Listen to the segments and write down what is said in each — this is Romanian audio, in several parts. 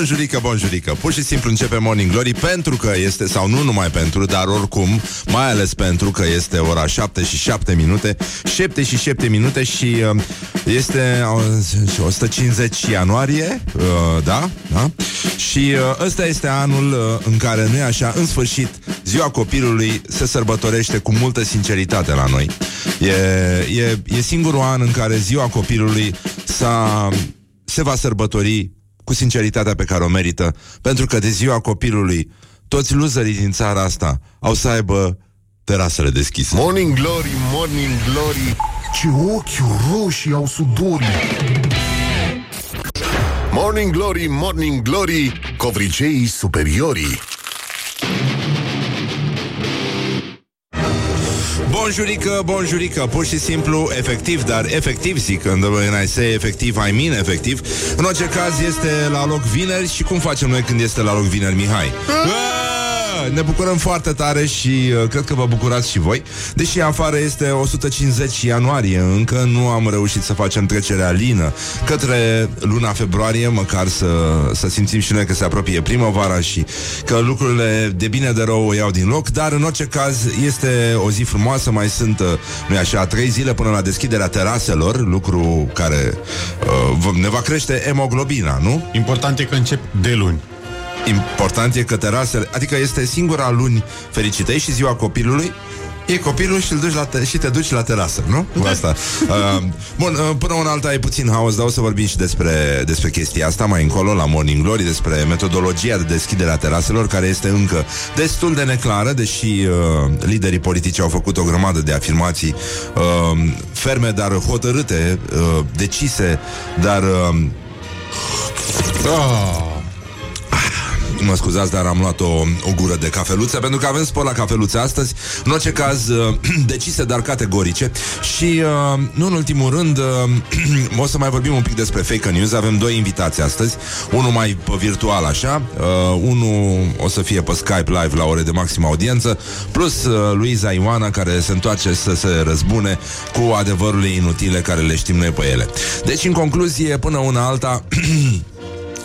Bonjurică, bonjurică. Pur și simplu începe Morning Glory Pentru că este, sau nu numai pentru Dar oricum, mai ales pentru că este ora 7 și 7 minute 7 și 7 minute și uh, Este uh, 150 ianuarie uh, Da, da? Și uh, ăsta este anul uh, în care Nu e așa, în sfârșit Ziua copilului se sărbătorește cu multă sinceritate la noi. E, e, e singurul an în care ziua copilului s-a, se va sărbători cu sinceritatea pe care o merită, pentru că de ziua copilului toți loserii din țara asta au să aibă terasele deschise. Morning Glory, Morning Glory. Ce ochi roșii au sudorii Morning Glory, Morning Glory. Covriceii superiorii. Bonjurică, bonjurică, pur și simplu, efectiv, dar efectiv zic, când when I say efectiv, I mean efectiv. În orice caz este la loc vineri și cum facem noi când este la loc vineri, Mihai? Ah! Ne bucurăm foarte tare și uh, cred că vă bucurați și voi. Deși afară este 150 ianuarie, încă nu am reușit să facem trecerea lină către luna februarie, măcar să, să simțim și noi că se apropie primăvara și că lucrurile de bine de rău o iau din loc, dar în orice caz este o zi frumoasă, mai sunt, uh, nu așa, trei zile până la deschiderea teraselor, lucru care uh, ne va crește hemoglobina, nu? Important e că încep de luni. Important e că terasele, adică este singura luni fericită, e și ziua copilului, E copilul și, îl duci la te- și te duci la terasă, nu? Cu asta. Uh, bun, uh, până una alta e puțin haos, dar o să vorbim și despre, despre chestia asta mai încolo la Morning Glory, despre metodologia de deschidere a teraselor, care este încă destul de neclară, deși uh, liderii politici au făcut o grămadă de afirmații uh, ferme, dar hotărâte, uh, decise, dar... Uh, Oh. Mă scuzați, dar am luat o, o gură de cafeluță Pentru că avem spor la cafeluțe astăzi. În orice caz, uh, decise, dar categorice. Și, uh, nu în ultimul rând uh, O să mai vorbim un pic despre fake news. Avem doi invitați astăzi Unul mai pe virtual, așa uh, Unul o să fie pe Skype live La ore de maximă audiență Plus uh, Luiza Ioana, care se întoarce să se răzbune Cu adevărurile inutile Care le știm noi pe ele. Deci, în concluzie, până una alta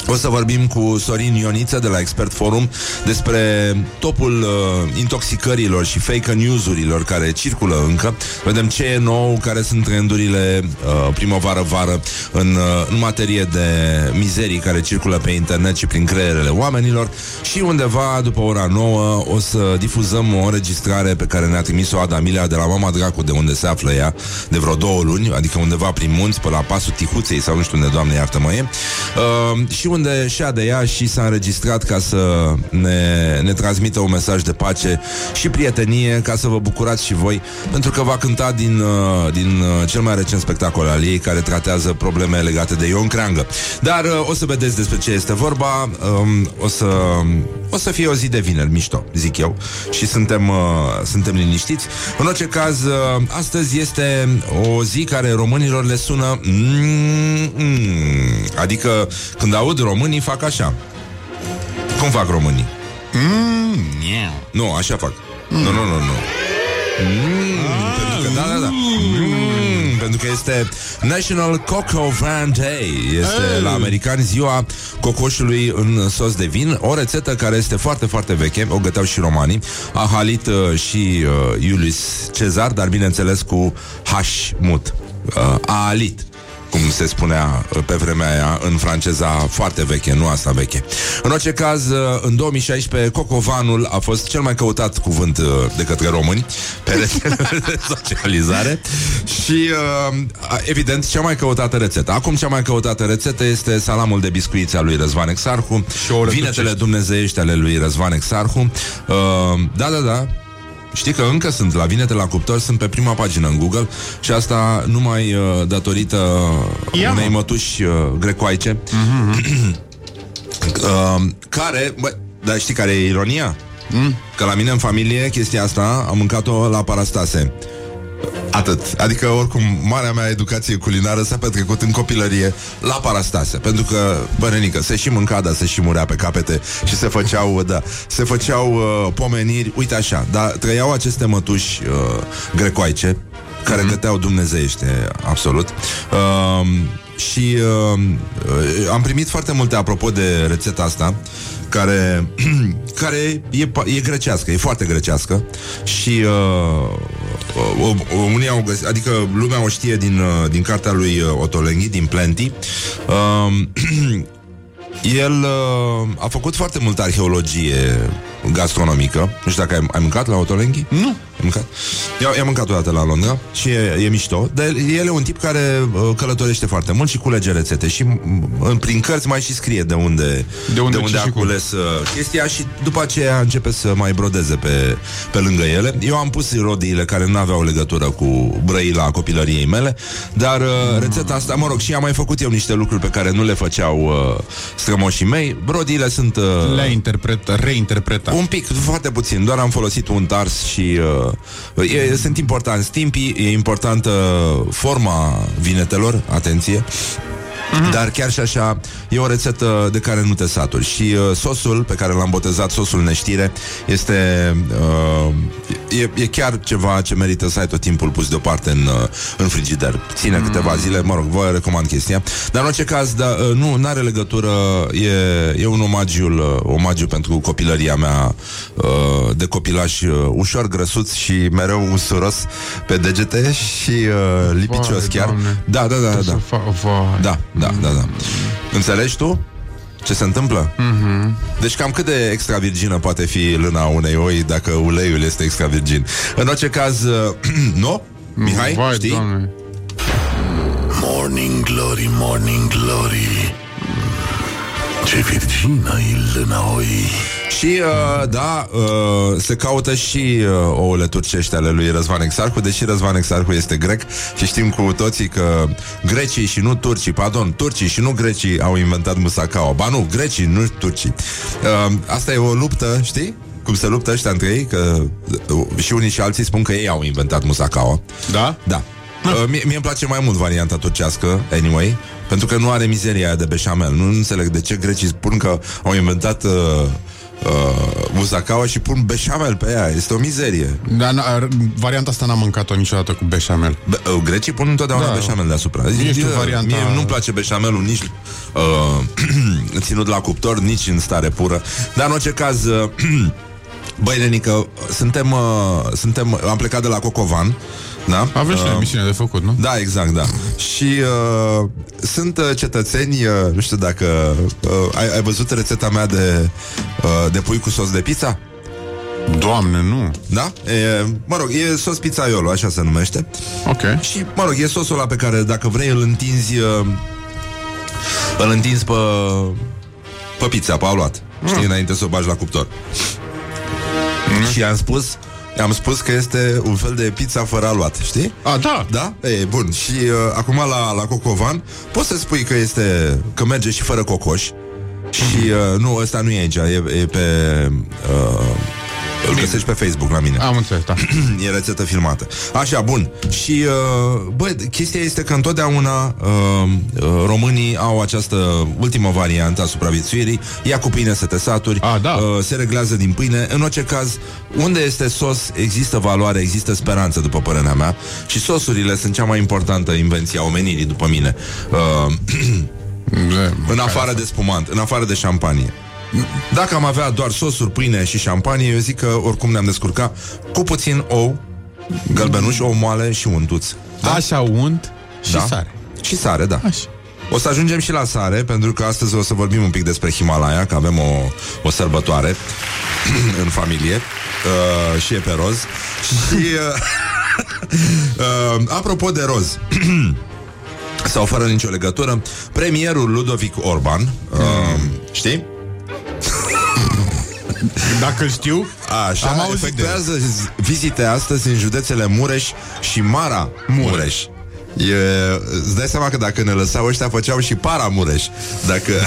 O să vorbim cu Sorin Ioniță de la Expert Forum despre topul uh, intoxicărilor și fake news-urilor care circulă încă. Vedem ce e nou, care sunt trendurile uh, primăvară-vară în, uh, în materie de mizerii care circulă pe internet și prin creierele oamenilor și undeva după ora 9 o să difuzăm o înregistrare pe care ne-a trimis-o Adamilea de la Mama Dracu de unde se află ea de vreo două luni, adică undeva prin munți, pe la pasul Tihuței sau nu știu unde, Doamne iartă-mă e. Uh, și unde și-a de ea și s-a înregistrat ca să ne, ne transmită un mesaj de pace și prietenie, ca să vă bucurați și voi, pentru că va cânta din, uh, din uh, cel mai recent spectacol al ei, care tratează probleme legate de Ion Creangă. Dar uh, o să vedeți despre ce este vorba, um, o, să, o să fie o zi de vineri, mișto, zic eu, și suntem, uh, suntem liniștiți. În orice caz, uh, astăzi este o zi care românilor le sună mm, mm, adică când aud românii fac așa. Cum fac românii? Mm, yeah. Nu, așa fac. Mm. Nu, nu, nu, nu. Mm, pentru că, da, da, da. Mm, pentru că este National Cocoa Van Day. Este la americani ziua cocoșului în sos de vin. O rețetă care este foarte, foarte veche. O găteau și romanii. A halit uh, și uh, Iulius Cezar, dar bineînțeles cu H mut. Uh, a alit cum se spunea uh, pe vremea aia în franceza foarte veche, nu asta veche. În orice caz, uh, în 2016, cocovanul a fost cel mai căutat cuvânt uh, de către români pe rețelele de socializare și, evident, cea mai căutată rețetă. Acum cea mai căutată rețetă este salamul de biscuiți al lui Răzvan Exarhu, Și ouăle vinetele turcești. dumnezeiești ale lui Răzvan Exarhu. Da, da, da. Știi că încă sunt la vinete la cuptor, sunt pe prima pagină în Google și asta numai uh, datorită Ia, unei mă. mătuși uh, grecoaice uh, care, bă, dar știi care e ironia? Mm? Că la mine în familie chestia asta am mâncat-o la parastase. Atât. Adică, oricum, marea mea educație culinară s-a petrecut în copilărie la Parastase. Pentru că, bănenică, se și mânca, dar se și murea pe capete și se făceau, da, se făceau uh, pomeniri, uite așa, dar trăiau aceste mătuși uh, grecoaice, care mm-hmm. găteau dumnezeiește, absolut. Uh, și uh, uh, am primit foarte multe apropo de rețeta asta care, care e, pa- e grecească, e foarte grecească și uh, o, o, unii au găsit, adică lumea o știe din, uh, din cartea lui uh, Otolenghi, din Plenty. Uh, el uh, a făcut foarte multă arheologie gastronomică. Nu știu dacă ai, ai mâncat la Otolenghi? Nu. Ai mâncat? Eu, i-am mâncat o dată la Londra și e, e mișto. Dar el e un tip care uh, călătorește foarte mult și culege rețete și m- prin cărți mai și scrie de unde, De unde de unde ce a și cum. cules uh, chestia și după aceea începe să mai brodeze pe, pe lângă ele. Eu am pus rodiile care nu aveau legătură cu brăila copilăriei mele, dar uh, rețeta asta, mă rog, și am mai făcut eu niște lucruri pe care nu le făceau uh, strămoșii mei. Brodiile sunt... Uh, Le-a interpret, reinterpretat. un pic, foarte puțin, doar am folosit un tars și uh, e, sunt importanți timpii, e importantă forma vinetelor, atenție. Mm-hmm. Dar chiar și așa E o rețetă de care nu te saturi Și uh, sosul pe care l-am botezat Sosul neștire Este uh, e, e chiar ceva ce merită să ai tot timpul pus deoparte în, uh, în frigider Ține mm. câteva zile, mă rog, vă recomand chestia Dar în orice caz, da, uh, nu are legătură E, e un omagiul uh, Omagiu pentru copilăria mea uh, De copilaș uh, ușor grăsuț Și mereu usuros pe degete Și uh, lipicios Vai, chiar Doamne. Da, da, da, Să da fa- vai. da, da, da, da. Înțelegi tu? Ce se întâmplă? Mm-hmm. Deci cam cât de extra virgină poate fi lâna unei oi dacă uleiul este extra virgin. În orice caz, uh, nu? Mihai, Vai, știi? Doamne. Morning Glory, Morning Glory Ce virgină e lâna oi Și, uh, da, uh, se caută și uh, ouăle turcești ale lui Răzvan Exarcu, deși Răzvan Exarcu este grec și știm cu toții că grecii și nu turcii, pardon, turcii și nu grecii au inventat musacao. Ba nu, grecii, nu turcii. Uh, asta e o luptă, știi? Cum se luptă ăștia între ei, că uh, și unii și alții spun că ei au inventat musacao. Da? Da. Uh, mie, mie îmi place mai mult varianta turcească, anyway, pentru că nu are mizeria aia de beșamel. Nu înțeleg de ce grecii spun că au inventat uh, uh, musacaua și pun beșamel pe ea. Este o mizerie. Dar n- varianta asta n-am mâncat-o niciodată cu beșamel. Be- uh, grecii pun întotdeauna Da. beșamel deasupra. Nu știu Uh, varianta- Mie nu-mi place beșamelul nici uh, ținut la cuptor, nici în stare pură. Dar în orice caz... Uh, Băi, Lenică, suntem, uh, suntem, am plecat de la Cocovan, da? Avem și Uh, emisiune de făcut, nu? Da, exact, da. Și uh, sunt uh, cetățeni, uh, nu știu dacă uh, ai, ai văzut rețeta mea de, uh, de pui cu sos de pizza? Doamne, nu. Da? E, mă rog, e sos pizzaiolo, așa se numește. Ok. Și, mă rog, e sosul ăla pe care, dacă vrei, îl întinzi uh, îl întinzi pe, pe pizza, pe aluat. Știi, Mm. înainte să o bagi la cuptor. Și am spus am spus că este un fel de pizza fără aluat, știi? A, da. Da? E, bun. Și uh, acum la, la Cocovan poți să spui că este că merge și fără cocoș. Și uh, nu, ăsta nu e aici, e, e pe uh, îl găsești pe Facebook la mine. Am înțeles, da. e rețetă filmată. Așa, bun. Și, uh, bă, chestia este că întotdeauna uh, uh, românii au această ultimă variantă a supraviețuirii. Ia cu pâine să te saturi, A, da. uh, se reglează din pâine. În orice caz, unde este sos, există valoare, există speranță, după părerea mea. Și sosurile sunt cea mai importantă invenție a omenirii, după mine. Uh, în afară de spumant, în afară de șampanie. Dacă am avea doar sosuri, pâine și șampanie, eu zic că oricum ne-am descurcat cu puțin ou, gălbenuș, ou moale și untuț. Da? Așa unt și Da. sare. Și sare, da. Așa. O să ajungem și la sare, pentru că astăzi o să vorbim un pic despre Himalaya, că avem o, o sărbătoare în familie uh, și e pe roz. și, uh, uh, apropo de roz, sau fără nicio legătură, premierul Ludovic Orban, uh, știi? Dacă știu, Așa, Am auzit efectuează vizite astăzi în județele Mureș și Mara Mureș. E, îți dai seama că dacă ne lăsau ăștia făceau și para Mureș Dacă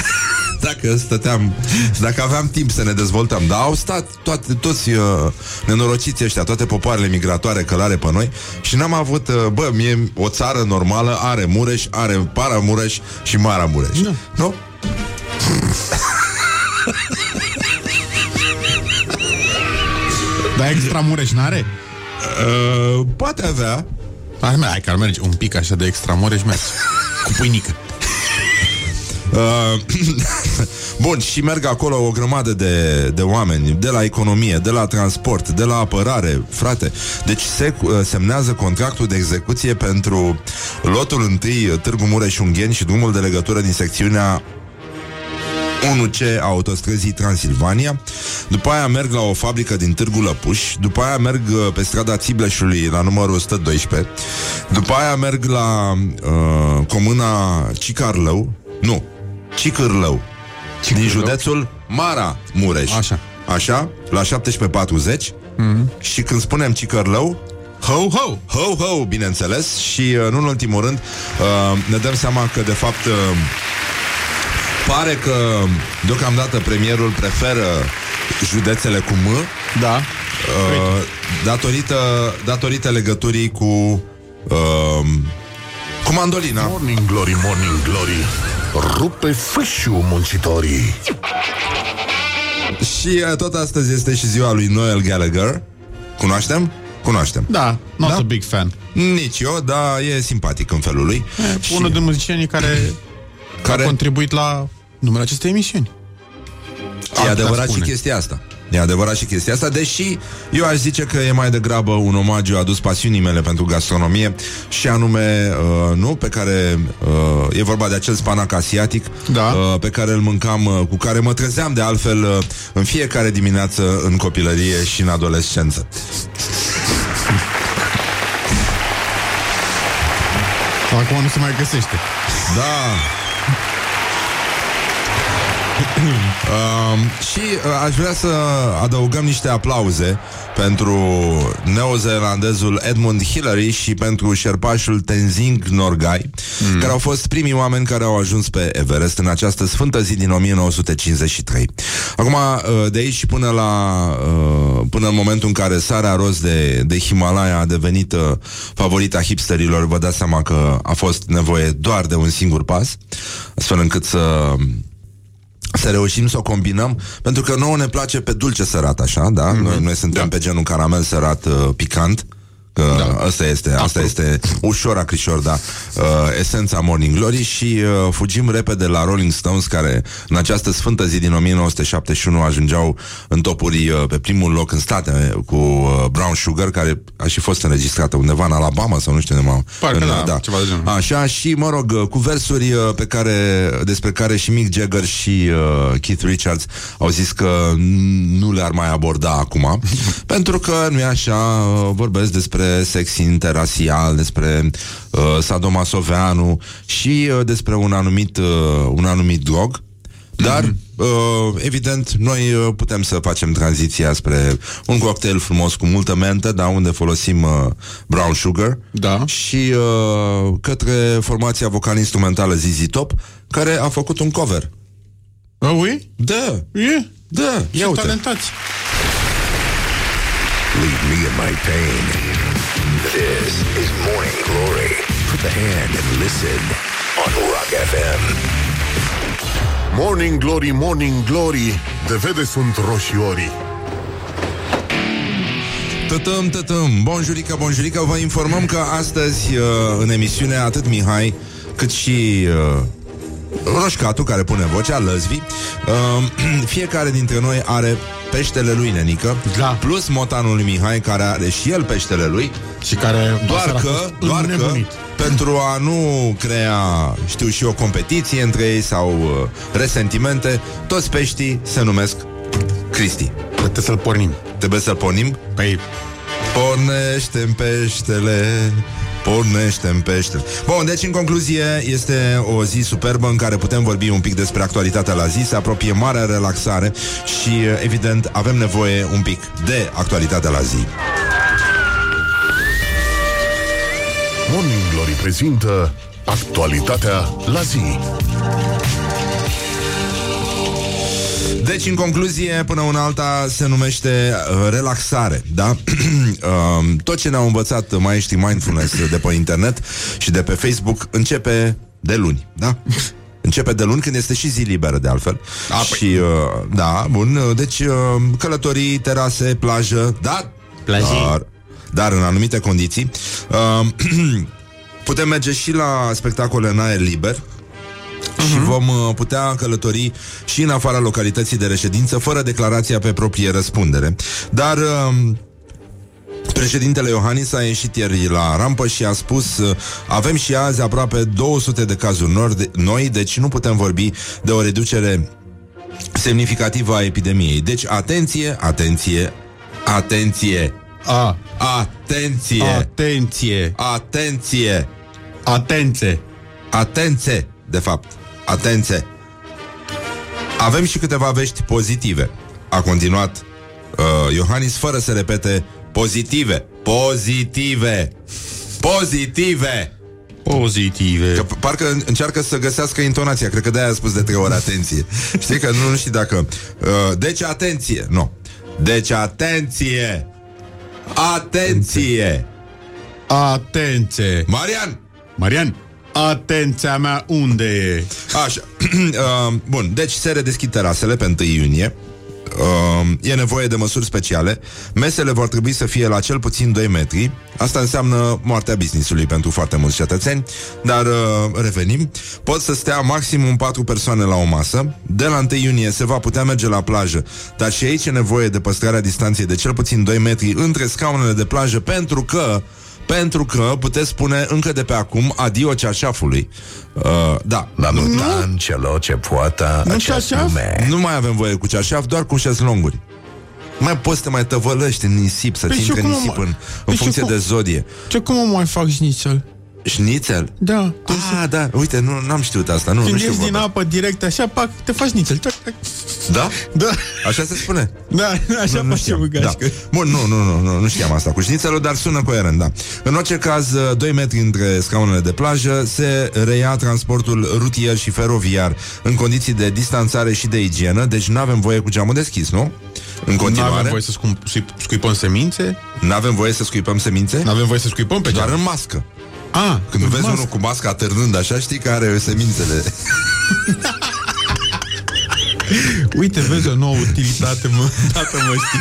dacă stăteam, dacă aveam timp să ne dezvoltăm. Dar au stat toate, toți uh, nenorociții ăștia, toate popoarele migratoare călare pe noi și n-am avut, uh, bă, mie o țară normală are Mureș, are Paramureș și Mara Mureș. Da. Nu? Dar extra mureș n-are? Uh, poate avea. Hai, mă, hai că ar merge un pic așa de extra mureș merge. Cu pâinică. Uh, Bun, și merg acolo o grămadă de, de oameni, de la economie, de la transport, de la apărare, frate. Deci se uh, semnează contractul de execuție pentru lotul întâi Târgu Mureș-Ungheni și drumul de legătură din secțiunea 1C a autostrăzii Transilvania După aia merg la o fabrică din Târgu Lăpuș După aia merg uh, pe strada Țibleșului La numărul 112 După aia merg la uh, Comuna Cicarlău Nu, Cicârlău Din județul Mara Mureș Așa. Așa, la 17.40 mm-hmm. Și când spunem Cicărlău Ho, ho! Ho, ho, bineînțeles Și uh, nu în ultimul rând uh, Ne dăm seama că de fapt uh, Pare că deocamdată premierul preferă județele cu M Da. uh, datorită, datorită legăturii cu uh, cu mandolina. Morning Glory, Morning Glory Rupe fâșiu muncitorii Și uh, tot astăzi este și ziua lui Noel Gallagher. Cunoaștem? Cunoaștem. Da, not Da? a big fan. Nici eu, dar e simpatic în felul lui. Și... Unul din muzicienii care, care care a contribuit la numele acestei emisiuni. E Am adevărat putea și spune. chestia asta. E adevărat și chestia asta, deși eu aș zice că e mai degrabă un omagiu adus pasiunii mele pentru gastronomie și anume, uh, nu, pe care uh, e vorba de acel spanac asiatic Da. uh, pe care îl mâncam, uh, cu care mă trezeam de altfel uh, în fiecare dimineață în copilărie și în adolescență. Acum nu se mai găsește. Da. Um, și uh, aș vrea să adăugăm niște aplauze pentru neozeelandezul Edmund Hillary și pentru șerpașul Tenzing Norgay, mm. care au fost primii oameni care au ajuns pe Everest în această sfântă zi din 1953. Acum, uh, de aici și până la uh, până în momentul în care sarea roz de, de Himalaya a devenit uh, favorita hipsterilor, vă dați seama că a fost nevoie doar de un singur pas, astfel încât să să reușim să o combinăm, pentru că nouă ne place pe dulce sărat, așa, da? Mm-hmm. Noi, noi suntem da. pe genul caramel sărat uh, picant, că da. asta este, asta este ușor acrișor, da, uh, esența Morning Glory și uh, fugim repede la Rolling Stones, care în această sfântă zi din 1971 ajungeau în topuri uh, pe primul loc în state cu uh, Brown Sugar, care a și fost înregistrată undeva în Alabama sau nu știu unde, Parcă în, da, ceva de genul. Așa, și mă rog, uh, cu versuri uh, pe care, despre care și Mick Jagger și uh, Keith Richards au zis că n- nu le-ar mai aborda acum, pentru că nu e așa, uh, vorbesc despre sex interrasial, despre uh, sadomasoveanu și uh, despre un anumit, uh, un anumit drog, dar, uh, evident, noi uh, putem să facem tranziția spre un cocktail frumos cu multă mentă, dar unde folosim uh, brown sugar Da. și uh, către formația vocal-instrumentală ZZ Top, care a făcut un cover. Oh, oui? Da, E? da, Ce ia uite. talentați. Leave me in my pain. This is Morning Glory. Put the hand and listen on Rock FM. Morning Glory, Morning Glory De vede sunt roșiorii Tătăm, tătăm, bonjurică, bonjurică Vă informăm că astăzi uh, în emisiune Atât Mihai cât și uh, Roșcatu care pune vocea, Lăzvi uh, Fiecare dintre noi are peștele lui, nenică Da. Plus motanul lui Mihai care are și el peștele lui Și care Doar aseară a că, fost doar că înnebunit. pentru a nu crea, știu și o competiție între ei sau uh, resentimente, toți peștii se numesc Cristi. Trebuie să-l pornim. Trebuie să-l pornim? Păi, Pornește-mi peștele Pornește-mi peștele Bun, deci în concluzie este o zi superbă în care putem vorbi un pic despre actualitatea la zi Se apropie marea relaxare și evident avem nevoie un pic de actualitatea la zi. Morning Glory prezintă Actualitatea la zi Deci, în concluzie, până una alta se numește uh, relaxare, da? uh, tot ce ne-au învățat maestrii mindfulness de pe internet și de pe Facebook începe de luni, da? Începe de luni când este și zi liberă de altfel A, păi. Și, uh, da, bun uh, Deci, uh, călătorii, terase, plajă Da, Plajii. dar, dar în anumite condiții uh, Putem merge și la spectacole în aer liber și vom uh, putea călători și în afara localității de reședință fără declarația pe proprie răspundere. Dar uh, Președintele Iohannis a ieșit ieri la rampă și a spus uh, avem și azi aproape 200 de cazuri nor- noi, deci nu putem vorbi de o reducere semnificativă a epidemiei. Deci atenție, atenție, atenție, A, atenție, atenție, atenție, atenție. atenție, de fapt, atenție. Avem și câteva vești pozitive. A continuat uh, Iohannis fără să repete pozitive. Pozitive. Pozitive. Pozitive. Că p- parcă încearcă să găsească intonația. Cred că de-aia a spus de trei ori atenție. Știi că nu, nu știi dacă... Uh, deci atenție. Nu. Deci atenție. Atenție. Atenție. Marian, Marian, atenția mea unde e? Așa. Uh, Bun, deci se redeschid terasele pe 1 iunie. Uh, e nevoie de măsuri speciale. Mesele vor trebui să fie la cel puțin 2 metri. Asta înseamnă moartea businessului pentru foarte mulți cetățeni. Dar uh, revenim. Pot să stea maximum 4 persoane la o masă. De la 1 iunie se va putea merge la plajă, dar și aici e nevoie de păstrarea distanței de cel puțin 2 metri între scaunele de plajă pentru că pentru că puteți spune încă de pe acum adio ceașafului. Uh, da, La mutan celor ce poată Nu acest ceașaf? lume. nu mai avem voie cu ceașaf, doar cu șezlonguri. Mai poți să te mai tăvălăști în nisip, să Păi ți și intre cum nisip mă- în, în Păi și funcție cum- de zodie. Ce cum o mai fac șnițel? Șnițel? Da. Ah, da, uite, nu n-am știut asta, nu, nu Când știu ieși din vorba. apă direct, așa, pac, te faci nițel. Tac, tac. Da? Da, Așa se spune? da, așa Nu, nu face știam. Da. gașcă. Bun, nu, nu, nu, nu, nu știam asta cu șnițelul, dar sună coerent, da. În orice caz, 2 metri între scaunele de plajă se reia transportul rutier și feroviar în condiții de distanțare și de igienă, deci nu avem voie cu geamul deschis, nu? În Nu continuare, avem voie să scum- scuip- scuipăm semințe? nu avem voie să scuipăm semințe, Nu avem voie să scuipăm pe doar geam? în mască. A, Când în vezi mască. unul cu masca târnând așa, știi că are semințele. Uite, vezi o nouă utilitate, mă. Tată, mă știi.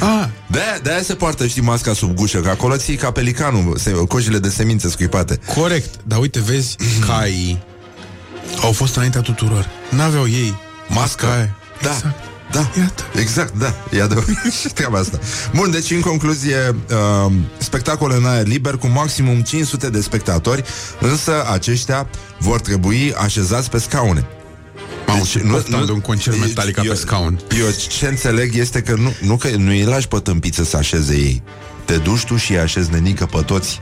A, De-aia, de-aia se poartă, știi, masca sub gușă, că acolo ții ca pelicanul, se, cojile de semințe scuipate. corect. Dar uite, vezi, caii au fost înaintea tuturor. N-aveau ei Mască? aia. Da. Exact. Da, Iată. exact, da, e adevărat și treaba asta. Bun, deci în concluzie, uh, spectacole în aer liber cu maximum 500 de spectatori, însă aceștia vor trebui așezați pe scaune. Mamă, ce poftam de un concert Metallica pe scaun. Eu ce înțeleg este că nu, nu, că nu îi lași pe tâmpiță să așeze ei. Te duci tu și îi așezi nenică pe toți.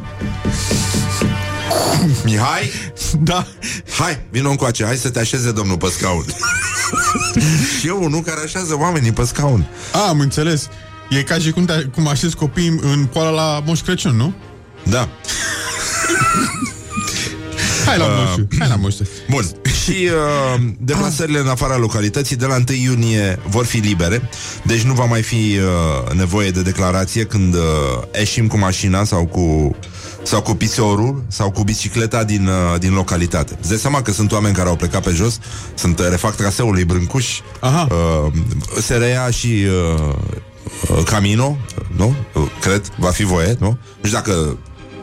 Mihai, Da. hai, vină încoace, hai să te așeze domnul pe scaun. și eu unul care așează oamenii pe scaun. A, am înțeles. E ca și cum, te, cum așezi copiii în poala la Moș Crăciun, nu? Da. Hai la moșu, hai la moșu. Bun. Și uh, deplasările în afara localității de la 1 iunie vor fi libere, deci nu va mai fi uh, nevoie de declarație când uh, ieșim cu mașina sau cu sau cu piciorul sau cu bicicleta din, uh, din localitate. Îți dai seama că sunt oameni care au plecat pe jos, sunt uh, refac traseul lui Brâncuș, Aha. uh, se reia și uh, uh, Camino, nu? Uh, Cred, va fi voie, nu? Nu știu dacă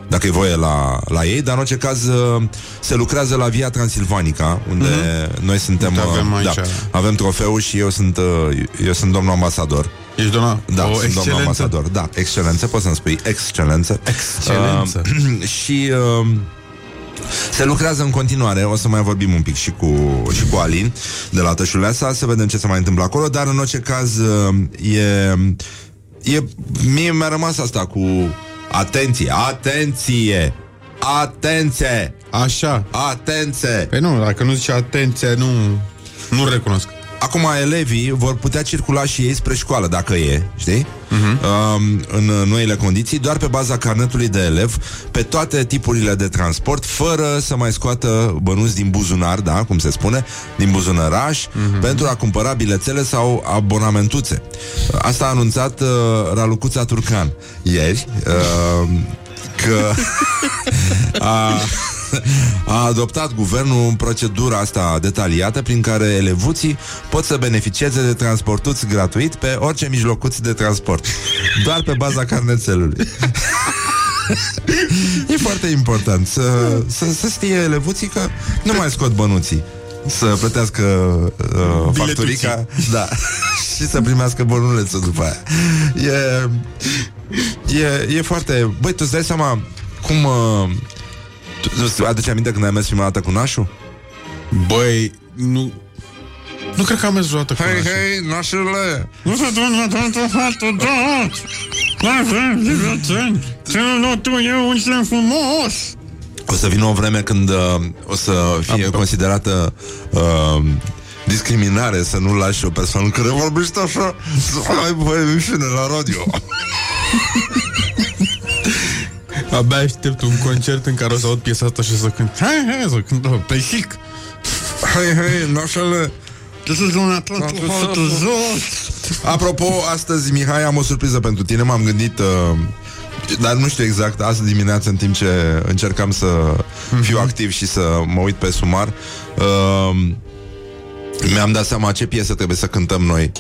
dacă e voie la, la ei, dar în orice caz uh, se lucrează la Via Transilvanica, unde mm-hmm. noi suntem... Uite, avem uh, aici- da, avem trofeu și eu sunt, uh, eu sunt domnul ambasador. Ești doamna? Da, o sunt domnul excelență. ambasador. Da, excelență, poți să-mi spui excelență. Excelență. Uh, și uh, se lucrează în continuare, o să mai vorbim un pic și cu, și cu Alin de la Tășuleasa, să vedem ce se mai întâmplă acolo, dar în orice caz uh, e, e, mie mi-a rămas asta cu atenție, atenție, atenție, Așa. atenție. Păi nu, dacă nu zice atenție, nu... Nu recunosc. Acum elevii vor putea circula și ei spre școală, dacă e, știi? Uh-huh. Uh, în noile condiții, doar pe baza carnetului de elev, pe toate tipurile de transport, fără să mai scoată bănuți din buzunar, da, cum se spune, din buzunăraș, uh-huh. pentru a cumpăra bilețele sau abonamentuțe. Asta a anunțat uh, Ralucuța Turcan ieri, uh, că a, a adoptat guvernul procedura asta detaliată prin care elevuții pot să beneficieze de transportuți gratuit pe orice mijlocuț de transport, doar pe baza carnețelului. e foarte important să, să, să știe elevuții că nu mai scot bănuții să plătească uh, facturica da, și să primească bonulețul după aia. E, e, e foarte... Băi, tu îți dai seama cum... Uh, tu, tu aduce aminte când ai mers prima dată cu nașul? Băi, nu... Nu cred că am mers vreodată cu Hei, nașul. hei, nașule! Tu e un slen frumos! O să vină o vreme când uh, o să fie Am- considerată uh, discriminare să nu lași o persoană care vorbește așa să ai voie emisiune la radio. Abia aștept un concert în care o să aud piesa asta și să cânt Hai, hai, să cânt pe chic Hei, hei, nașule! This is un Atlantic Apropo, astăzi, Mihai, am o surpriză pentru tine. M-am gândit, uh, dar nu știu exact, azi dimineață, în timp ce încercam să fiu activ și să mă uit pe sumar, uh, mi-am dat seama ce piesă trebuie să cântăm noi.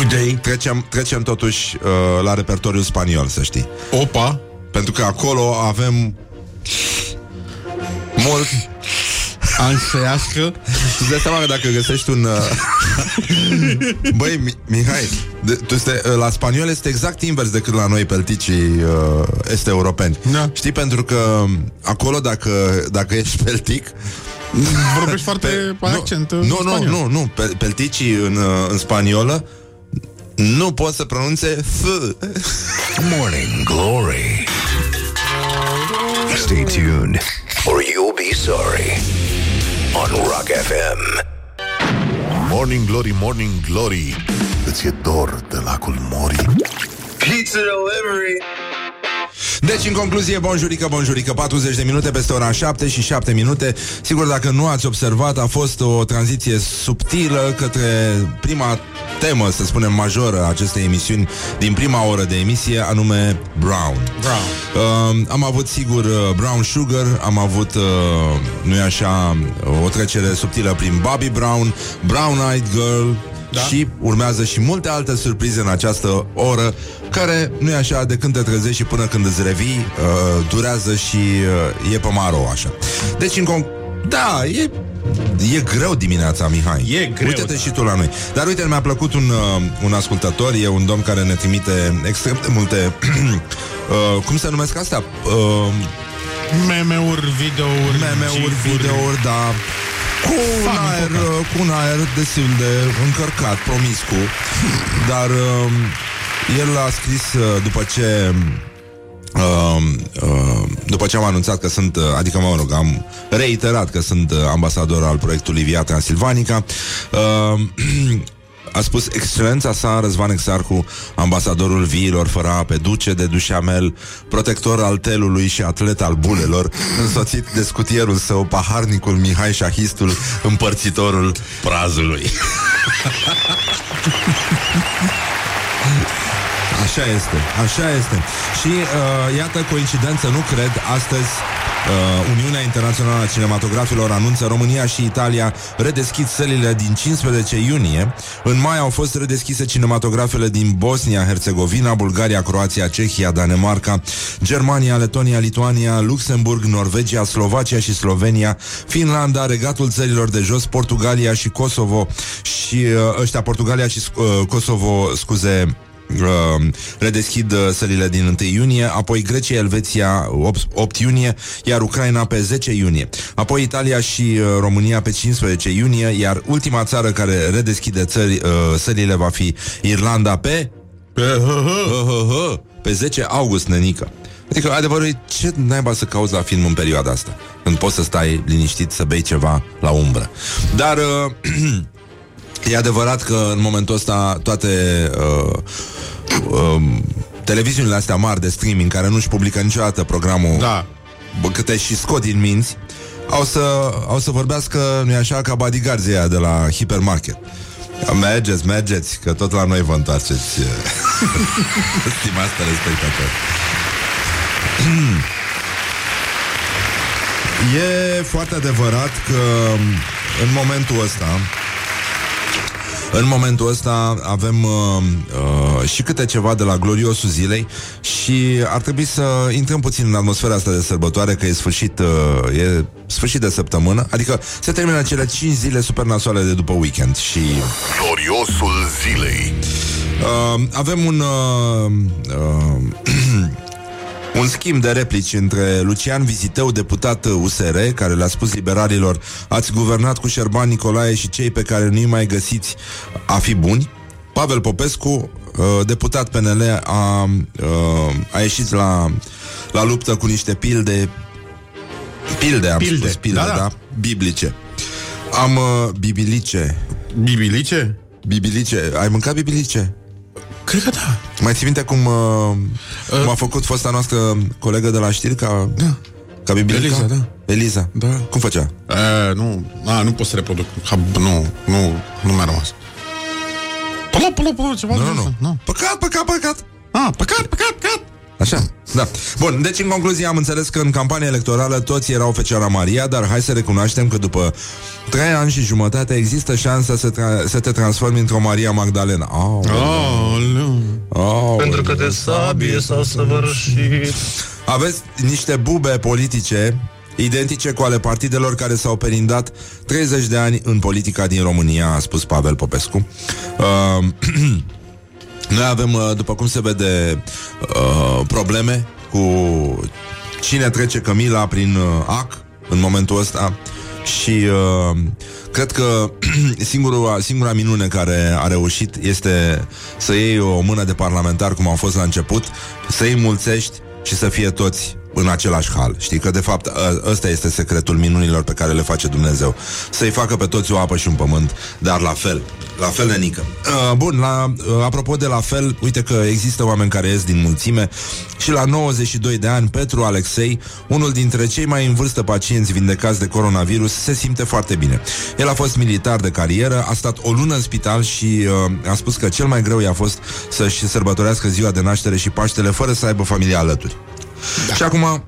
Today Trecem, trecem totuși uh, la repertoriul spaniol, să știi. Opa Pentru că acolo avem mult Ansească Tu îți dai seama că dacă găsești un... Uh... Băi, Mi- Mihai, de, tu este, uh, la spaniol este exact invers decât la noi pelticii uh, este europeni. Da. Știi, pentru că acolo dacă, dacă ești peltic... Vorbești foarte pe accent nu, nu, nu, nu, nu, pe, pelticii în, uh, în spaniolă nu pot să pronunțe F. Morning Glory. Stay tuned or you'll be sorry on Rock FM. Morning Glory, Morning Glory Îți e dor de lacul Mori Pizza delivery. Deci, în concluzie, bonjurică, bonjurică 40 de minute peste ora 7 și 7 minute Sigur, dacă nu ați observat A fost o tranziție subtilă Către prima temă, să spunem, majoră a acestei emisiuni Din prima oră de emisie, anume Brown Brown. Uh, am avut, sigur, uh, Brown Sugar, am avut, uh, nu-i așa, o trecere subtilă prin Bobby Brown, Brown Eyed Girl Da. și urmează și multe alte surprize în această oră, care, nu-i așa, de când te trezești și până când îți revii, uh, durează și uh, e pe maro, așa. Deci, în con- da, e E greu dimineața, Mihai. E greu, Uite-te da. și tu la noi. Dar uite, mi-a plăcut un, uh, un ascultător, e un domn care ne trimite extrem de multe... uh, cum se numesc astea? Uh, Meme-uri, videouri meme-uri, gifuri. videouri, da. Cu un, Fan aer, înfocat. uh, cu un aer destul de încărcat, promiscu. Dar uh, el a scris uh, după ce Uh, uh, după ce am anunțat că sunt, uh, adică mă rog, am reiterat că sunt uh, ambasador al proiectului Via Transilvanica, uh, a spus excelența sa Răzvan Exarcu, ambasadorul viilor fără ape, duce de dușamel, protector al telului și atlet al bulelor, însoțit de scutierul său, paharnicul Mihai Șahistul, împărțitorul prazului. Așa este, așa este. Și uh, iată coincidență, nu cred, astăzi uh, Uniunea Internațională a Cinematografilor anunță România și Italia redeschid sălile din 15 iunie. În mai au fost redeschise cinematografele din Bosnia, Herțegovina, Bulgaria, Croația, Cehia, Danemarca, Germania, Letonia, Lituania, Luxemburg, Norvegia, Slovacia și Slovenia, Finlanda, Regatul Țărilor de Jos, Portugalia și Kosovo și uh, ăștia Portugalia și uh, Kosovo, scuze, uh, redeschid uh, sălile din 1 iunie, apoi Grecia, Elveția 8, 8 iunie, iar Ucraina pe 10 iunie. Apoi Italia și uh, România pe 15 iunie, iar ultima țară care redeschide țări, uh, sălile va fi Irlanda pe Pe, hă, hă. Hă, hă, hă, pe 10 august, nenică. Adică adevărul e ce naiba să cauți la film în perioada asta Când poți să stai liniștit să bei ceva la umbră Dar uh, e adevărat că în momentul ăsta toate uh, uh, televiziunile astea mari de streaming Care nu-și publică niciodată programul Da. bă, câte și scot din minți au să, au să vorbească, nu-i așa, ca bodyguards ăia de la hipermarket. Mergeți, mergeți, că tot la noi vă întoarceți, stimați telespectatori. E foarte adevărat că în momentul ăsta în momentul ăsta avem uh, uh, și câte ceva de la gloriosul zilei și ar trebui să intrăm puțin în atmosfera asta de sărbătoare, că e sfârșit, uh, e sfârșit de săptămână, adică se termină cele 5 zile super nasoale de după weekend și Gloriosul zilei. uh, avem un uh, uh, un schimb de replici între Lucian Viziteu, deputat USR, care le-a spus liberalilor ați guvernat cu Șerban Nicolae și cei pe care nu-i mai găsiți a fi buni. Pavel Popescu, uh, deputat PNL, a, uh, a ieșit la, la luptă cu niște pilde pilde, am Pilde. spus, pilde, Da, da, da. da, biblice. Am uh, bibilice. Bibilice? Bibilice. Ai mâncat bibilice? Cred că da. Mai ții minte cum, uh, cum a făcut fosta noastră colegă de la știri ca, Da. ca bibilica? Eliza, da. Eliza. Da. Cum făcea? E, nu, a, nu pot să reproduc. Ha, nu, nu, nu mi-a rămas. Polo, polo, polo, ceva Nu, de nu, nu. ăsta, nu. Păcat, păcat, păcat. Ah, păcat, păcat, păcat. Așa, da. Bun, deci în concluzie am înțeles că în campania electorală toți erau Fecioara Maria, dar hai să recunoaștem că după trei ani și jumătate există șansa să, tra- să te transformi într-o Maria Magdalena. Oh, Aoleu. oh, Pentru că de sabie s-a săvârșit Aveți niște bube politice identice cu ale partidelor care s-au perindat 30 de ani în politica din România, a spus Pavel Popescu. Uh, noi avem, uh, după cum se vede, uh, probleme cu cine trece Camila prin uh, AC în momentul ăsta și uh, cred că singura, singura minune care a reușit este să iei o mână de parlamentar cum a fost la început, să îi mulțești și să fie toți în același hal. Știi că, de fapt, ă- ăsta este secretul minunilor pe care le face Dumnezeu. Să-i facă pe toți o apă și un pământ, dar la fel. La fel, nenică. Uh, bun, la, uh, apropo de la fel, uite că există oameni care ies din mulțime și la 92 de ani, Petru Alexei, unul dintre cei mai în vârstă pacienți vindecați de coronavirus, se simte foarte bine. El a fost militar de carieră, a stat o lună în spital și uh, a spus că cel mai greu i-a fost să-și sărbătorească ziua de naștere și Paștele fără să aibă familia alături. Da. Și acum,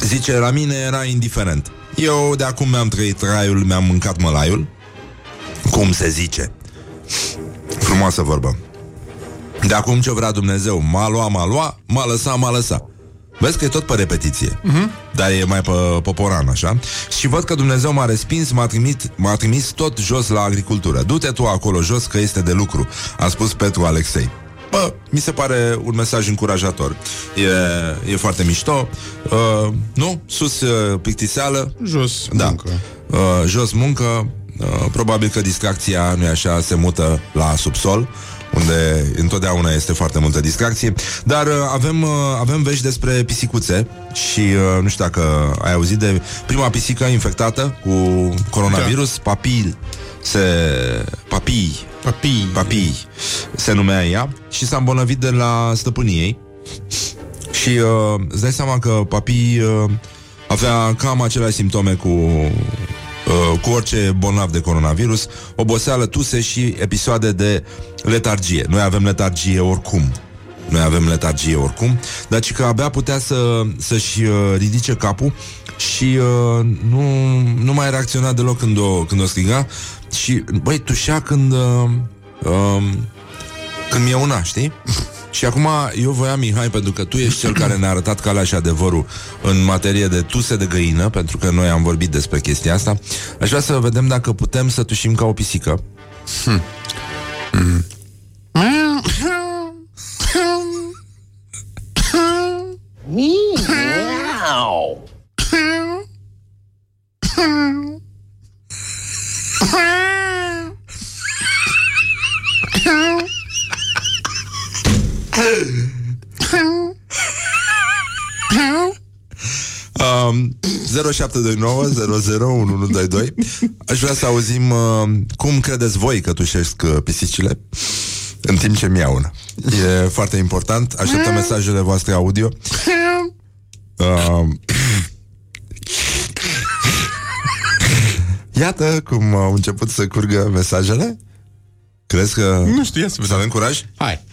zice, la mine era indiferent. Eu de acum mi-am trăit raiul, mi-am mâncat mălaiul, cum se zice. Frumoasă vorbă. De acum ce vrea Dumnezeu, m-a luat, m-a luat, m-a lăsat, m-a lăsat. Vezi că e tot pe repetiție uh-huh. Dar e mai pe poporan, așa Și văd că Dumnezeu m-a respins M-a trimis, m-a trimis tot jos la agricultură Du-te tu acolo jos că este de lucru A spus Petru Alexei Bă, mi se pare un mesaj încurajator E, e foarte mișto uh, Nu? Sus uh, plictiseală Jos, da. muncă. Uh, jos muncă, uh, probabil că distracția, nu așa, se mută la subsol, unde întotdeauna este foarte multă distracție. Dar uh, avem, uh, avem vești despre pisicuțe și uh, nu știu dacă ai auzit de prima pisică infectată cu coronavirus, da. papil. Se... Papii. Papii. Papii se numea ea și s-a îmbolnăvit de la stăpânii ei. Și uh, îți dai seama că papii uh, avea cam aceleași simptome cu, uh, cu orice bolnav de coronavirus, oboseală, tuse și episoade de letargie. Noi avem letargie oricum. Noi avem letargie oricum, dar ci că abia putea să, să-și uh, ridice capul și uh, nu, nu mai reacționa deloc când o, când o striga și, băi, tușea când... Uh, uh, când mi-e una, știi? Și acum eu voiam, Mihai, pentru că tu ești cel care ne-a arătat calea și adevărul în materie de tuse de găină, pentru că noi am vorbit despre chestia asta, aș vrea să vedem dacă putem să tușim ca o pisică. Hmm. 0729 001122 Aș vrea să auzim uh, cum credeți voi că tușesc uh, pisicile în timp ce miaună. E foarte important. Așteptăm mesajele voastre audio. Uh, Iată cum au început să curgă mesajele. Crezi că... Nu știu, ia să Să vedem. avem curaj? Hai.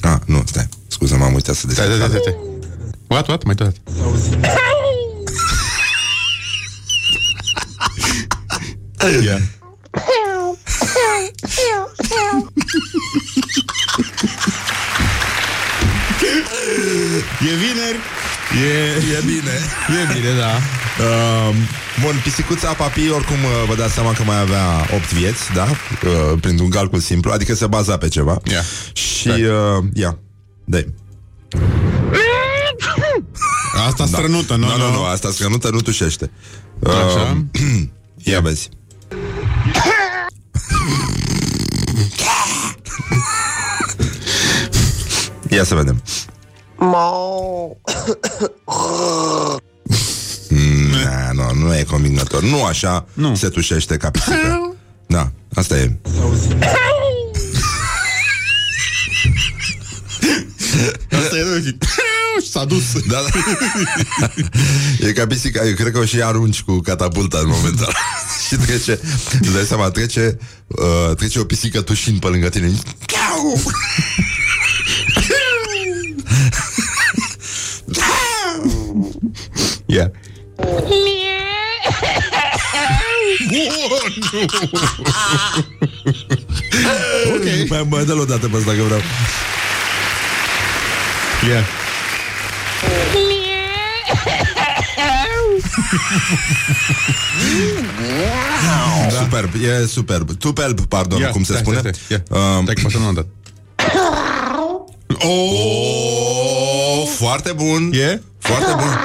Ah, nu, stai. Scuze, m-am uitat să deschid. Stai, stai, stai, stai. What, what? Mai tot. Yeah. E vineri. E, E bine. e bine, da. Uh, bun, pisicuța papi, oricum uh, vă dați seama că mai avea 8 vieți, da? Uh, printr-un calcul simplu, adică se baza pe ceva. Ia. Și, Stai. uh, ia, dai. Asta strănută, nu, nu, nu, nu, asta scănută nu tușește. Uh, Așa. ia vezi. Ia să vedem. Mm, na, nu, nu e convingător. Nu așa Nu. se tușește ca pisică. Da, asta e. Asta e rău. Și s-a dus. Da, da. E ca pisica, eu cred că o și arunci cu catapulta în momentul ăla. Și trece, îți dai seama, trece, uh, trece o pisică tușind pe lângă tine. Chiau! Ia. Ok. Mai, mai dă-l o dată pe ăsta că vreau. Ia. Da. Superb, e superb. Tupelb, pardon, Ia, cum se stai, spune. Stai, stai, ia. Um, Stai că poate nu am dat. oh, foarte bun. E? Foarte bun.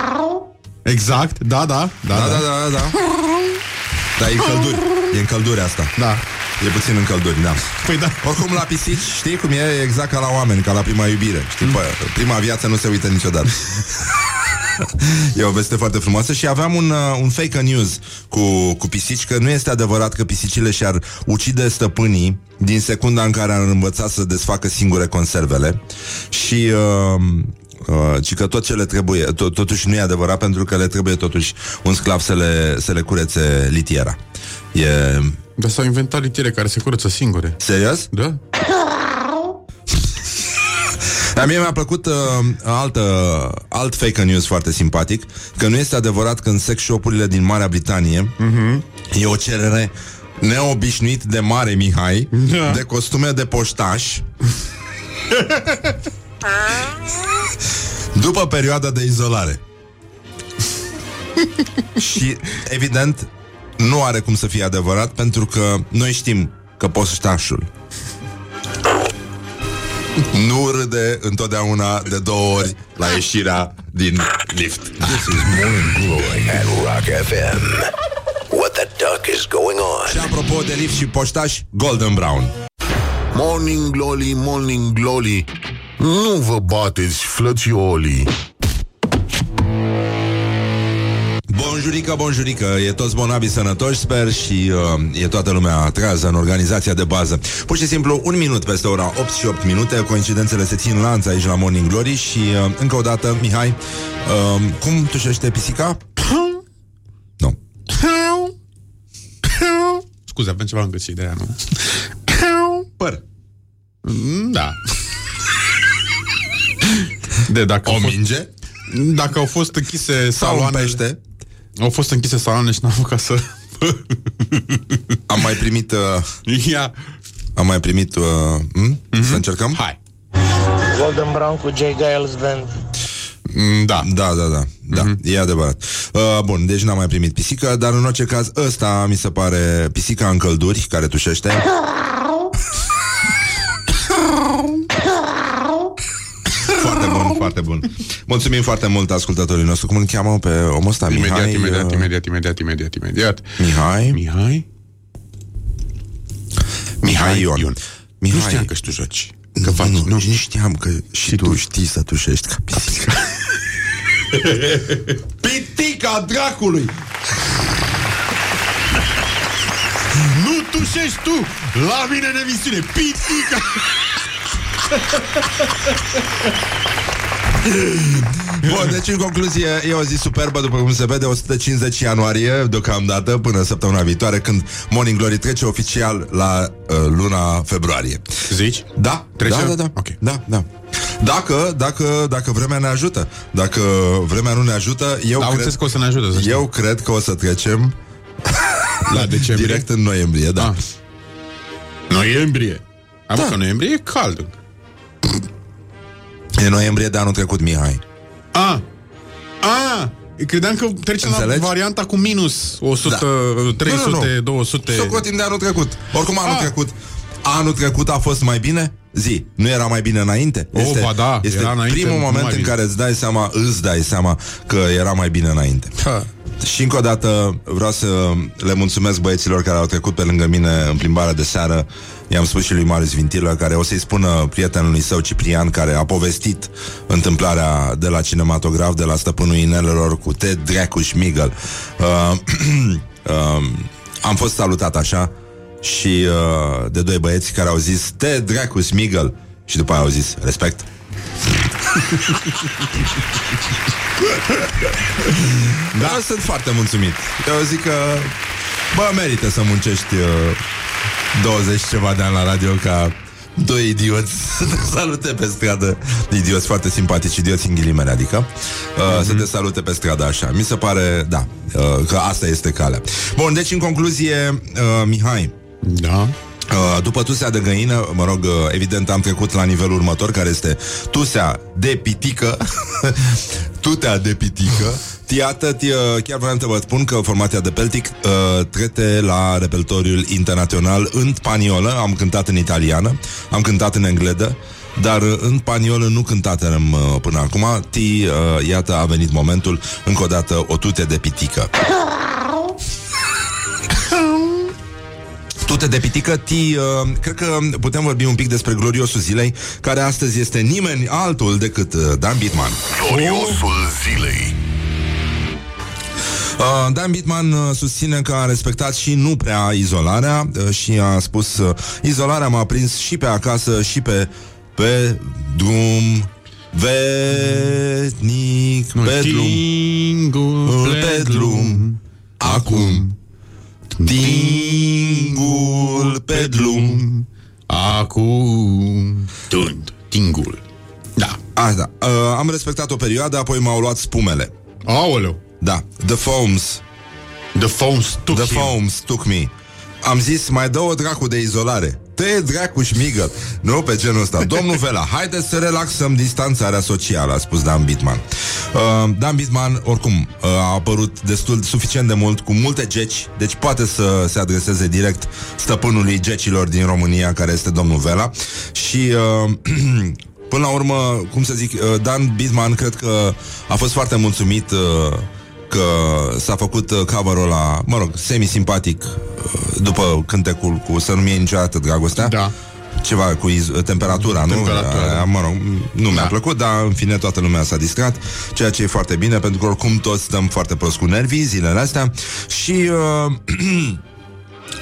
Exact, da, da. Da, Da, da, da, da. Da, e în călduri. E în călduri asta. da. E puțin în călduri, da. Păi da. Oricum la pisici, știi cum e? E exact ca la oameni, ca la prima iubire. Știi, mm. prima viață nu se uită niciodată. e o veste foarte frumoasă și aveam un, uh, un fake news cu, cu pisici, că nu este adevărat că pisicile și-ar ucide stăpânii din secunda în care ar învăța să desfacă singure conservele și... Uh, Uh, ci că tot ce le trebuie, to- totuși nu e adevărat pentru că le trebuie totuși un sclav să le, să le curețe litiera. E Dar s-au inventat litiere care se curăță singure. serios? Da? Dar mie mi-a plăcut uh, altă, alt fake news foarte simpatic, că nu este adevărat că în sex shop-urile din Marea Britanie uh-huh. e o cerere neobișnuit de mare Mihai Da. de costume de poștaș după perioada de izolare. Și, evident, nu are cum să fie adevărat pentru că noi știm că poștașul nu râde întotdeauna de două ori la ieșirea din lift. This is Morning Glory at Rock FM. What the duck is going Și on? apropo de lift și poștaș, Golden Brown. Morning Glory, Morning Glory Nu vă bateți, flățiolii Bonjurică, bonjurică, e toți bonabii sănătoși, sper, și uh, e toată lumea trează în organizația de bază. Pur și simplu, un minut peste ora 8 și 8 minute, coincidențele se țin lanț aici la Morning Glory și uh, încă o dată, Mihai, uh, cum tușește pisica? Nu. Scuze, avem ceva încă și de aia, nu? Păr. Mm, Da. De dacă O au fost, minge? dacă au fost închise Sau un saloanele, pește? Au fost închise saloane și n-am apucat să Am mai primit... Uh, ia. am mai primit... Uh, m? Să încercăm? Hai. Golden Brown cu Jay Giles Band. Mm, Da. Da, da, da, da, Mhm. e adevărat. Uh, bun, deci n-am mai primit pisică, dar în orice caz, ăsta mi se pare pisica în călduri, care tușește. foarte bun, foarte bun. Mulțumim foarte mult ascultătorii nostru. Cum îl cheamă pe omul ăsta? Imediat, Mihai, imediat, uh, imediat, imediat, imediat, imediat. Mihai? Mihai? Mihai Ion. Ion. Mihai. Nu știam că și tu joci. Că faci, nu, nu, nu știam că și tu știi să tușești ca pisica. Pitica dracului! Nu tușești tu la mine în emisiune, pitică! Bun, deci în concluzie e o zi superbă După cum se vede, 150 ianuarie Deocamdată, până săptămâna viitoare Când Morning Glory trece oficial La uh, luna februarie Zici? Da, Trece? da, da, da. Ok. da, da. Dacă, dacă, dacă vremea ne ajută Dacă vremea nu ne ajută Eu, Am cred, înțeles că o să ne ajute, să știi. eu cred că o să trecem La decembrie? Direct în noiembrie, da Ah. Noiembrie. Am da. că noiembrie e cald. E noiembrie de anul trecut, Mihai A. A. Credeam că trecem Înțelegi? la varianta cu minus 100, Da. 300, Nu, nu, nu. 200. Socotim de anul trecut Oricum anul Ah. trecut Anul trecut a fost mai bine? Zi, nu era mai bine înainte? Oh, ba da, este era înainte primul mult moment mai în bine. care îți dai seama, îți dai seama că era mai bine înainte. Ha. Și încă o dată vreau să le mulțumesc băieților care au trecut pe lângă mine în plimbarea de seară. I-am spus și lui Marius Vintilă, care o să-i spună prietenului său Ciprian, care a povestit întâmplarea de la cinematograf, de la stăpânul inelelor cu Ted Dracu Schmigel. Uh, uh, am fost salutat așa și uh, de doi băieți care au zis Ted Dracu Schmigel și după aia au zis respect. Da, sunt foarte mulțumit. Eu zic că, bă, merită să muncești uh, 20 ceva de ani la radio ca doi idioți să te salute pe stradă. Idioți foarte simpatici, idioți în ghilimele, adică uh, să te salute pe stradă așa. Mi se pare, da, uh, că asta este calea. Bun, deci în concluzie, uh, Mihai, Da. Uh, După tusea de găină, mă rog, uh, evident am trecut la nivelul următor, care este tusea de pitică, tutea de pitică. Iată, ti, uh, chiar vreau să vă spun că formația de Peltic uh, trece la repertoriul internațional în spaniolă, am cântat în italiană, am cântat în engleză, dar uh, în spaniolă nu cântatem uh, până acum. Ti, uh, iată, a venit momentul, încă o dată, o tute de pitică. Tute de pitică, ti, uh, cred că putem vorbi un pic despre gloriosul zilei, care astăzi este nimeni altul decât uh, Dan Bitman. Gloriosul zilei. Uh, Dan Bitman uh, susține că a respectat și nu prea izolarea uh, și a spus uh, izolarea m-a prins și pe acasă și pe pe drum vetnic pe drum Tingul pe drum acum tingul pe drum Acum. Tund. Tingul. Da. Asta. Uh, am respectat o perioadă, apoi m-au luat spumele. Aoleu. Da, The Foams The phones took The him. Foams took me Am zis, mai dă o dracu de izolare Te dracu șmigăl Nu pe genul ăsta. Domnul Vela, haideți să relaxăm distanțarea socială A spus Dan Bitman. Uh, Dan Bitman, oricum uh, A apărut destul, suficient de mult Cu multe geci, deci poate să se adreseze Direct stăpânului gecilor din România Care este domnul Vela. Și uh, Până la urmă, cum să zic, uh, Dan Bitman cred că a fost foarte mulțumit uh, că s-a făcut uh, cover-ul ăla, mă rog, semi-simpatic uh, după cântecul cu Să nu mie niciodată dragostea. Da. Ceva cu iz- temperatura, nu? Temperatura, Aia, da. Mă rog, nu mi-a Da. plăcut, dar în fine toată lumea s-a distrat, ceea ce e foarte bine, pentru că oricum toți stăm foarte prost cu nervii zilele astea și... Uh,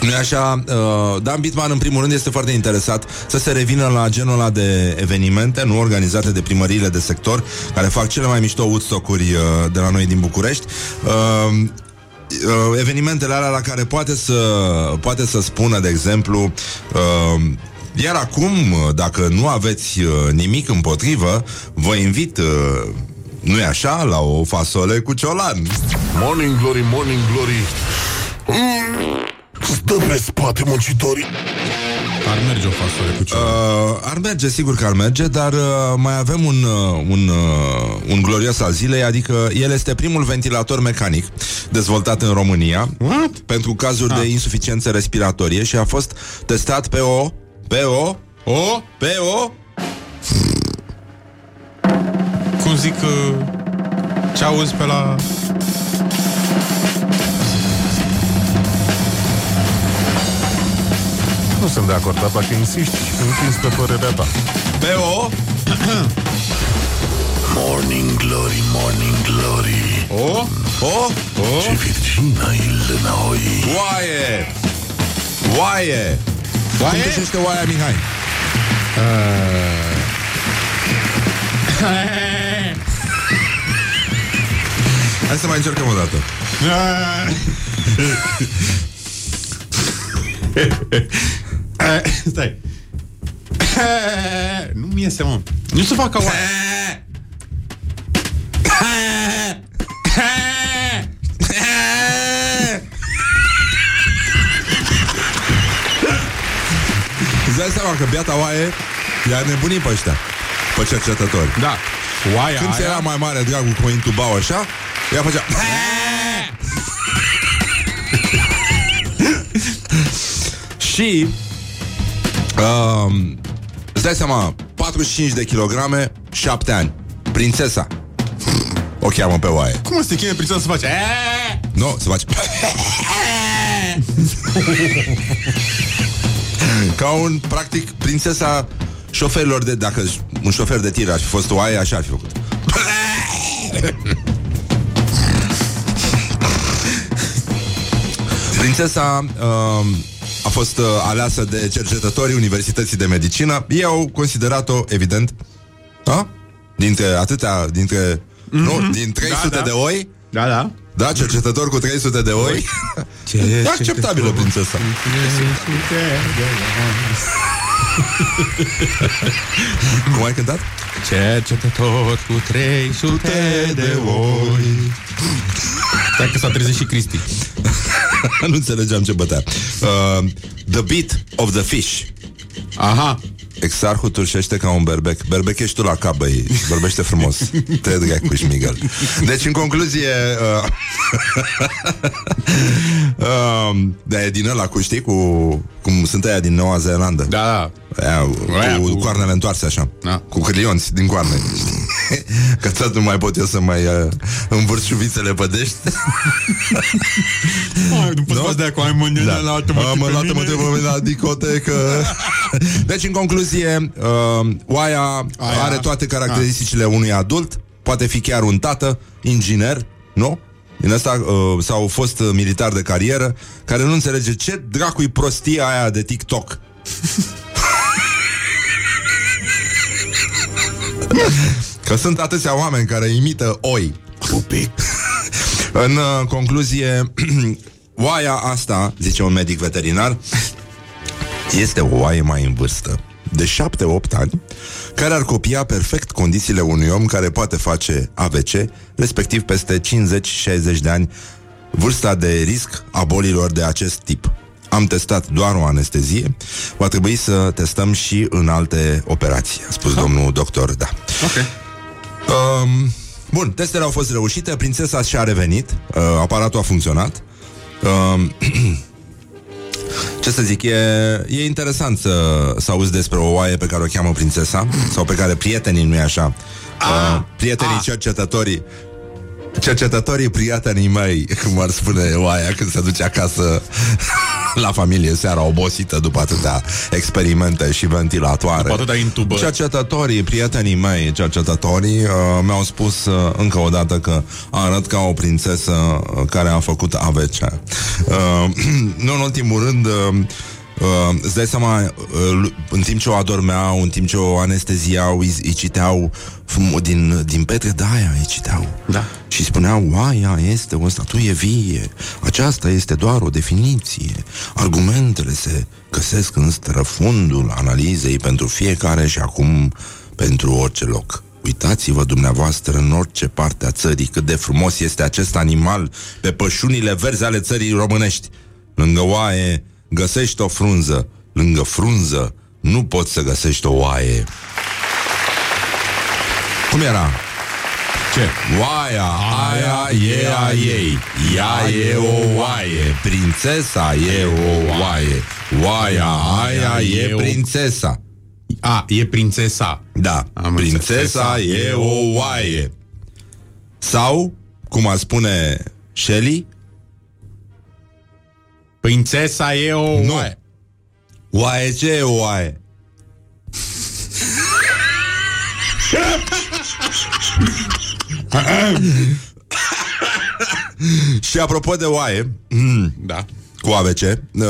nu e așa? Uh, Dan Bitman, în primul rând, este foarte interesat să se revină la genul ăla de evenimente, nu organizate de primăriile de sector, care fac cele mai mișto Woodstock-uri uh, de la noi din București. Uh, uh, evenimentele alea la care poate să, poate să spună, de exemplu, uh, iar acum, uh, dacă nu aveți uh, nimic împotrivă, vă invit, uh, nu e așa, la o fasole cu ciolan. Morning Glory, Morning Glory. Mm, Stă pe spate muncitorii. Ar merge o fasole cu ceva. Uh, ar merge, sigur că ar merge, dar uh, mai avem un, uh, un, uh, un glorios al zilei, adică el este primul ventilator mecanic dezvoltat în România What? pentru cazuri de insuficiență respiratorie și a fost testat pe o pe o O? pe o Cum zic uh, ce auzi pe la... Nu sunt de acord, dar dacă insisti, împins pe părerea ta. pe o Morning Glory, Morning Glory O, O, o, Ce virgină îl înoi oaie! Oaie! Cum Oaie? găsește oaia, Mihai? Hai să mai încercăm o dată. Stai. Nu mi iese, mă. Nu se facă oaie. Îți dai seama că biata oaie i-a nebunit pe ăștia, pe cercetători. Da. Oaia Când aia... era mai mare dragul cu intubau așa, ea făcea... Și um, Îți dai seama 45 de kilograme 7 ani Prințesa O cheamă pe oaie Cum se cheme prințesa să face? Eee! Nu, se face Ca un, practic, prințesa șoferilor de... Dacă un șofer de tir ar fi fost oaie, așa ar fi făcut Prințesa uh, a fost uh, aleasă de cercetătorii Universității de Medicină. Ei au considerat-o, evident, a? dintre atâtea, dintre, mm-hmm. nu, din 300 Da, da. de oi, Da, da. da, cercetător cu 300 de oi, e acceptabilă prințesa. Cum ai cântat? Cercetător cu 300 de oi. Stai că s-a trezit și Cristi. nu înțelegeam ce bătea. Uh, the beat of the fish. Aha. Exarhul turșește ca un berbec Berbec ești tu la cap, băi Vorbește frumos Te drag cu șmigăl Deci, în concluzie uh, uh, De din ăla cu, știi, cu Cum sunt aia din Noua Zeelandă Da, da. Aia, cu, Aia cu cu- coarnele întoarse așa Da. Cu câlionți din coarne Că tot nu mai pot eu să mai uh, învârt șuvițele pe dești Ai, după Nu? să de cu ai mândre Da. la altă Am luat mă pe mine la discotecă. deci, în concluzie, uh, oaia Aia. are toate caracteristicile unui adult, poate fi chiar un tată, inginer, nu? Din asta, uh, sau fost uh, militar de carieră, care nu înțelege ce dracu-i prostia aia de TikTok. Că sunt atâția oameni care imită oi. Pupic În uh, concluzie, oaia asta, zice un medic veterinar, este o oaie mai în vârstă, de 7-8 ani, care ar copia perfect condițiile unui om care poate face AVC, respectiv peste 50-60 de ani, vârsta de risc a bolilor de acest tip. Am testat doar o anestezie, va trebui să testăm și în alte operații, a spus domnul doctor, da. Ok. Um, bun, testele au fost reușite, prințesa și-a revenit, uh, aparatul a funcționat. Um, ce să zic, e, e interesant să, să auzi despre o oaie pe care o cheamă prințesa, sau pe care prietenii, nu-i așa, uh, prietenii cercetătorii, cercetătorii prietenii mei, cum ar spune oaia când se duce acasă la familie seara obosită după atâtea experimente și ventilatoare. După atâtea intubări. Cercetătorii, prietenii mei, cercetătorii, uh, mi-au spus uh, încă o dată că arăt ca o prințesă uh, care a făcut AVC. Uh, nu în ultimul rând, uh, Uh, îți dai seama, uh, în timp ce o adormeau, în timp ce o anesteziau, îi, îi citeau fum, din, din petre de aia, îi citeau. Da. Și spuneau, oaia este o statuie vie, aceasta este doar o definiție. Argumentele se găsesc în străfundul analizei pentru fiecare și acum pentru orice loc. Uitați-vă dumneavoastră în orice parte a țării cât de frumos este acest animal pe pășunile verzi ale țării românești. Lângă oaie găsești o frunză, lângă frunză nu poți să găsești o oaie. Cum era? Ce? Oaia, aia e a ei Ea e o oaie Prințesa e o oaie Oaia, aia e prințesa A, e prințesa. Da, Am prințesa înțeles. e o oaie Sau, cum ar spune Shelley Prințesa e o Nu. oaie. Oaie ce e o oaie? și apropo de oaie, Da. cu AVC, uh,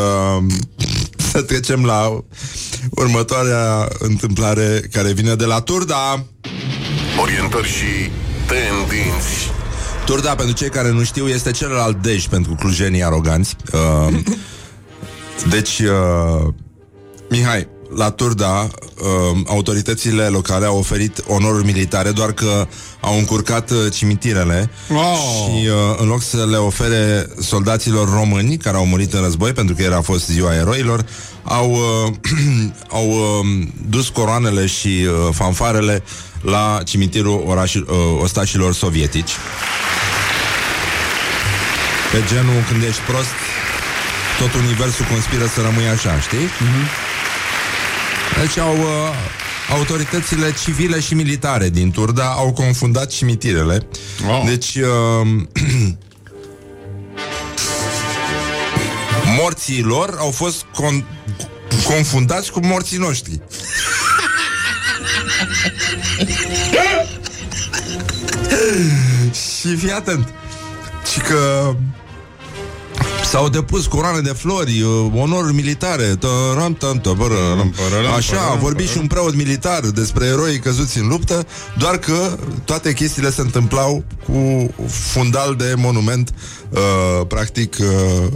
să trecem la următoarea întâmplare care vine de la Turda. Orientări și tendinți. Turda, pentru cei care nu știu, este celălalt dej pentru clujenii aroganți. Uh, deci, uh, Mihai, la Turda, uh, autoritățile locale au oferit onoruri militare, doar că au încurcat uh, cimitirele Oh. și uh, în loc să le ofere soldaților români care au murit în război, pentru că era fost ziua eroilor, au, uh, au uh, dus coroanele și uh, fanfarele la cimitirul oraș, uh, ostașilor sovietici. Pe genul când ești prost Tot universul conspiră să rămâi așa, știi? Deci au uh, Autoritățile civile și militare din Turda Au confundat cimitirele Oh. Deci uh, Morții lor au fost con- confundați cu morții noștri Și fii atent Și că S-au depus coroane de flori, uh, onoruri militare tăram, tam, tăbărăram. Așa, a vorbit și un preot militar despre eroi căzuți în luptă Doar că toate chestiile se întâmplau cu fundal de monument uh, Practic uh,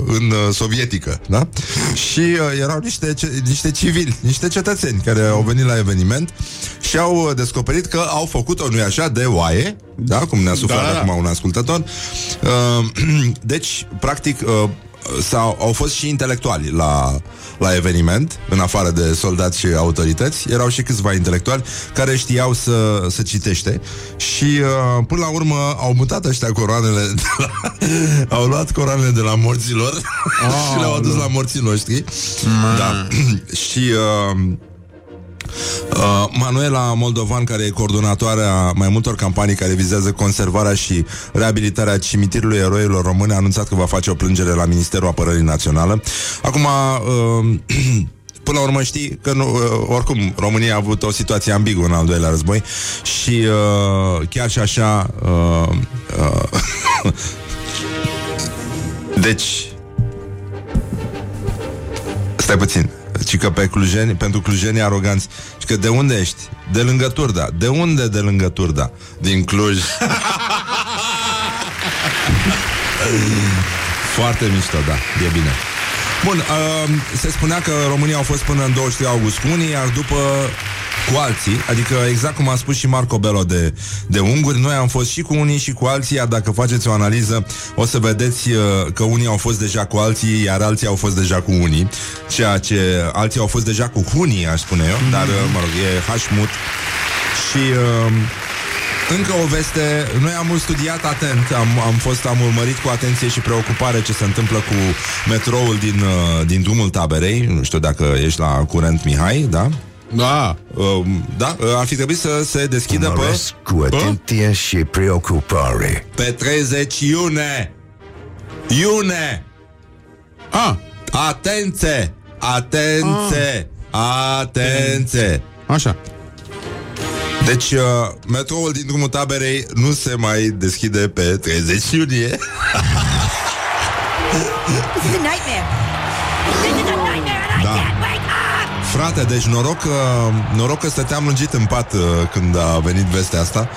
în uh, sovietică da? Și uh, erau niște, ce- niște civili, niște cetățeni Care au venit la eveniment Și au uh, descoperit că au făcut-o, nu așa, de oaie da? Cum ne-a suflat Da, da. acum un ascultător uh, Deci, practic uh, sau, au fost și intelectuali la, la eveniment, în afară de soldați și autorități, erau și câțiva intelectuali care știau să, să citește și uh, până la urmă au mutat ăștia coroanele de la, au luat coroanele de la morților și le-au adus la morții noștri. Da. și uh, Uh, Manuela Moldovan, care e coordonatoarea mai multor campanii care vizează conservarea și reabilitarea cimitirului eroilor români, a anunțat că va face o plângere la Ministerul Apărării Națională. Acum, uh, până la urmă știi că nu, uh, oricum România a avut o situație ambiguă în al doilea război și uh, chiar și așa uh, uh, deci Stai puțin. Ci că pe clujeni, pentru clujenii aroganți. Și că de unde ești? De lângă Turda. De unde de lângă Turda? Din Cluj. Foarte mișto, da, e bine Bun, uh, se spunea că România au fost până în 23 august cu unii Iar după cu alții, adică exact cum a spus și Marco Bello de, de unguri, noi am fost și cu unii și cu alții, iar dacă faceți o analiză, o să vedeți uh, că unii au fost deja cu alții, iar alții au fost deja cu unii, ceea ce alții au fost deja cu hunii, aș spune eu, dar, uh, mă rog, e hașmut. Și uh, încă o veste, noi am studiat atent, am, am fost, am urmărit cu atenție și preocupare ce se întâmplă cu metroul din, uh, din drumul taberei, nu știu dacă ești la curent, Mihai, da? Da. Uh, da, uh, ar fi trebuit să se deschidă pe, Urmăresc cu atenție și preocupare. pe 30 iunie. Iune! Ah, Atenție! Atenție! Atenție! așa. Deci, uh, metroul din drumul taberei nu se mai deschide pe 30 iunie. This is a nightmare. This is a nightmare and I Da. can't wake up! Frate, deci noroc că, noroc că stăteam lungit în pat uh, când a venit vestea asta.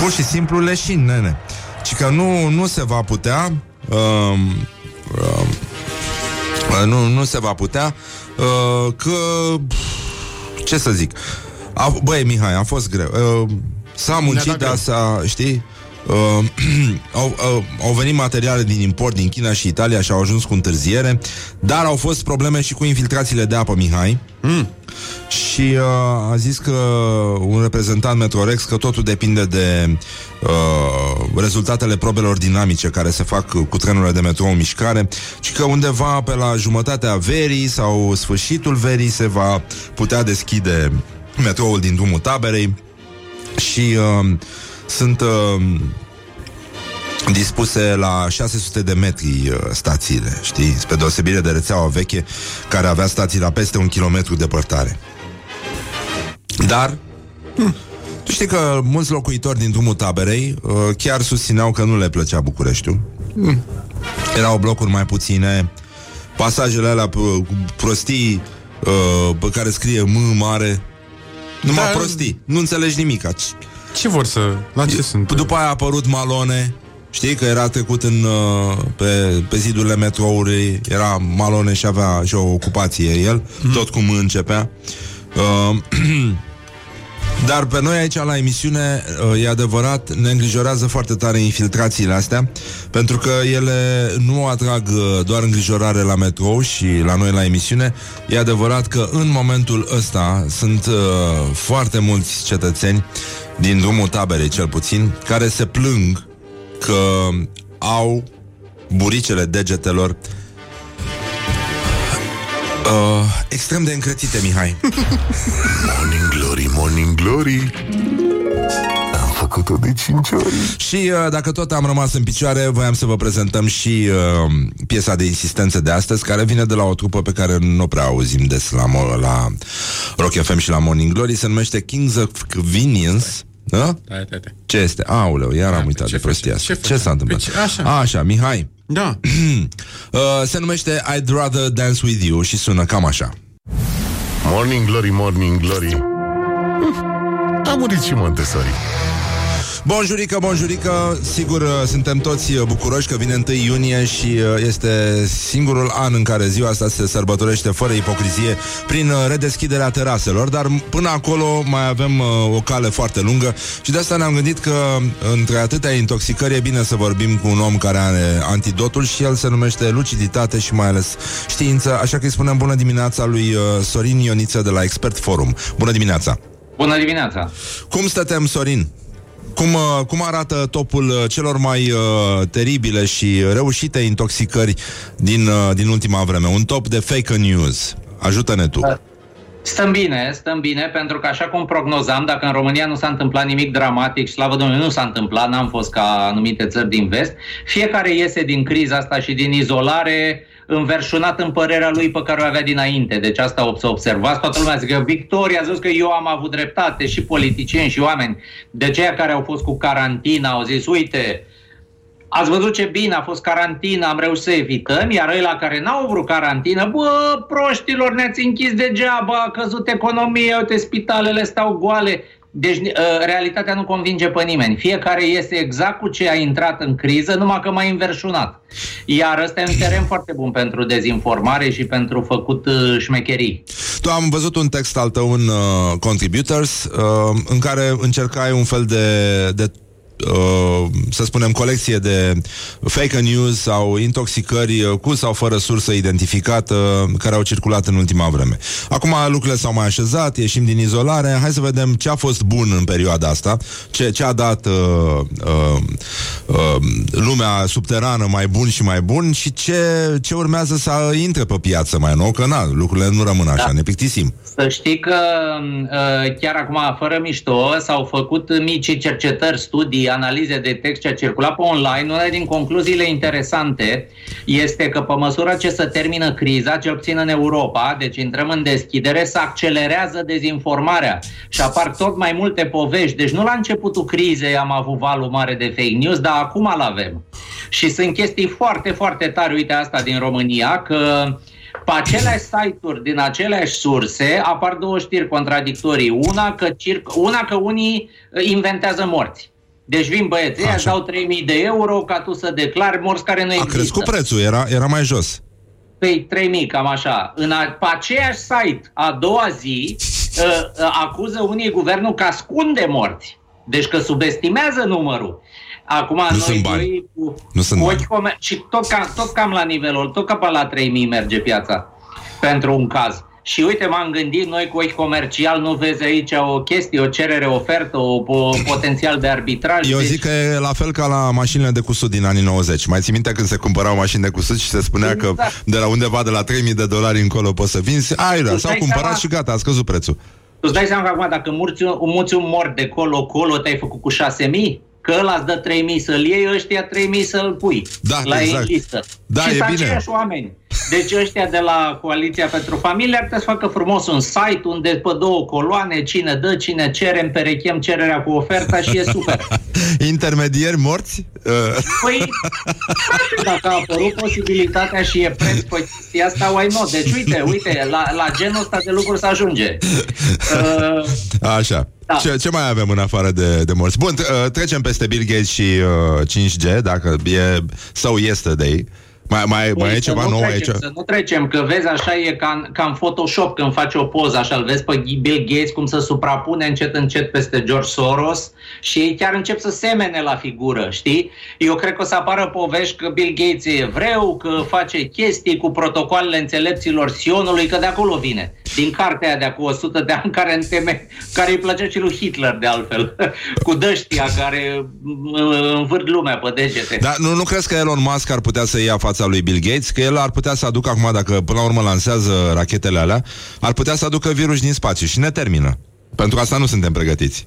Pur și simplu leșin, nene. Și că nu, nu se va putea um, um, uh, nu, nu se va putea uh, că ce să zic a, băi Mihai, a fost greu uh, s-a muncit, dat dar greu. s-a, știi Uh, au, uh, au venit materiale din import din China și Italia și au ajuns cu întârziere, dar au fost probleme și cu infiltrațiile de apă, Mihai. Mm. Și uh, a zis că un reprezentant Metrorex că totul depinde de uh, rezultatele probelor dinamice care se fac cu trenurile de metrou în mișcare și că undeva pe la jumătatea verii sau sfârșitul verii se va putea deschide metroul din drumul taberei și uh, sunt uh, dispuse la 600 de metri uh, stațiile, știi? Spre deosebire de rețeaua veche care avea stații la peste un kilometru departare. Dar hm, Tu știi că mulți locuitori din drumul taberei uh, chiar susțineau că nu le plăcea Bucureștiul. Mm. Erau blocuri mai puține, pasajele alea p- cu prostii uh, pe care scrie M mare, numai Da. prostii, nu înțelegi nimic. Ce vor să... La ce sunt? După aia a apărut Malone, știi că era trecut în, uh, pe, pe zidurile metroului, era Malone și avea și o ocupație el, mm. tot cum începea. Uh, Dar pe noi aici la emisiune, uh, e adevărat, ne îngrijorează foarte tare infiltrațiile astea, pentru că ele nu atrag uh, doar îngrijorare la metrou și la noi la emisiune. E adevărat că în momentul ăsta sunt uh, foarte mulți cetățeni din drumul taberei, cel puțin, care se plâng că au buricele degetelor uh, extrem de încretite, Mihai. Morning Glory, Morning Glory Am făcut-o de 5 ori Și uh, dacă tot am rămas în picioare, voiam să vă prezentăm și uh, piesa de insistență de astăzi, care vine de la o trupă pe care nu prea auzim des la, mo- la Rock FM și la Morning Glory, se numește Kings of Convenience. Da? Da, da, da. Ce este? Aoleu, iar am Da, uitat ce de prostia face? asta. Ce Ce, face? s-a întâmplat? Păi ce- așa. așa, Mihai. Da. uh, se numește I'd Rather Dance With You și sună cam așa. Morning Glory, Morning Glory Uf, A murit și Montessori Bonjurică, bonjurică, sigur uh, suntem toți uh, bucuroși că vine 1 iunie și uh, este singurul an în care ziua asta se sărbătorește fără ipocrizie prin uh, redeschiderea teraselor, dar m- până acolo mai avem uh, o cale foarte lungă și de asta ne-am gândit că uh, între atâtea intoxicări e bine să vorbim cu un om care are antidotul și el se numește luciditate și mai ales știință, așa că îi spunem bună dimineața lui uh, Sorin Ioniță de la Expert Forum. Bună dimineața! Bună dimineața! Cum stătem, Sorin? Cum, uh, cum arată topul uh, celor mai uh, teribile și reușite intoxicări din, uh, din ultima vreme? Un top de fake news. Ajută-ne tu. Stăm bine, stăm bine, pentru că așa cum prognozam, dacă în România nu s-a întâmplat nimic dramatic, slavă Domnului, nu s-a întâmplat, n-am fost ca anumite țări din vest, fiecare iese din criza asta și din izolare înverșunat în părerea lui pe care o avea dinainte. Deci asta o să observați. Toată lumea zice că Victoria a zis că eu am avut dreptate și politicieni și oameni. De ceea care au fost cu carantina au zis, uite, Ați văzut ce bine a fost carantina, am reușit să evităm, iar ăia care n-au vrut carantină, bă, proștilor, ne-ați închis degeaba, a căzut economia, uite, spitalele stau goale. Deci uh, realitatea nu convinge pe nimeni. Fiecare este exact cu ce a intrat în criză, numai că mai înverșunat. Iar ăsta e un teren foarte bun pentru dezinformare și pentru făcut uh, șmecherii. Tu am văzut un text al tău în uh, Contributors uh, în care încercai un fel de, de uh, să spunem, colecție de fake news sau intoxicări uh, cu sau fără sursă identificată care au circulat în ultima vreme. Acum lucrurile s-au mai așezat, ieșim din izolare, hai să vedem ce a fost bun în perioada asta, ce, ce a dat uh, uh, uh, lumea subterană mai bun și mai bun și ce, ce urmează să intre pe piață mai nou, că na, lucrurile nu rămân așa, Da. ne plictisim. Să știi că uh, chiar acum, fără mișto, s-au făcut mici cercetări, studii, analize de text ce a circulat pe online. Una din concluziile interesante este că pe măsură ce se termină criza, cel puțin în Europa, deci intrăm în deschidere, se accelerează dezinformarea și apar tot mai multe povești. Deci nu la începutul crizei am avut valul mare de fake news, dar acum îl avem. Și sunt chestii foarte, foarte tari, uite asta din România, că pe aceleași site-uri, din aceleași surse, apar două știri contradictorii. Una că, circ, una că unii uh, inventează morți. Deci vin băieții, își Așa. dau 3000 de euro ca tu să declari morți care nu A există. crescut prețul, era, era mai jos. Păi 3000, cam așa. În a, pe aceeași site, a doua zi, uh, uh, acuză unii guvernul că ascunde morți. Deci că subestimează numărul. Acum Nu noi sunt bani. doi cu, Nu sunt cu bani. ochi comer- și tot cam, tot cam la nivelul, tot cam pe la 3000 merge piața pentru un caz. Și uite, m-am gândit, noi cu ochi comercial nu vezi aici o chestie, o cerere, ofertă, o, o potențial de arbitraj. Eu Deci- zic că e la fel ca la mașinile de cusut din anii 90. Mai ții minte când se cumpărau mașini de cusut și se spunea că Exact. de la undeva de la 3000 de dolari încolo poți să vinzi? Ai, da, Îți s-au dai cumpărat seama? și gata, a scăzut prețul. Tu îți dai seama că acum dacă murți un, muți un mort de colo-colo, te-ai făcut cu 6.000? Că ăla îți dă 3000 să-l iei, ăștia 3000 să-l pui Da, la ei în exact. listă. Da, și e sunt bine. aceiași oameni. Deci ăștia de la Coaliția pentru Familie ar putea să facă frumos un site unde pe două coloane, cine dă, cine cere, împerechem cererea cu oferta și e super. Intermediari morți? Uh, Păi, frate, dacă a apărut posibilitatea și e preț pe chestia asta, why not? Deci uite, uite, la, la genul ăsta de lucruri să ajunge. Uh, Așa. Da. Ce, ce mai avem în afară de, de morți? Bun, t- uh, trecem peste Bill Gates și uh, 5G, dacă e sau este de ei. Mai, mai, mai e Să ceva nu nou trecem, aici? Să nu trecem, că vezi așa e ca în, ca în Photoshop când faci o poză, așa îl vezi pe Bill Gates cum să suprapune încet încet peste George Soros și ei chiar încep să semene la figură, știi? Eu cred că o să apară povești că Bill Gates e evreu, că face chestii cu protocoalele înțelepților Sionului, că de acolo vine. Din cartea aia de acum 100 de ani care, în teme, care îi plăcea și lui Hitler de altfel, cu dăștia care uh, învârt lumea pe degete. Dar nu, nu crezi că Elon Musk ar putea să ia fața lui Bill Gates? Că el ar putea să aducă acum, dacă până la urmă lansează rachetele alea, ar putea să aducă virus din spațiu și ne termină. Pentru asta nu suntem pregătiți.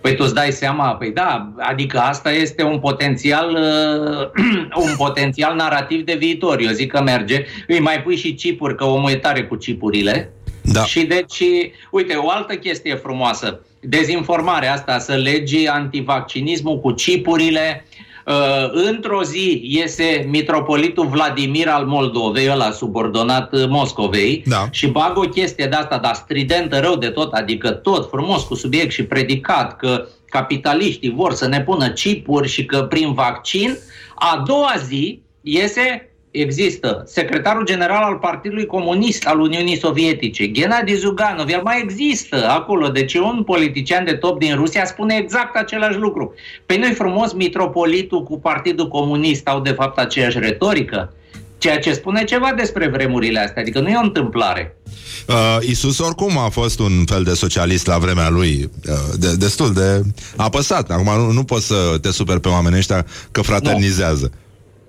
Păi tu îți dai seama, păi da, adică asta este un potențial, uh, un potențial narrativ de viitor. Eu zic că merge. Îi mai pui și chipuri, că omul e tare cu chipurile. Da. Și deci, uite, o altă chestie frumoasă. Dezinformarea asta, să legi antivaccinismul cu chipurile. Uh, într-o zi iese mitropolitul Vladimir al Moldovei, ăla subordonat uh, Moscovei, Da. și bag o chestie de asta, dar stridentă rău de tot, adică tot frumos cu subiect și predicat că capitaliștii vor să ne pună chipuri și că prin vaccin, a doua zi iese Există secretarul general al Partidului Comunist al Uniunii Sovietice, Gennady Zuganov, el mai există acolo, deci un politician de top din Rusia spune exact același lucru. Păi nu frumos, mitropolitul cu Partidul Comunist au de fapt aceeași retorică? Ceea ce spune ceva despre vremurile astea, adică nu e o întâmplare. Uh, Isus oricum a fost un fel de socialist la vremea lui, uh, de, destul de apăsat. Acum nu, nu poți să te super pe oamenii ăștia că fraternizează.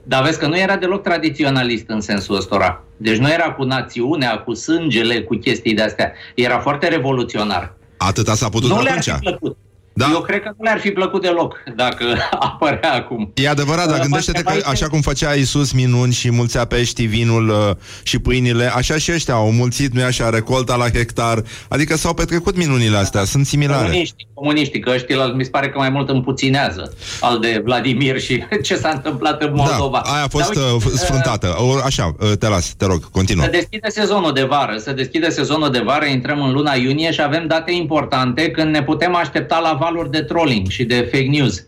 Dar vezi că nu era deloc tradiționalist în sensul ăstora. Deci nu era cu națiunea, cu sângele, cu chestii de-astea. Era foarte revoluționar. Atâta s-a putut nu le-ar atunci. fi plăcut. Da. Eu cred că nu le-ar fi plăcut deloc dacă apărea acum. E adevărat, dar Uh, gândește-te mai că trebuie- așa cum făcea Isus minuni și mulțea peștii, vinul uh, și pâinile, așa și ăștia au mulțit, nu așa, recolta la hectar. Adică s-au petrecut minunile astea, sunt similare. Comuniștii, comuniștii, că ăștia mi se pare că mai mult împuținează al de Vladimir și ce s-a întâmplat în Moldova. Da, aia a fost Dar uite, uh, sfruntată. O, Așa, uh, te las, te rog, continuă. Se deschide sezonul de vară, se deschide sezonul de vară, intrăm în luna iunie și avem date importante când ne putem aștepta la valuri de trolling și de fake news.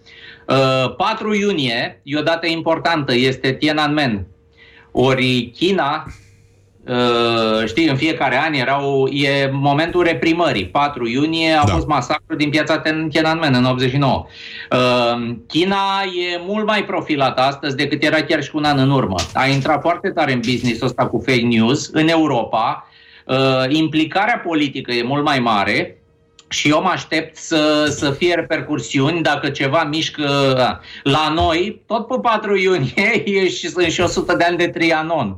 Uh, 4 iunie e o dată importantă, este Tiananmen. Ori China, uh, știi, în fiecare an erau, e momentul reprimării. 4 iunie a Da. fost masacru din piața Ten- Tiananmen în 89. Uh, China e mult mai profilată astăzi decât era chiar și cu un an în urmă. A intrat foarte tare în business-ul ăsta cu fake news în Europa. Uh, implicarea politică e mult mai mare și eu mă aștept să, să fie repercursiuni dacă ceva mișcă la noi, tot pe 4 iunie e și, sunt și 100 de ani de Trianon.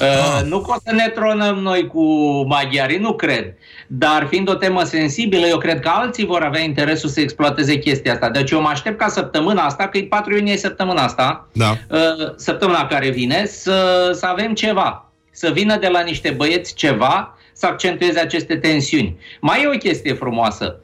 Uh, nu că o să ne tronăm noi cu maghiarii, nu cred. Dar fiind o temă sensibilă, eu cred că alții vor avea interesul să exploateze chestia asta. Deci eu mă aștept ca săptămâna asta, că e 4 iunie e săptămâna asta, Da. uh, săptămâna care vine, să, să avem ceva. Să vină de la niște băieți ceva să accentueze aceste tensiuni. Mai e o chestie frumoasă.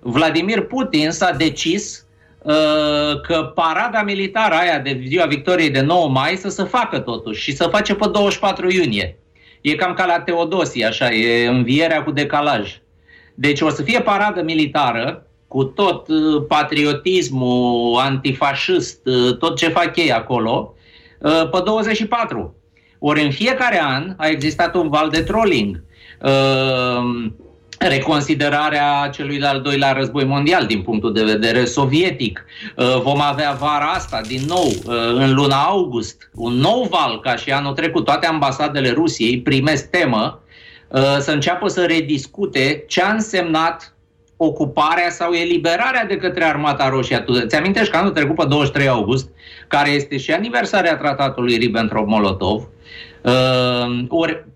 Vladimir Putin s-a decis uh, că parada militară aia de ziua victoriei de 9 mai să se facă totuși și să face pe 24 iunie. E cam ca la Teodosie, așa, e învierea cu decalaj. Deci o să fie paradă militară cu tot uh, patriotismul antifașist, uh, tot ce fac ei acolo, uh, pe 24. Ori în fiecare an a existat un val de trolling. Uh, reconsiderarea celui de-al doilea război mondial din punctul de vedere sovietic. Uh, Vom avea vara asta din nou, uh, în luna august, un nou val ca și anul trecut. Toate ambasadele Rusiei primesc temă uh, să înceapă să rediscute ce a însemnat ocuparea sau eliberarea de către Armata Roșie. Tu îți amintești că anul trecut, pe 23 august, care este și aniversarea tratatului Ribbentrop-Molotov, uh, ori s-a,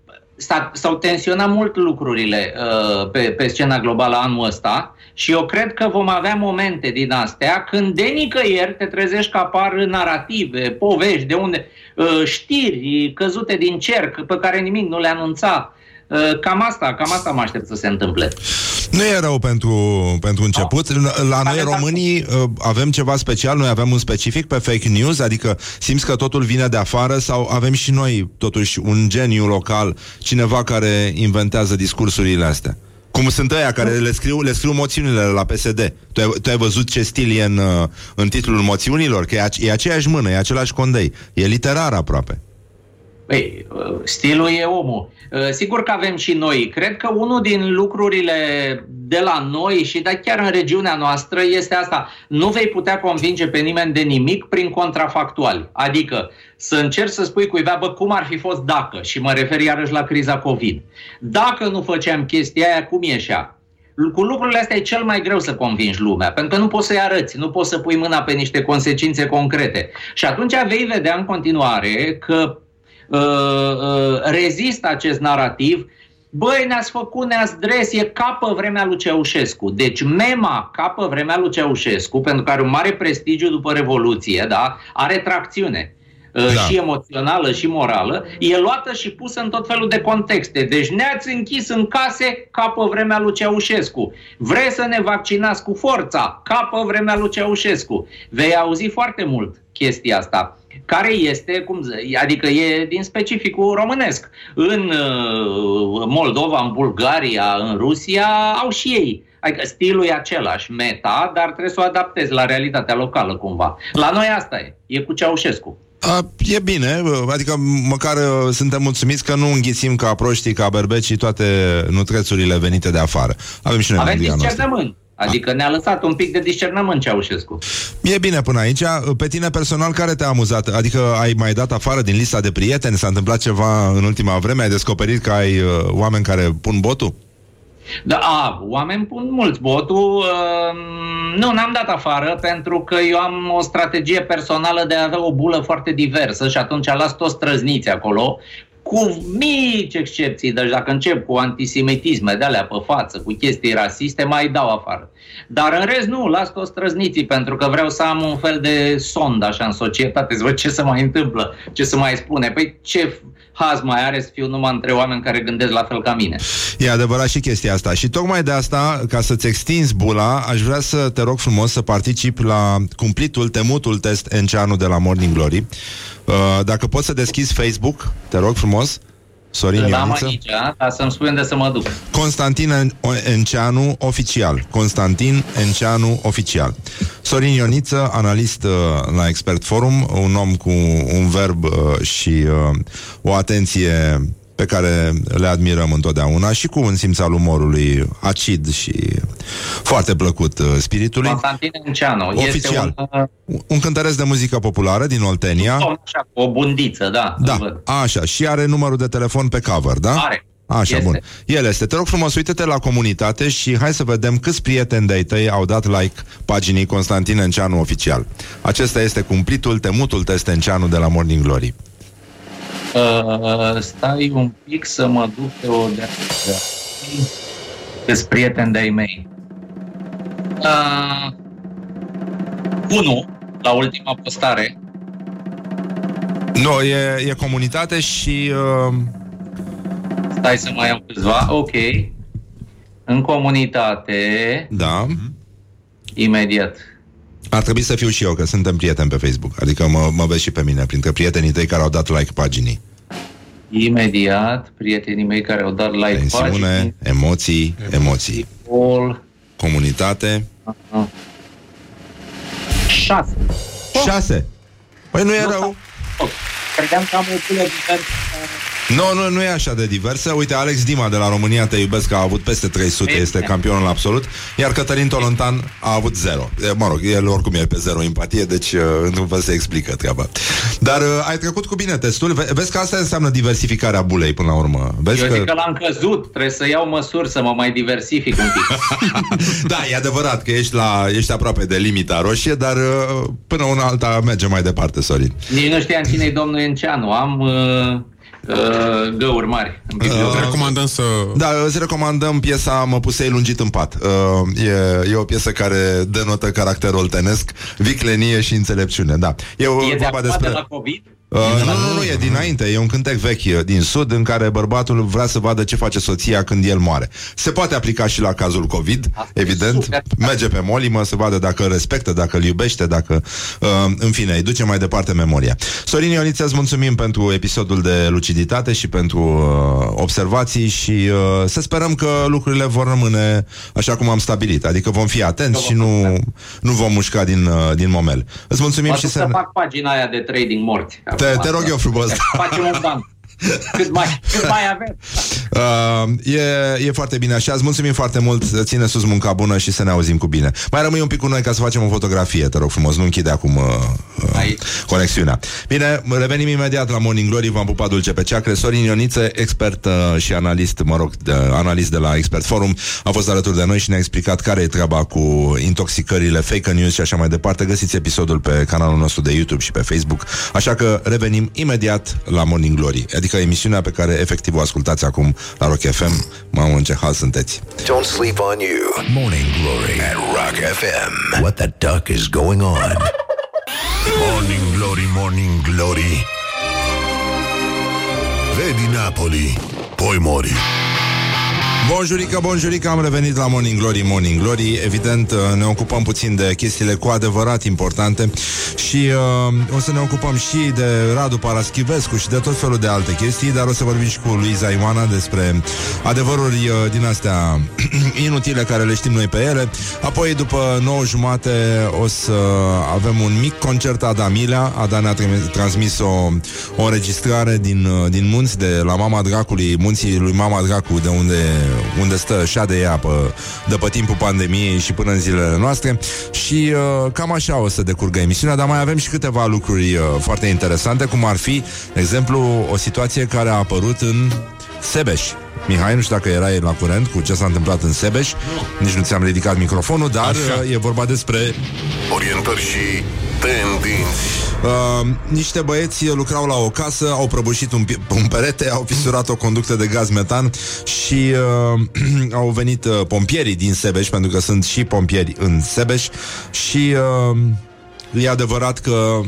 s-au tensionat mult lucrurile uh, pe, pe scena globală anul ăsta și eu cred că vom avea momente din astea când de nicăieri te trezești că apar narrative, povești, de unde uh, știri căzute din cerc pe care nimic nu le anunța. Uh, cam asta, cam asta mă aștept să se întâmple. Nu e rău pentru, pentru început. La noi, românii, uh, avem ceva special, noi avem un specific pe fake news, adică simți că totul vine de afară sau avem și noi, totuși, un geniu local, cineva care inventează discursurile astea? Cum sunt ăia care le scriu, le scriu moțiunile la PSD. Tu ai, tu ai văzut ce stil e în, uh, în titlul moțiunilor? Că e, ace- e aceeași mână, e același condei. E literar aproape. Păi, uh, stilul e omul. Uh, Sigur că avem și noi. Cred că unul din lucrurile de la noi și de chiar în regiunea noastră este asta. Nu vei putea convinge pe nimeni de nimic prin contrafactuali. Adică să încerci să spui cuiva, bă, cum ar fi fost dacă, și mă refer iarăși la criza COVID. Dacă nu făceam chestia aia, cum ieșea? Cu lucrurile astea e cel mai greu să convingi lumea, pentru că nu poți să-i arăți, nu poți să pui mâna pe niște consecințe concrete. Și atunci vei vedea în continuare că uh, uh, rezistă acest narativ Băi, ne-ați făcut, ne-ați dres, e ca pe vremea lui Ceaușescu. Deci mema ca pe vremea lui Ceaușescu, pentru că are un mare prestigiu după Revoluție, da? are tracțiune. Da. Da. și emoțională și morală, e luată și pusă în tot felul de contexte. Deci ne-ați închis în case ca pe vremea lui Ceaușescu. Vreți să ne vaccinați cu forța ca pe vremea lui Ceaușescu. Vei auzi foarte mult chestia asta care este, cum zi- adică e din specificul românesc. În uh, Moldova, în Bulgaria, în Rusia, au și ei. Adică stilul e același, meta, dar trebuie să o adaptezi la realitatea locală cumva. La noi asta e, e cu Ceaușescu. A, e bine, adică măcar uh, suntem mulțumiți că nu înghițim ca proștii, ca berbecii toate nutrețurile venite de afară. Avem și noi Avem mândria noastră. discernământ. Adică ne-a lăsat un pic de discernământ Ceaușescu. E bine până aici. Pe tine personal, care te-a amuzat? Adică ai mai dat afară din lista de prieteni? S-a întâmplat ceva în ultima vreme? Ai descoperit că ai uh, oameni care pun botul? Da, a, oameni pun mulți botul. Uh, nu, n-am dat afară pentru că eu am o strategie personală de a avea o bulă foarte diversă și atunci las toți străzniți acolo cu mici excepții, deci dacă încep cu antisemitisme de alea pe față, cu chestii rasiste, mai dau afară. Dar în rest nu, las toți străzniții, pentru că vreau să am un fel de sond așa în societate, să văd ce se mai întâmplă, ce se mai spune. Păi ce haz mai are să fiu numai între oameni care gândesc la fel ca mine. E adevărat și chestia asta. Și tocmai de asta, ca să-ți extinzi bula, aș vrea să te rog frumos să participi la cumplitul, temutul test Enceanu de la Morning Glory. Uh, dacă poți să deschizi Facebook, te rog frumos, Sorin L-am Ioniță. aici, dar să-mi spui unde să mă duc. Constantin En- Enceanu oficial. Constantin Enceanu oficial. Sorin Ioniță, analist uh, la Expert Forum, un om cu un verb uh, și uh, o atenție pe care le admirăm întotdeauna și cu un simț al umorului acid și foarte plăcut uh, spiritului. Constantin Enceanu. Este Oficial. un, uh, Un cântăresc de muzică populară din Oltenia. domn așa, cu o bundiță, da. îl Da, văd. așa. Și are numărul de telefon pe cover, da? Are. Așa, Este. bun. El este. Te rog frumos, uite-te la comunitate și hai să vedem câți prieteni de-ai tăi au dat like paginii Constantin Enceanu oficial. Acesta este cumplitul, temutul test Enceanu de la Morning Glory. Uh, stai un pic să mă duc pe o de Câți prieteni de-ai mei. Uh, unu, la ultima postare. Nu, e, e comunitate și... Uh, Stai să mai iau câțiva. Ok. În comunitate, da, imediat. ar trebui să fiu și eu, că suntem prieteni pe Facebook. Adică mă, mă vezi și pe mine, printre prietenii tăi care au dat like paginii. Imediat, prietenii mei care au dat like Tensiune, paginii, emoții, emoții. all, Comunitate. șase. Șase. Păi nu e rău. Oh, Credeam că am o pulă diversă. Nu, nu, nu e așa de diversă. Uite, Alex Dima de la România Te iubesc că a avut peste 300, Bine. este campionul absolut, iar Cătălin Tolontan a avut 0. E, Mă rog, el oricum e pe 0 empatie, deci uh, într-un fel se explică treaba. Dar uh, ai trecut cu bine testul. Ve- vezi că asta înseamnă diversificarea bulei până la urmă. Vezi Eu zic că l-am căzut, trebuie să iau măsuri să mă mai diversific un pic. da, e adevărat că ești, la, ești aproape de limita roșie, dar uh, până una alta merge mai departe, Sorin. Nici nu știam cine e domnul Enceanu. Am uh, uh, găuri mari în bibliografie. Recomandăm să... Da, îți recomandăm piesa Mă pusei lungit în pat. Uh, e, e o piesă care denotă caracterul oltenesc, viclenie și înțelepciune. Da. E, o, E de vorba acum despre... de la COVID? Uh, nu, nu, nu, e dinainte, e un cântec vechi uh, din sud în care bărbatul vrea să vadă ce face soția când el moare. Se poate aplica și la cazul COVID, Asta e evident. super. Merge pe molimă să vadă dacă îl respectă, dacă îl iubește, dacă... Uh, în fine, îi duce mai departe memoria. Sorin Ioniță, îți mulțumim pentru episodul de luciditate și pentru uh, observații și uh, să sperăm că lucrurile vor rămâne așa cum am stabilit. Adică vom fi atenți și nu, nu vom mușca din, uh, din momel. Îți mulțumim Mă și duc să... să fac pagina aia de trading morți. Te, Acum, te rog asta. eu frumos. Facem un ban. Cât mai, cât mai avem? Uh, e, e foarte bine așa. Îți mulțumim foarte mult. Ține sus munca bună și să ne auzim cu bine. Mai rămâi un pic cu noi ca să facem o fotografie, te rog frumos. Nu închide acum uh, uh, Aici. conexiunea. Bine, revenim imediat la Morning Glory. V-am pupat dulce pe ceacre. Sorin Ioniță, expert uh, și analist, mă rog, de, analist de la Expert Forum, a fost alături de noi și ne-a explicat care e treaba cu intoxicările, fake news și așa mai departe. Găsiți episodul pe canalul nostru de YouTube și pe Facebook. Așa că revenim imediat la Morning Glory, adică emisiunea pe care efectiv o ascultați acum la Rock FM. Mamă, în ce hal sunteți. Don't sleep on you. Morning Glory at Rock FM. What the duck is going on? Morning Glory, Morning Glory Vedi Napoli, poi mori Bonjurică, bonjurică, am revenit la Morning Glory, Morning Glory. Evident, uh, ne ocupăm puțin de chestiile cu adevărat importante Și uh, o să ne ocupăm și de Radu Paraschivescu și de tot felul de alte chestii Dar o să vorbim și cu Luiza Ioana despre adevăruri uh, din astea inutile care le știm noi pe ele. Apoi, după 9 jumate, o să avem un mic concert Adamilea Ada ne-a trim- transmis o, o înregistrare din, uh, din munți de la Mama Dracului, munții lui Mama Dracu, de unde, unde stă șa de ea pe, de pe timpul pandemiei și până în zilele noastre. Și uh, cam așa o să decurgă emisiunea, dar mai avem și câteva lucruri uh, foarte interesante, cum ar fi, de exemplu, o situație care a apărut în Sebeș. Mihai, nu știu dacă erai la curent cu ce s-a întâmplat în Sebeș, nici nu ți-am ridicat microfonul, dar Așa. uh, e vorba despre Orientări și tendinți. Uh, niște băieți lucrau la o casă, au prăbușit un, pi- un perete, au fisurat o conductă de gaz metan și uh, au venit uh, pompierii din Sebeș, pentru că sunt și pompieri în Sebeș și uh, e adevărat că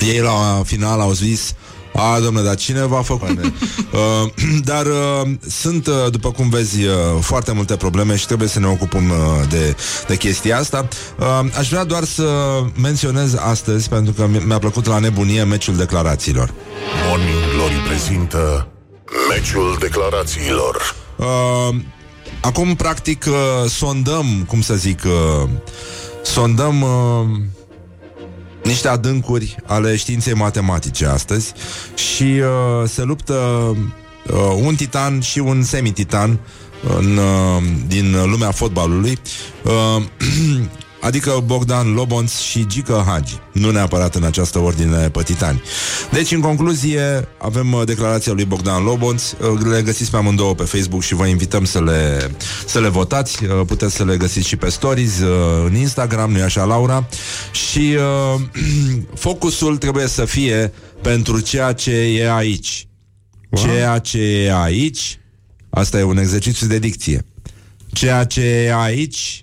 ei la final au zis a, domnule, dar cine v-a făcut? uh, dar uh, sunt, uh, după cum vezi, uh, foarte multe probleme și trebuie să ne ocupăm uh, de, de chestia asta. Uh, aș vrea doar să menționez astăzi, pentru că mi- mi-a plăcut la nebunie meciul declarațiilor. Morning Glory prezintă Meciul declarațiilor Uh, acum, practic, uh, sondăm, cum să zic, uh, sondăm uh, niște adâncuri ale științei matematice astăzi și uh, se luptă uh, un titan și un semititan în, uh, din lumea fotbalului. Uh, Adică Bogdan Lobonț și Gică Hagi. Nu neapărat în această ordine pe titani. Deci, în concluzie, avem uh, declarația lui Bogdan Lobonț. Uh, Le găsiți pe amândouă pe Facebook și vă invităm să le, să le votați. Uh, Puteți să le găsiți și pe stories uh, În Instagram, nu-i așa, Laura? Și uh, focusul trebuie să fie pentru ceea ce e aici. Ceea ce e aici Asta e un exercițiu de dicție. Ceea ce e aici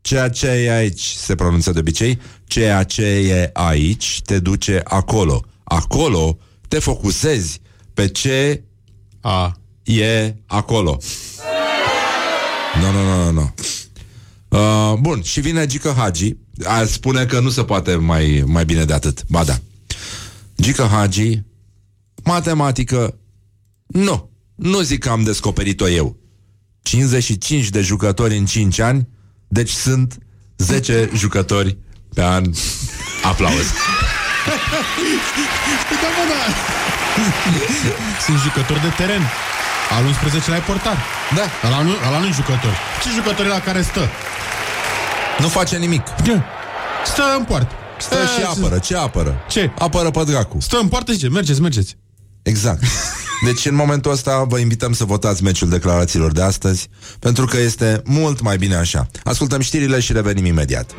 Ceea ce e aici se pronunță de obicei Ceea ce e aici te duce acolo. Acolo te focusezi pe ce A. e acolo. Nu, nu, nu, nu, nu uh, Bun, și vine Gică Hagi. A, Spune că nu se poate mai, mai bine de atât. Ba da. Gică Hagi Matematică Nu, nu zic că am descoperit-o eu. 55 de jucători în 5 ani Deci sunt 10 jucători pe an Aplauz Da, mă, da. Sunt jucători de teren. Al 11 ai portar. Da, Ala nu, ala nu jucător. Ce jucători la care stă? nu face nimic Stă în poartă. Stă și apără, ce apără? Ce? Apără pe dracu Stă în poartă și zice, mergeți, mergeți. Exact deci în momentul ăsta vă invităm să votați meciul declarațiilor de astăzi, pentru că este mult mai bine așa. Ascultăm știrile și revenim imediat.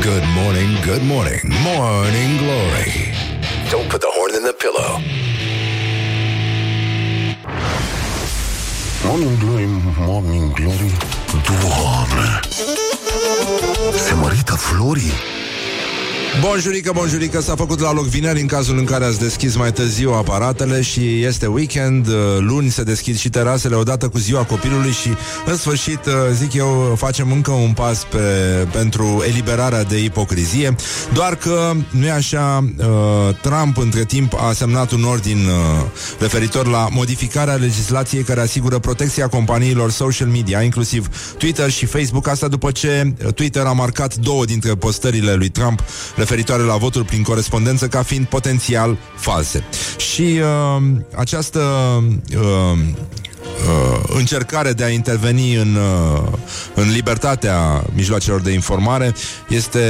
Good morning, good morning, morning glory. Don't put the horn in the pillow. Morning glory, morning glory. Doamne! Se mărită florii? Bonjurică, bonjurică, s-a făcut la loc vineri în cazul în care ați deschis mai târziu aparatele și este weekend, uh, luni se deschid și terasele odată cu ziua copilului și în sfârșit, uh, zic eu, facem încă un pas pe, pentru eliberarea de ipocrizie, doar că nu e așa, uh, Trump între timp a semnat un ordin referitor la modificarea legislației care asigură protecția companiilor social media, inclusiv Twitter și Facebook, asta după ce Twitter a marcat două dintre postările lui Trump referitoare la votul prin corespondență ca fiind potențial false. Și uh, această uh, uh, încercare de a interveni în, uh, în libertatea mijloacelor de informare este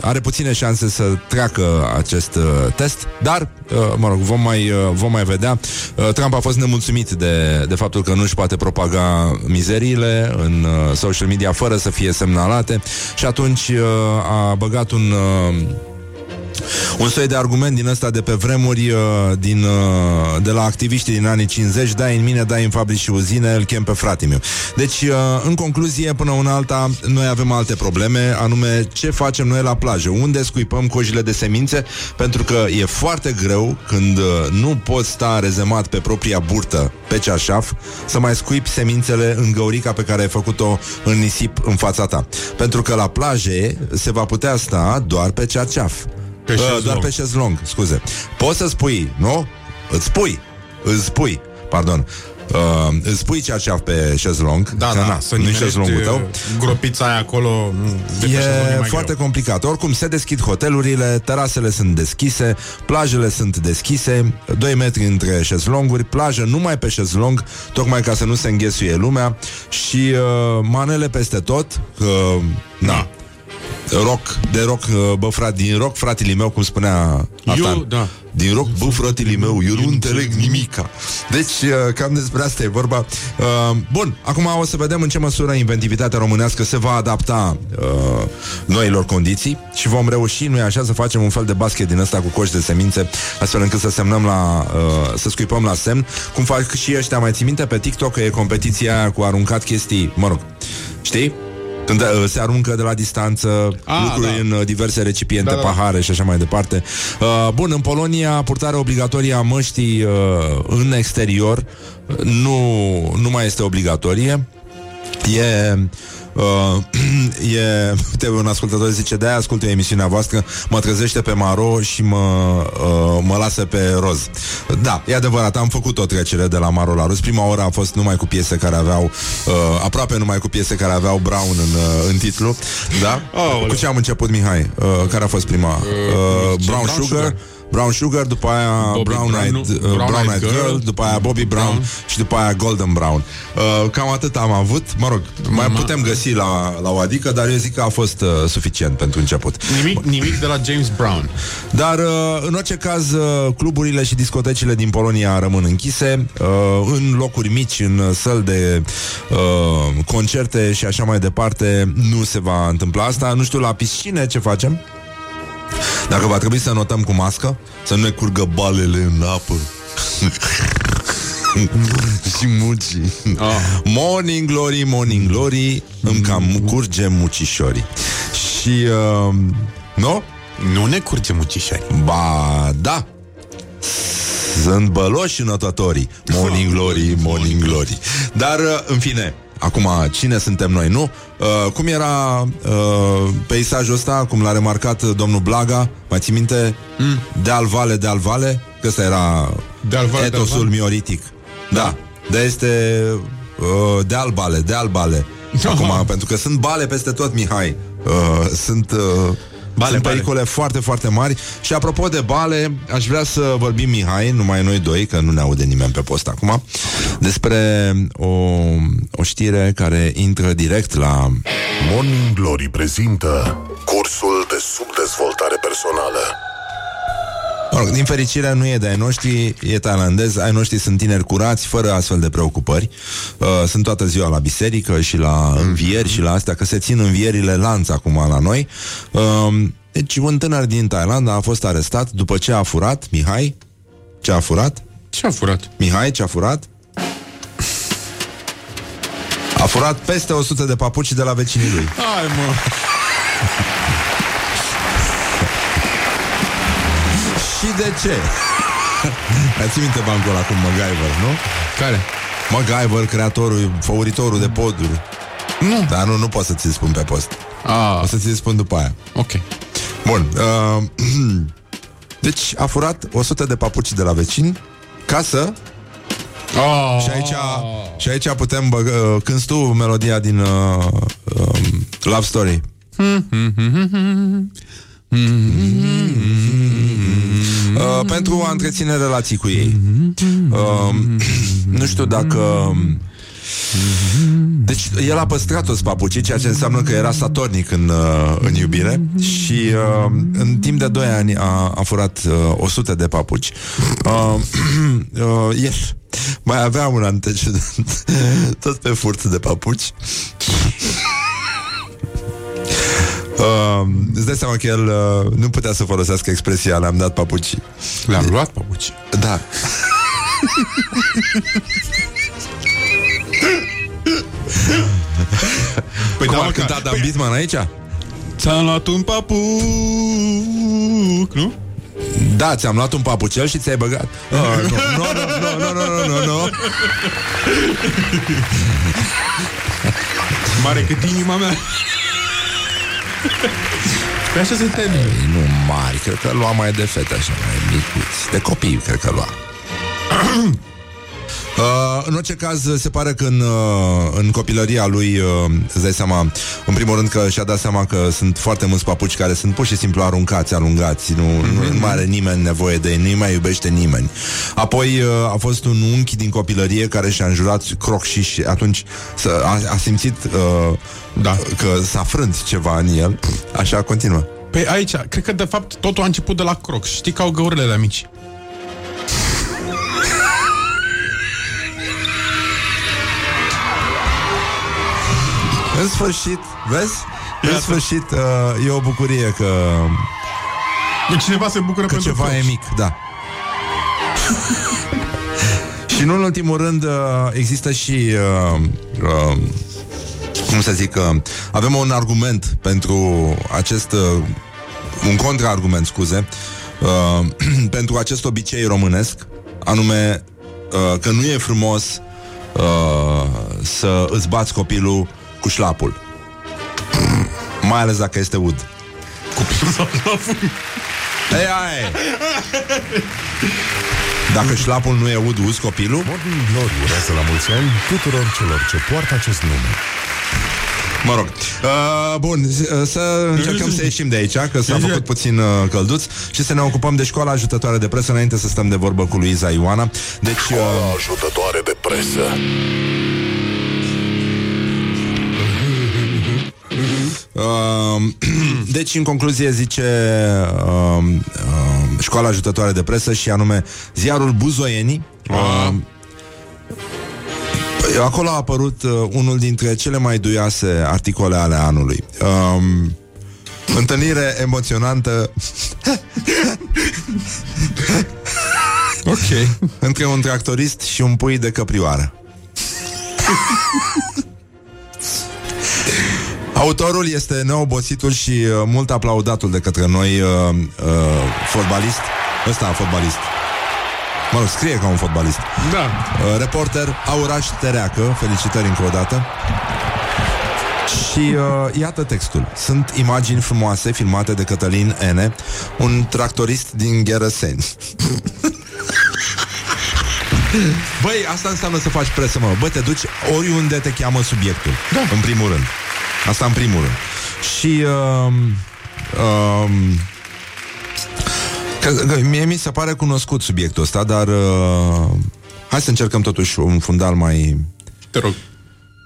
are puține șanse să treacă acest uh, test, dar, uh, mă rog, vom mai, uh, vom mai vedea. Uh, Trump a fost nemulțumit de, de faptul că nu își poate propaga mizeriile în uh, social media fără să fie semnalate și atunci uh, a băgat un... Uh, un soi de argument din ăsta de pe vremuri uh, din, uh, de la activiștii din anii 50 Dai în mine, dai în fabrici și uzine Îl chem pe fratele meu. Deci, uh, în concluzie, până una alta Noi avem alte probleme Anume, ce facem noi la plajă? Unde scuipăm cojile de semințe? Pentru că e foarte greu când nu poți sta rezemat pe propria burtă Pe ceașaf Să mai scuipi semințele în găurica pe care ai făcut-o în nisip în fața ta. Pentru că la plaje se va putea sta doar pe ceașaf Pe Uh, șezlong. doar pe șezlong, scuze. Poți să spui, nu? Îți spui, îți spui, pardon. Uh, îți spui ceea pe șezlong Da, că da, na, să nu-i nimerești șezlongul tău uh, gropița aia acolo nu, de pe șezlong E mai foarte greu. complicat. Oricum, se deschid hotelurile, terasele sunt deschise, plajele sunt deschise, 2 metri între șezlonguri, plajă numai pe șezlong, tocmai ca să nu se înghesuie lumea și uh, manele peste tot, că, na, rock, de rock, uh, bă, frat, din rock, fratele meu, cum spunea Artan. da. Din rock, bă, fratele meu, eu nu înțeleg nimica. Deci, uh, cam despre asta e vorba. Uh, bun, acum o să vedem în ce măsură inventivitatea românească se va adapta uh, noilor condiții și vom reuși, nu așa, să facem un fel de basket din ăsta cu coși de semințe, astfel încât să semnăm la, uh, să scuipăm la semn, cum fac și ăștia, mai ții minte pe TikTok că e competiția aia cu aruncat chestii, mă rog, știi? Când uh, se aruncă de la distanță Ah, lucruri da. în uh, diverse recipiente, Da, da. pahare și așa mai departe. Uh, bun, în Polonia, purtarea obligatorie a măștii uh, în exterior uh, nu, nu mai este obligatorie. E... Uh, e, uite, un ascultător zice De-aia ascult eu emisiunea voastră Mă trezește pe maro și mă, uh, mă lasă pe roz Da, e adevărat, am făcut o trecere de la maro la roz Prima oră a fost numai cu piese care aveau uh, Aproape numai cu piese care aveau Brown în, uh, în titlu Da? Aoleu. Cu ce am început, Mihai? Uh, care a fost prima? Uh, ce? brown, Brown Sugar, Sugar. Brown Sugar, după aia Bobby Brown, Brown, Eyed, nu? uh, Brown Brown Eyed Eyed Girl, Girl, după aia Bobby Brown, Brown. și după aia Golden Brown. Uh, cam atât am avut. Mă rog, mai Ma- putem găsi la, la o adică, dar eu zic că a fost uh, suficient pentru început. Nimic, nimic de la James Brown. Dar, uh, în orice caz, uh, cluburile și discotecile din Polonia rămân închise, uh, în locuri mici, în uh, săli de uh, concerte și așa mai departe, nu se va întâmpla asta. Nu știu, la piscine ce facem? Dacă va trebui să notăm cu mască, să nu ne curgă balele în apă. și muci. Ah. Morning glory, morning glory, îmi cam curge mucișorii. Și, uh, nu? Nu ne curge mucișori. Ba, da. Sunt băloși înătătorii. Morning glory, morning glory. Dar, uh, în fine, acum, cine suntem noi, nu? Uh, cum era uh, peisajul ăsta, cum l-a remarcat uh, domnul Blaga, mai ții minte? Mm. Deal vale, deal vale, că ăsta era Deal vale, deal etosul vale? mioritic. Da, da este uh, deal bale, deal bale. Acum, pentru că sunt bale peste tot, Mihai. Uh, sunt... Uh, Bale, sunt bale. pericole foarte, foarte mari Și apropo de bale, aș vrea să vorbim, Mihai Numai noi doi, că nu ne aude nimeni pe post acum Despre o, o știre care intră direct la Morning Glory prezintă cursul de subdezvoltare personală. Mă rog, din fericire nu e de ai noștri, e tailandez, ai noștri sunt tineri curați, fără astfel de preocupări. Uh, sunt toată ziua la biserică și la învieri și la astea, că se țin învierile lanț acum la noi. Uh, deci un tânăr din Thailanda a fost arestat după ce a furat, Mihai, ce a furat? Ce a furat? Mihai, ce a furat? A furat peste 100 de papuci de la vecinii lui. Hai, mă. Și de ce? Mai ții minte bancul ăla cu MacGyver, nu? Care? MacGyver, creatorul, favoritorul de poduri. Nu. Dar nu, nu pot să ți-l spun pe post. Ah, O să ți-l spun după aia. ok. Bun. Uh, deci a furat 100 de papuci de la vecini ca să... Oh. Și aici, și aici putem băgă... Uh, cânti tu melodia din uh, um, Love Story. Uh, pentru a întreține relații cu ei. Uh, nu știu dacă... Deci el a păstrat toți papucii, ceea ce înseamnă că era statornic în, uh, în iubire și uh, în timp de 2 ani a, a furat uh, 100 de papuci. Uh, uh, el mai avea un antecedent tot pe furt de papuci. Uh, îți dai seama că el uh, nu putea să folosească expresia le-am dat papucii. Le-am luat papuci. Da. Păi Cum da, a mă, cântat că- Dan Bisman aici? Ți-am luat un papuc, nu? Da, ți-am luat un papucel și ți-ai băgat oh, Nu, nu, nu, nu, nu, nu, nu, nu Mare cât inima mea. Păi așa se termină. Ei, Nu mari, cred că lua mai de fete așa, mai micuți De copii, cred că lua Uh, în orice caz, se pare că în, uh, în copilăria lui, uh, îți dai seama, în primul rând că și-a dat seama că sunt foarte mulți papuci care sunt pur și simplu aruncați, alungați, nu, mm-hmm. nu mai are nimeni nevoie de ei, nu mai iubește nimeni. Apoi uh, a fost un unchi din copilărie care și-a înjurat crocși și atunci să, a, a simțit uh, Da. că s-a frânt ceva în el. Așa continuă. Păi aici, cred că de fapt totul a început de la crocș. Știi că au găurile alea mici. În sfârșit, vezi? În sfârșit, uh, e o bucurie că, Deci cineva se bucură că pentru ceva crocs. e mic, da. și nu în ultimul rând uh, există și uh, uh, cum să zic, uh, avem un argument pentru acest uh, un contraargument, scuze, uh, pentru acest obicei românesc, anume uh, că nu e frumos uh, să îți bați copilul cu șlapul. Mai ales dacă este ud. Ei, ai. Dacă șlapul nu e ud, uzi copilul? Morning Glory urează la mulți ani tuturor celor ce poartă acest nume. Mă rog. Uh, bun, uh, să încercăm să ieșim de aici, că s-a făcut puțin uh, călduț și să ne ocupăm de școala ajutătoare de presă înainte să stăm de vorbă cu Luiza Ioana. Deci, uh, Ajutătoare de presă. deci, în concluzie, zice uh, uh, școala ajutătoare de presă și anume ziarul Buzoienii. Uh, păi, acolo a apărut uh, unul dintre cele mai duioase articole ale anului. Uh, întâlnire emoționantă Ok. între un tractorist și un pui de căprioară. Autorul este neobositul și uh, mult aplaudatul de către noi uh, uh, fotbalist. Ăsta, fotbalist. Mă rog, scrie ca un fotbalist. Da. Uh, reporter Auraș Tereacă, felicitări încă o dată. Și uh, iată textul. Sunt imagini frumoase filmate de Cătălin N., un tractorist din Gherăseni. Băi, asta înseamnă să faci presă, mă. Bă, te duci oriunde te cheamă subiectul. Da. În primul rând. Asta în primul rând. Și... Uh, uh, că, că mie mi se pare cunoscut subiectul ăsta, dar... Uh, hai să încercăm totuși un fundal mai... Te rog.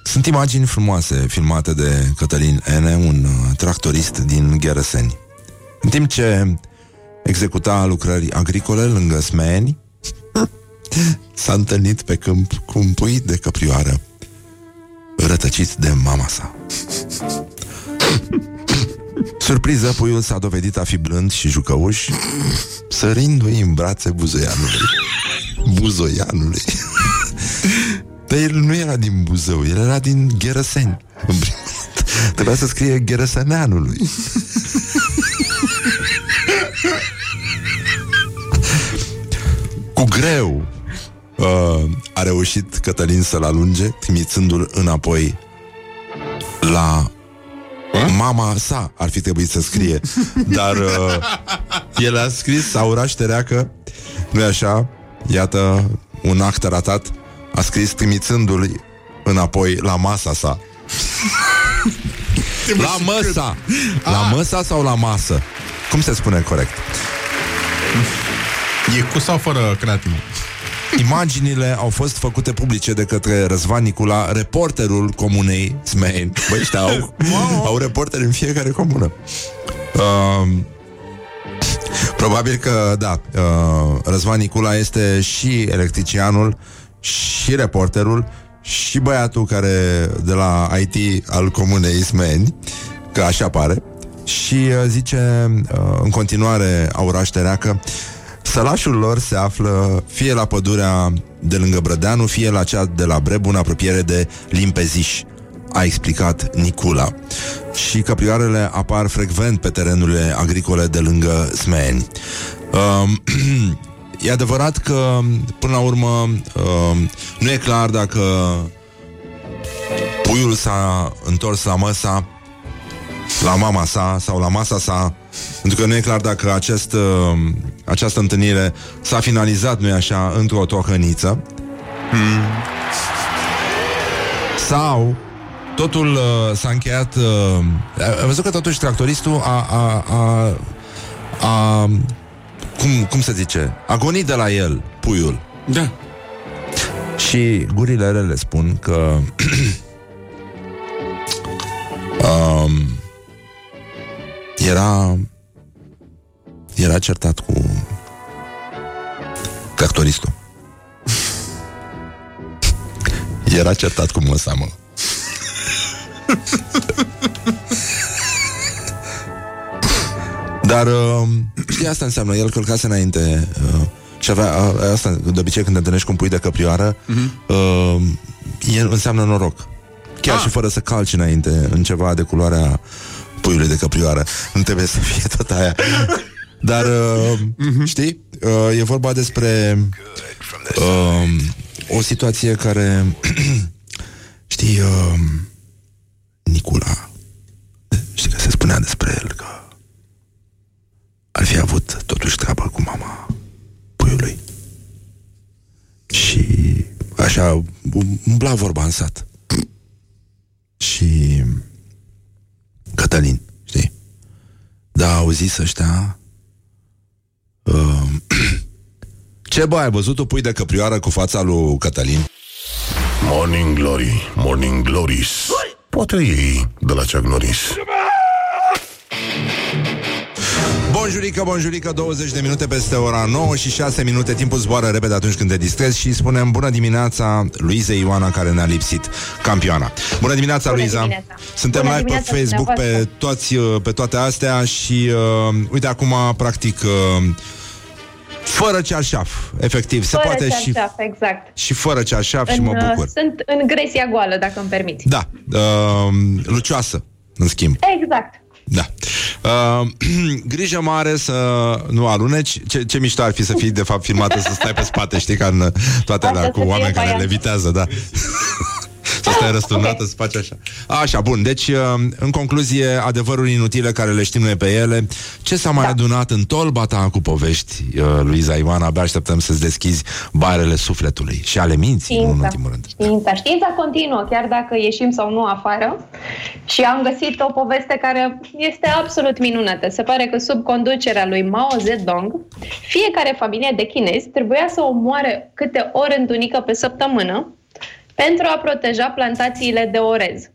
Sunt imagini frumoase filmate de Cătălin N., un uh, tractorist din Gherăseni. În timp ce executa lucrări agricole lângă Smeni, s-a întâlnit pe câmp cu un pui de căprioară rătăcit de mama sa. Surpriză, puiul s-a dovedit a fi blând și jucăuș, sărindu-i în brațe buzoianului. Buzoianului. Dar el nu era din Buzău, el era din Gherăseni. În primul rând. Trebuia să scrie Gherăsăneanului. Cu greu uh, a reușit Cătălin să-l alunge, trimițându-l înapoi la mama sa, ar fi trebuit să scrie. Dar uh, el a scris Auraș Tereacă, nu așa? Iată, un act ratat. A scris trimițându-l înapoi la masa sa. La măsa! La măsa sau la masă? Cum se spune corect? E cu sau fără creatină? Imaginile au fost făcute publice de către Răzvan Nicula, reporterul comunei Smein. Băi, ăștia au, au reporteri în fiecare comună. Uh, probabil că, da, uh, Răzvan Nicula este și electricianul, și reporterul, și băiatul care de la IT al comunei Ismeni, că așa pare, și uh, zice uh, în continuare Auraș Tereacă, Sălașul lor se află fie la pădurea de lângă Brădeanu, fie la cea de la Brebu, în apropiere de Limpeziș, a explicat Nicula. Și căprioarele apar frecvent pe terenurile agricole de lângă Smeni. Um, e adevărat că, până la urmă, um, nu e clar dacă puiul s-a întors la măsa, la mama sa sau la masa sa, pentru că nu e clar dacă acest, uh, această întâlnire s-a finalizat, nu-i așa, într-o tohăniță. Hmm. Sau totul uh, s-a încheiat... Uh, ai văzut că totuși tractoristul a, a, a, a cum, cum se zice? A gonit de la el puiul. Da. Și gurile rele spun că um, era era certat cu tractoristul. Era certat cu măsa, mă. Dar uh, știi, asta înseamnă, el călcase înainte uh, și avea, uh, asta, de obicei când te întâlnești cu un pui de căprioară, uh-huh. uh, el înseamnă noroc. Chiar Ah. și fără să calci înainte în ceva de culoarea puiului de căprioară. Nu trebuie să fie tot aia. Dar, uh, uh-huh. știi, uh, e vorba despre uh, o situație care, știi, uh, Nicula, știi că se spunea despre el că ar fi avut totuși treabă cu mama puiului. Și așa umbla vorba în sat. Și Cătălin, știi? Da, auzit ăștia uh, Ce bă, ai văzut o pui de căprioară cu fața lui Cătălin? Morning Glory, Morning Glories Poate ei de la Chuck Norris Bonjurică, bonjurică, 20 de minute peste ora 9 și 6 minute Timpul zboară repede atunci când te distrezi Și spunem bună dimineața Luiza Ioana care ne-a lipsit Campioana Bună dimineața, Bună Luiza dimineața. Suntem Bună live pe dimineața Facebook pe, dumneavoastră. toți, uh, pe toate astea Și uh, uite acum practic uh, Fără cearșaf Efectiv, se Fără poate și, cearșaf, exact. și fără cearșaf și În, mă uh, bucur Sunt în gresia goală, dacă îmi permiți. Da, uh, lucioasă În schimb Exact. Da. Uh, grijă mare să nu aluneci. Ce, ce mișto ar fi să fii, de fapt, filmată să stai pe spate, știi, ca în toate Asta alea cu să fie oameni care variantă. levitează, da. să stai răsturnată, Ok. să faci așa. Așa, bun. Deci, uh, în concluzie, adevăruri inutile care le știm noi pe ele. Ce s-a mai Da. adunat în tolba ta cu povești, uh, Luiza Ivana? Abia așteptăm să-ți deschizi barele sufletului și ale minții, nu în Știința. ultimul rând. Știința. Știința continuă, chiar dacă ieșim sau nu afară. Și am găsit o poveste care este absolut minunată. Se pare că sub conducerea lui Mao Zedong, fiecare familie de chinezi trebuia să omoare câte o rândunică pe săptămână pentru a proteja plantațiile de orez.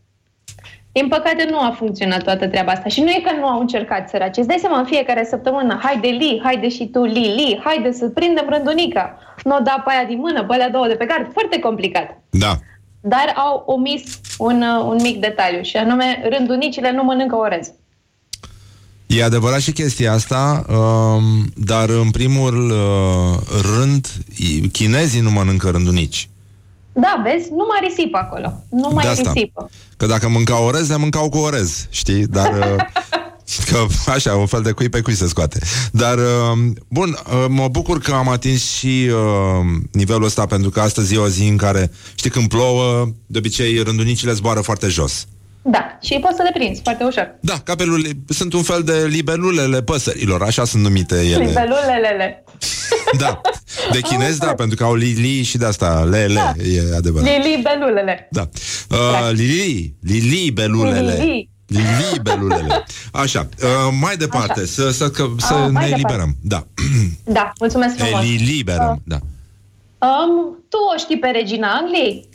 Din păcate nu a funcționat toată treaba asta și nu e că nu au încercat săraci. Îți dai seama în fiecare săptămână, haide Li, haide și tu Li, Li, haide să prindem rândunica. Nu o da pe aia din mână, pe alea două de pe gard. Foarte complicat. Da. Dar au omis un, uh, un mic detaliu și anume rândunicile nu mănâncă orez. E adevărat și chestia asta, um, dar în primul uh, rând, i- chinezii nu mănâncă rândunici. Da, vezi? Nu mai risipă acolo. Nu mai De asta. risipă. Că dacă mâncau orez, le mâncau cu orez, știi? Dar... uh, Că așa, un fel de cui pe cui se scoate. Dar, uh, bun, uh, mă bucur că am atins și uh, nivelul ăsta, pentru că astăzi e o zi în care, știi, când plouă, de obicei rândunicile zboară foarte jos. Da, și poți să le prinzi foarte ușor. Da, capelul sunt un fel de libelulele păsărilor, așa sunt numite ele. Libelulelele. Da, de chinez, da, pentru că au lili și de asta, lele, Da. e adevărat. Libelulele. Da. Uh, lili, lili belulele. Lili. Lili belulele. Așa, uh, mai departe, Așa. să, să, că, să Ah, mai ne departe. eliberăm. Da. Da, mulțumesc frumos. Eliberăm, da. Um, tu o știi pe Regina Angliei?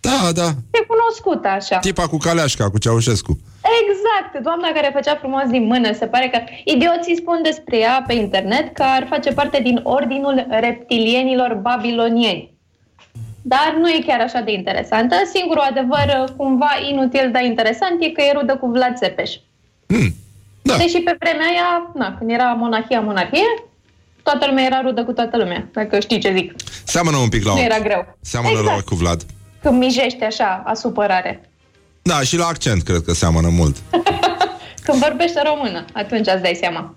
Da, da. E cunoscută așa. Tipa cu Caleașca, cu Ceaușescu. Exact, doamna care făcea frumos din mână. Se pare că idioții spun despre ea pe internet că ar face parte din ordinul reptilienilor babilonieni. Dar nu e chiar așa de interesantă. Singurul adevăr, cumva inutil, dar interesant, e că e rudă cu Vlad Țepeș. Hmm. Da. Deși pe vremea aia, na, când era monarhia, monarhie, toată lumea era rudă cu toată lumea, dacă știi ce zic. Seamănă un pic la Nu ochi. era greu. Seamănă la exact. ochi cu Vlad. Când mijește așa, asupărare. Da, și la accent cred că seamănă mult. Când vorbește română, atunci îți dai seama.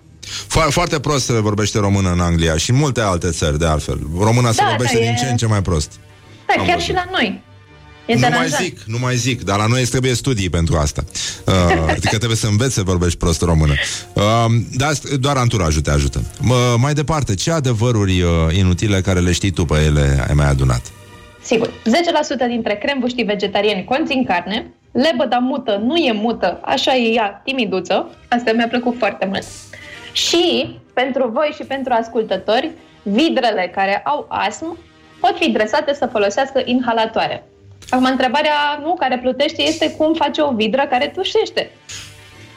Fo- foarte prost se vorbește română în Anglia și în multe alte țări, de altfel. Româna se Da, vorbește da, din e- ce în ce mai prost. Da, Am chiar văzut. și la noi. E nu mai deranjant. zic, nu mai zic, dar la noi îți trebuie studii pentru asta. Uh, adică trebuie să înveți să vorbești prost română. Uh, dar doar anturajul te ajută. Uh, mai departe, ce adevăruri uh, inutile care le știi tu pe ele ai mai adunat? Sigur. 10% dintre crembuștii vegetariani conțin carne, lebăda mută nu e mută, așa e ea, timiduță. Asta mi-a plăcut foarte mult. Și, pentru voi și pentru ascultători, vidrele care au astm pot fi dresate să folosească inhalatoare. Acum, întrebarea nu care plutește este cum face o vidră care tușește.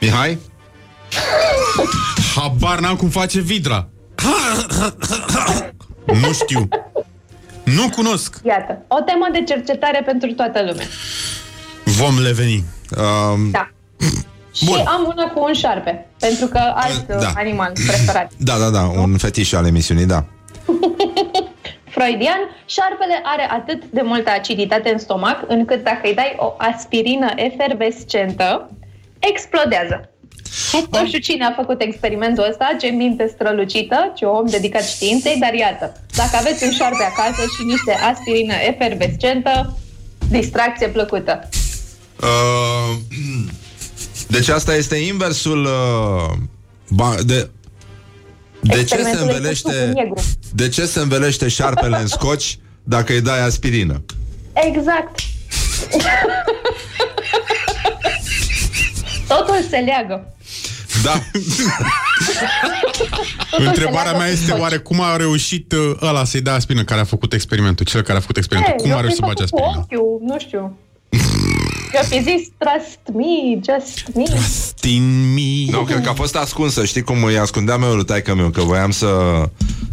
Mihai? Habar n-am cum face vidra. nu știu. Nu cunosc. Iată, o temă de cercetare pentru toată lumea. Vom le veni. Um, Da. Bun. Și am una cu un șarpe, pentru că alt Da. da. animal preferat. da, da, da, un fetiș al emisiunii, da. Freudian, șarpele are atât de multă aciditate în stomac, încât dacă îi dai o aspirină efervescentă, explodează. Nu știu cine a făcut experimentul ăsta, ce minte strălucită, ce om dedicat științei, dar iată, dacă aveți un șarpe acasă și niște aspirină efervescentă, distracție plăcută. Uh, deci asta este inversul uh, ba, de de ce se Experimentul este învelește sucul negru. De ce se învelește șarpele în scoci dacă îi dai aspirină? Exact. Totul se leagă. Da. Totul Întrebarea se mea leagă este cu oare cum a reușit uh, ăla să-i dea aspirină care a făcut experimentul, cel care a făcut experimentul, cum eu a reușit să fi bage făcut cu aspirină? ochiul, nu știu. Eu fi zis, trust me, just me. Tin mi. Nu, cred că a fost ascunsă. Știi cum îi ascundeam eu lui taică meu? Că voiam să,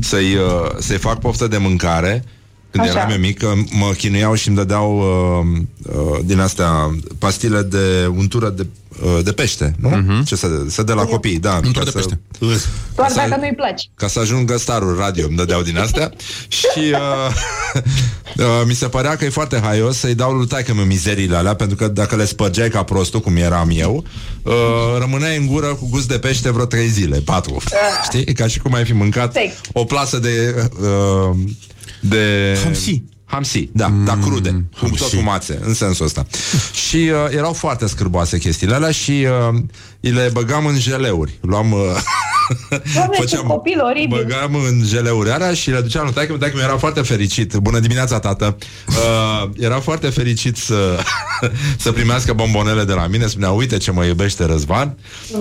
să-i, uh, să-i fac poftă de mâncare când Așa. eram eu mic, că mă chinuiau și îmi dădeau uh, uh, din astea pastile de untură de, uh, de pește, nu? Uh-huh. Ce să, să de la copii, da. Untură ca de să- pește. Doar să- dacă nu-i place. ca să ajungă starul radio, îmi dădeau din astea și uh, uh, mi se părea că e foarte haios să-i dau lui taică meu mizeriile alea, pentru că dacă le spărgeai ca prostul, cum eram eu, uh, rămâneai în gură cu gust de pește vreo trei zile, patru. Știi? E Ca și cum ai fi mâncat Sec. o plasă de... Uh, de... Hamsi. Hamsi, da, mm, dar crude, cu hamsi. tot cu mațe, în sensul ăsta. și uh, erau foarte scârboase chestiile alea și uh, îi le băgam în jeleuri. Luam... Uh, Doamne, ce copil oribil. Băgam în jeleuri alea și le duceam lui taică taică era foarte fericit. Bună dimineața, tată! Uh, era foarte fericit să, să primească bombonele de la mine. Spunea, uite ce mă iubește Răzvan.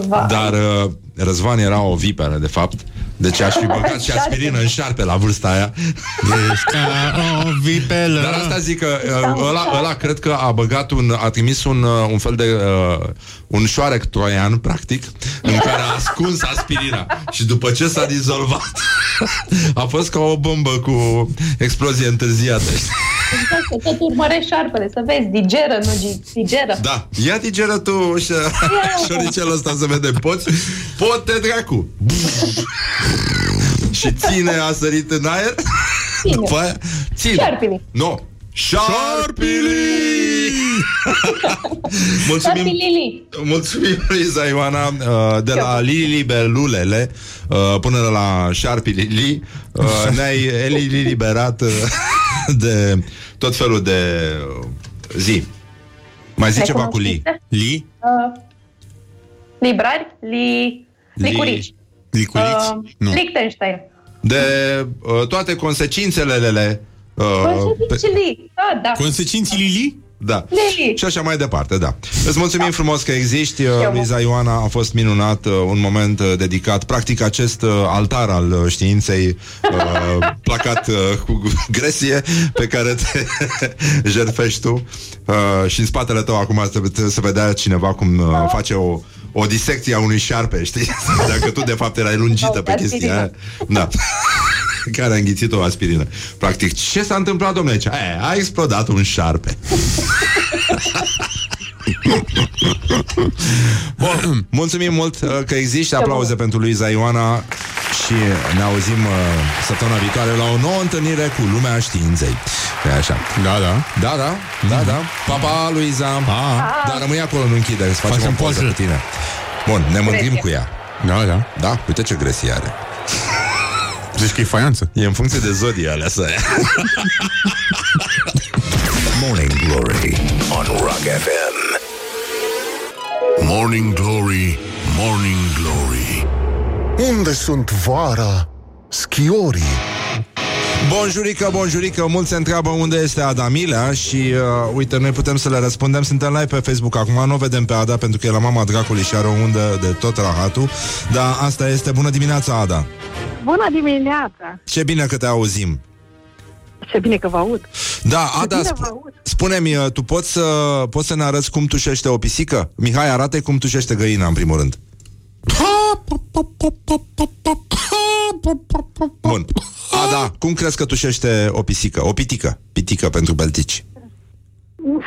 Vai. Dar uh, Răzvan era o viperă, de fapt. Deci aș fi băgat și aspirină în șarpe la vârsta aia. Ești ca o vipelă. Dar asta zic că uh, ăla, ăla cred că a băgat un, a trimis un, uh, un fel de uh, un șoarec troian, practic, în care a ascuns aspirina. Și după ce s-a dizolvat, a fost ca o bombă cu explozie întârziată. Exact, că tot urmărești șarpele, să vezi, digeră, nu gi- digeră. Da, ia digeră tu și șoricelul ăsta să vedem. Poți? Pote dracu! Și ține a sărit în aer. Ține. După aia, ține. Șarpele. Nu. Șarpili! mulțumim, Lili. mulțumim, Liza Ioana, uh, de la Lili Belulele uh, până la Șarpi Lili. Uh, ne-ai eliberat uh, de tot felul de uh, zi. Mai zici ceva cu Li. Li? Uh, librari, li... licurici. Liculiți? Uh, nu. Liechtenstein. De uh, toate consecințele lele. Uh, Păi pe- și li. Da, da. Consecinții Lili? da. Lili. Și așa mai departe, da. Îți mulțumim frumos că existi, uh, Eu. Liza Ioana, a fost minunat, uh, un moment uh, dedicat, practic acest uh, altar al uh, științei, uh, placat uh, cu gresie, pe care te jertfești tu uh, și în spatele tău acum trebuie trebuie să vedea cineva cum uh, face o o disecție a unui șarpe, știi? Dacă tu de fapt erai lungită O pe chestia aspirină. aia. Da. Care a înghițit o aspirină. Practic, ce s-a întâmplat, domnule? aici? E, a explodat un șarpe. Bun, mulțumim mult uh, că existi. Aplauze pentru Luiza Ioana Și ne auzim uh, săptămâna viitoare La o nouă întâlnire cu lumea științei. E așa. Da, da. Da, da, da, da. Pa, pa, Luiza Pa. Dar rămâi acolo, nu închide Să facem, Facem o poză poză. cu tine. Bun, ne mândrim cu ea. Da, da. Da, uite ce gresie are. Zici că e faianță. E în funcție de zodie aleasă Morning Glory on Rock FM. Morning Glory, Morning Glory Unde sunt vara schiorii? Bonjurică, bonjurică, mulți se întreabă unde este Adamilea și uh, uite, noi putem să le răspundem. Suntem live pe Facebook acum, nu o vedem pe Ada pentru că e la mama dracului și are o undă de tot rahatul, dar asta este bună dimineața, Ada. Bună dimineața! Ce bine că te auzim. Ce bine că vă aud. Da, Ada, bine sp- vă aud. spune-mi, uh, tu poți să, poți să ne arăți cum tușește o pisică? Mihai, arată cum tușește găina, în primul rând. Bun. Ada, cum crezi că tușește o pisică? O pitică. Pitică pentru beltici.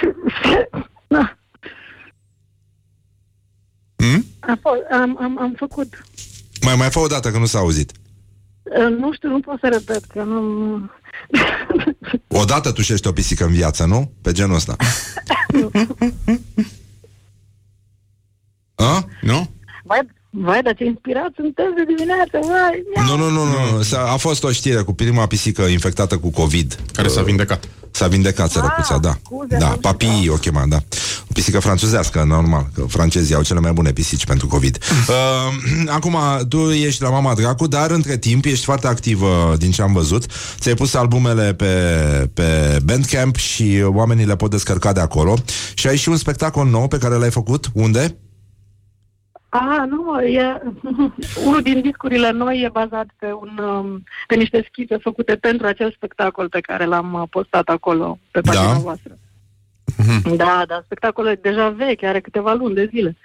Da, Hmm? am, fost- am, am, am făcut. Mai mai fă o dată că nu s-a auzit. Uh, Nu știu, nu pot să repet, că nu... Odată tușește o pisică în viață, nu? Pe genul ăsta. A? Nu? Vai, vai, dar ce inspirat sunteți de dimineață, vai! ia. Nu, nu, nu, nu. S-a, a fost o știre cu prima pisică infectată cu COVID. Care s-a vindecat. S-a vindecat sărăcuța, Ah, da. scuze, Da, nu papii o chema, da. O pisică franțuzească, normal, că francezii au cele mai bune pisici pentru COVID. Uh, acum, tu ești la Mama Dracu, dar între timp ești foarte activă din ce am văzut. Ți-ai pus albumele pe, pe Bandcamp și oamenii le pot descărca de acolo. Și ai și un spectacol nou pe care l-ai făcut. Unde? A, nu, e, unul din discurile noi e bazat pe, un, um, pe niște schițe făcute pentru acel spectacol pe care l-am uh, postat acolo pe pagina Da. voastră. Da, dar spectacolul e deja vechi, are câteva luni de zile.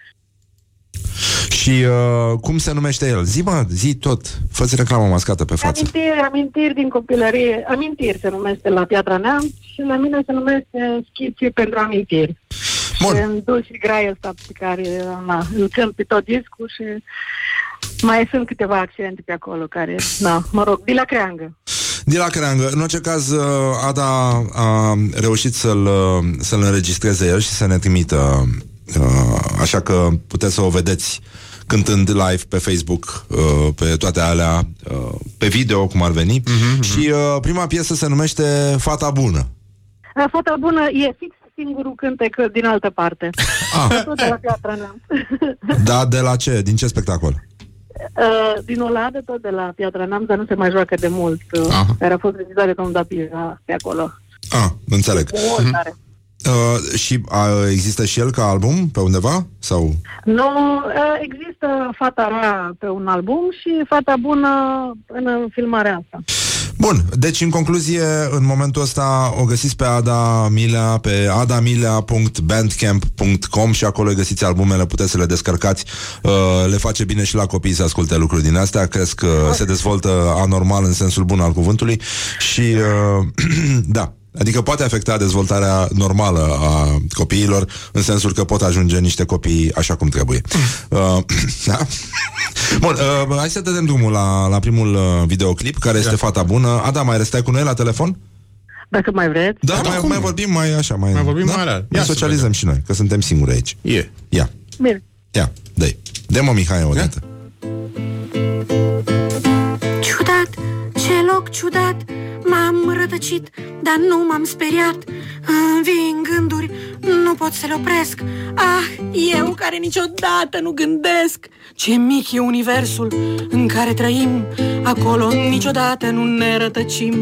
Și uh, cum se numește el? Zi, mă, zi tot. Fă-ți reclamă mascată pe față. Amintiri, amintiri din copilărie. Amintiri se numește la Piatra Neamț și la mine se numește Schiții pentru amintiri. Bun. Și în dulci și grai ăsta pe care na, îl cânt pe tot discul și mai sunt câteva accente pe acolo care, na, mă rog, de la creangă. De la creangă. În orice caz, uh, Ada a reușit să-l, uh, să-l înregistreze el și să ne trimită. uh, Așa că puteți să o vedeți cântând live pe Facebook, uh, pe toate alea, uh, pe video, cum ar veni. Mhm, Și uh, prima piesă se numește Fata Bună. A, Fata bună e fix singurul cântec din altă parte. Ah, Tot de la Piatra Neamț. da, de la ce? Din ce spectacol? Uh, din Oladă, tot de la Piatra Neamț, dar nu se mai joacă de mult. Uh, Aha. care a fost regizat de domnul Dapiza pe acolo. Ah, înțeleg. Mult tare. Uh, și uh, există și el ca album pe undeva? Sau... Nu, uh, există Fata Rea pe un album și Fata Bună în filmarea asta. Bun, deci în concluzie, în momentul ăsta o găsiți pe Ada Milea, pe adamilea.bandcamp.com și acolo găsiți albumele, puteți să le descărcați. Uh, le face bine și la copii să asculte lucruri din astea, crezi că se dezvoltă anormal în sensul bun al cuvântului și uh, da, Adică poate afecta dezvoltarea normală a copiilor, în sensul că pot ajunge niște copii așa cum trebuie. Uh, da? Bun, uh, hai să dăm drumul la, la primul uh, videoclip, care este Fata Bună. Ada, mai restai cu noi la telefon? Dacă mai vreți. Da, mai, mai vorbim mai așa, mai, Mai vorbim da? mai rar. Mai Ia să socializăm și noi, că suntem singuri aici. E. Ia, Bine. ia, dă Dă-mă Mihai o dată. Ciudat, ce loc ciudat. M-am rătăcit, dar nu m-am speriat. Îmi vin gânduri, nu pot să le opresc. Ah, eu care niciodată nu gândesc. Ce mic e universul în care trăim. Acolo niciodată nu ne rătăcim.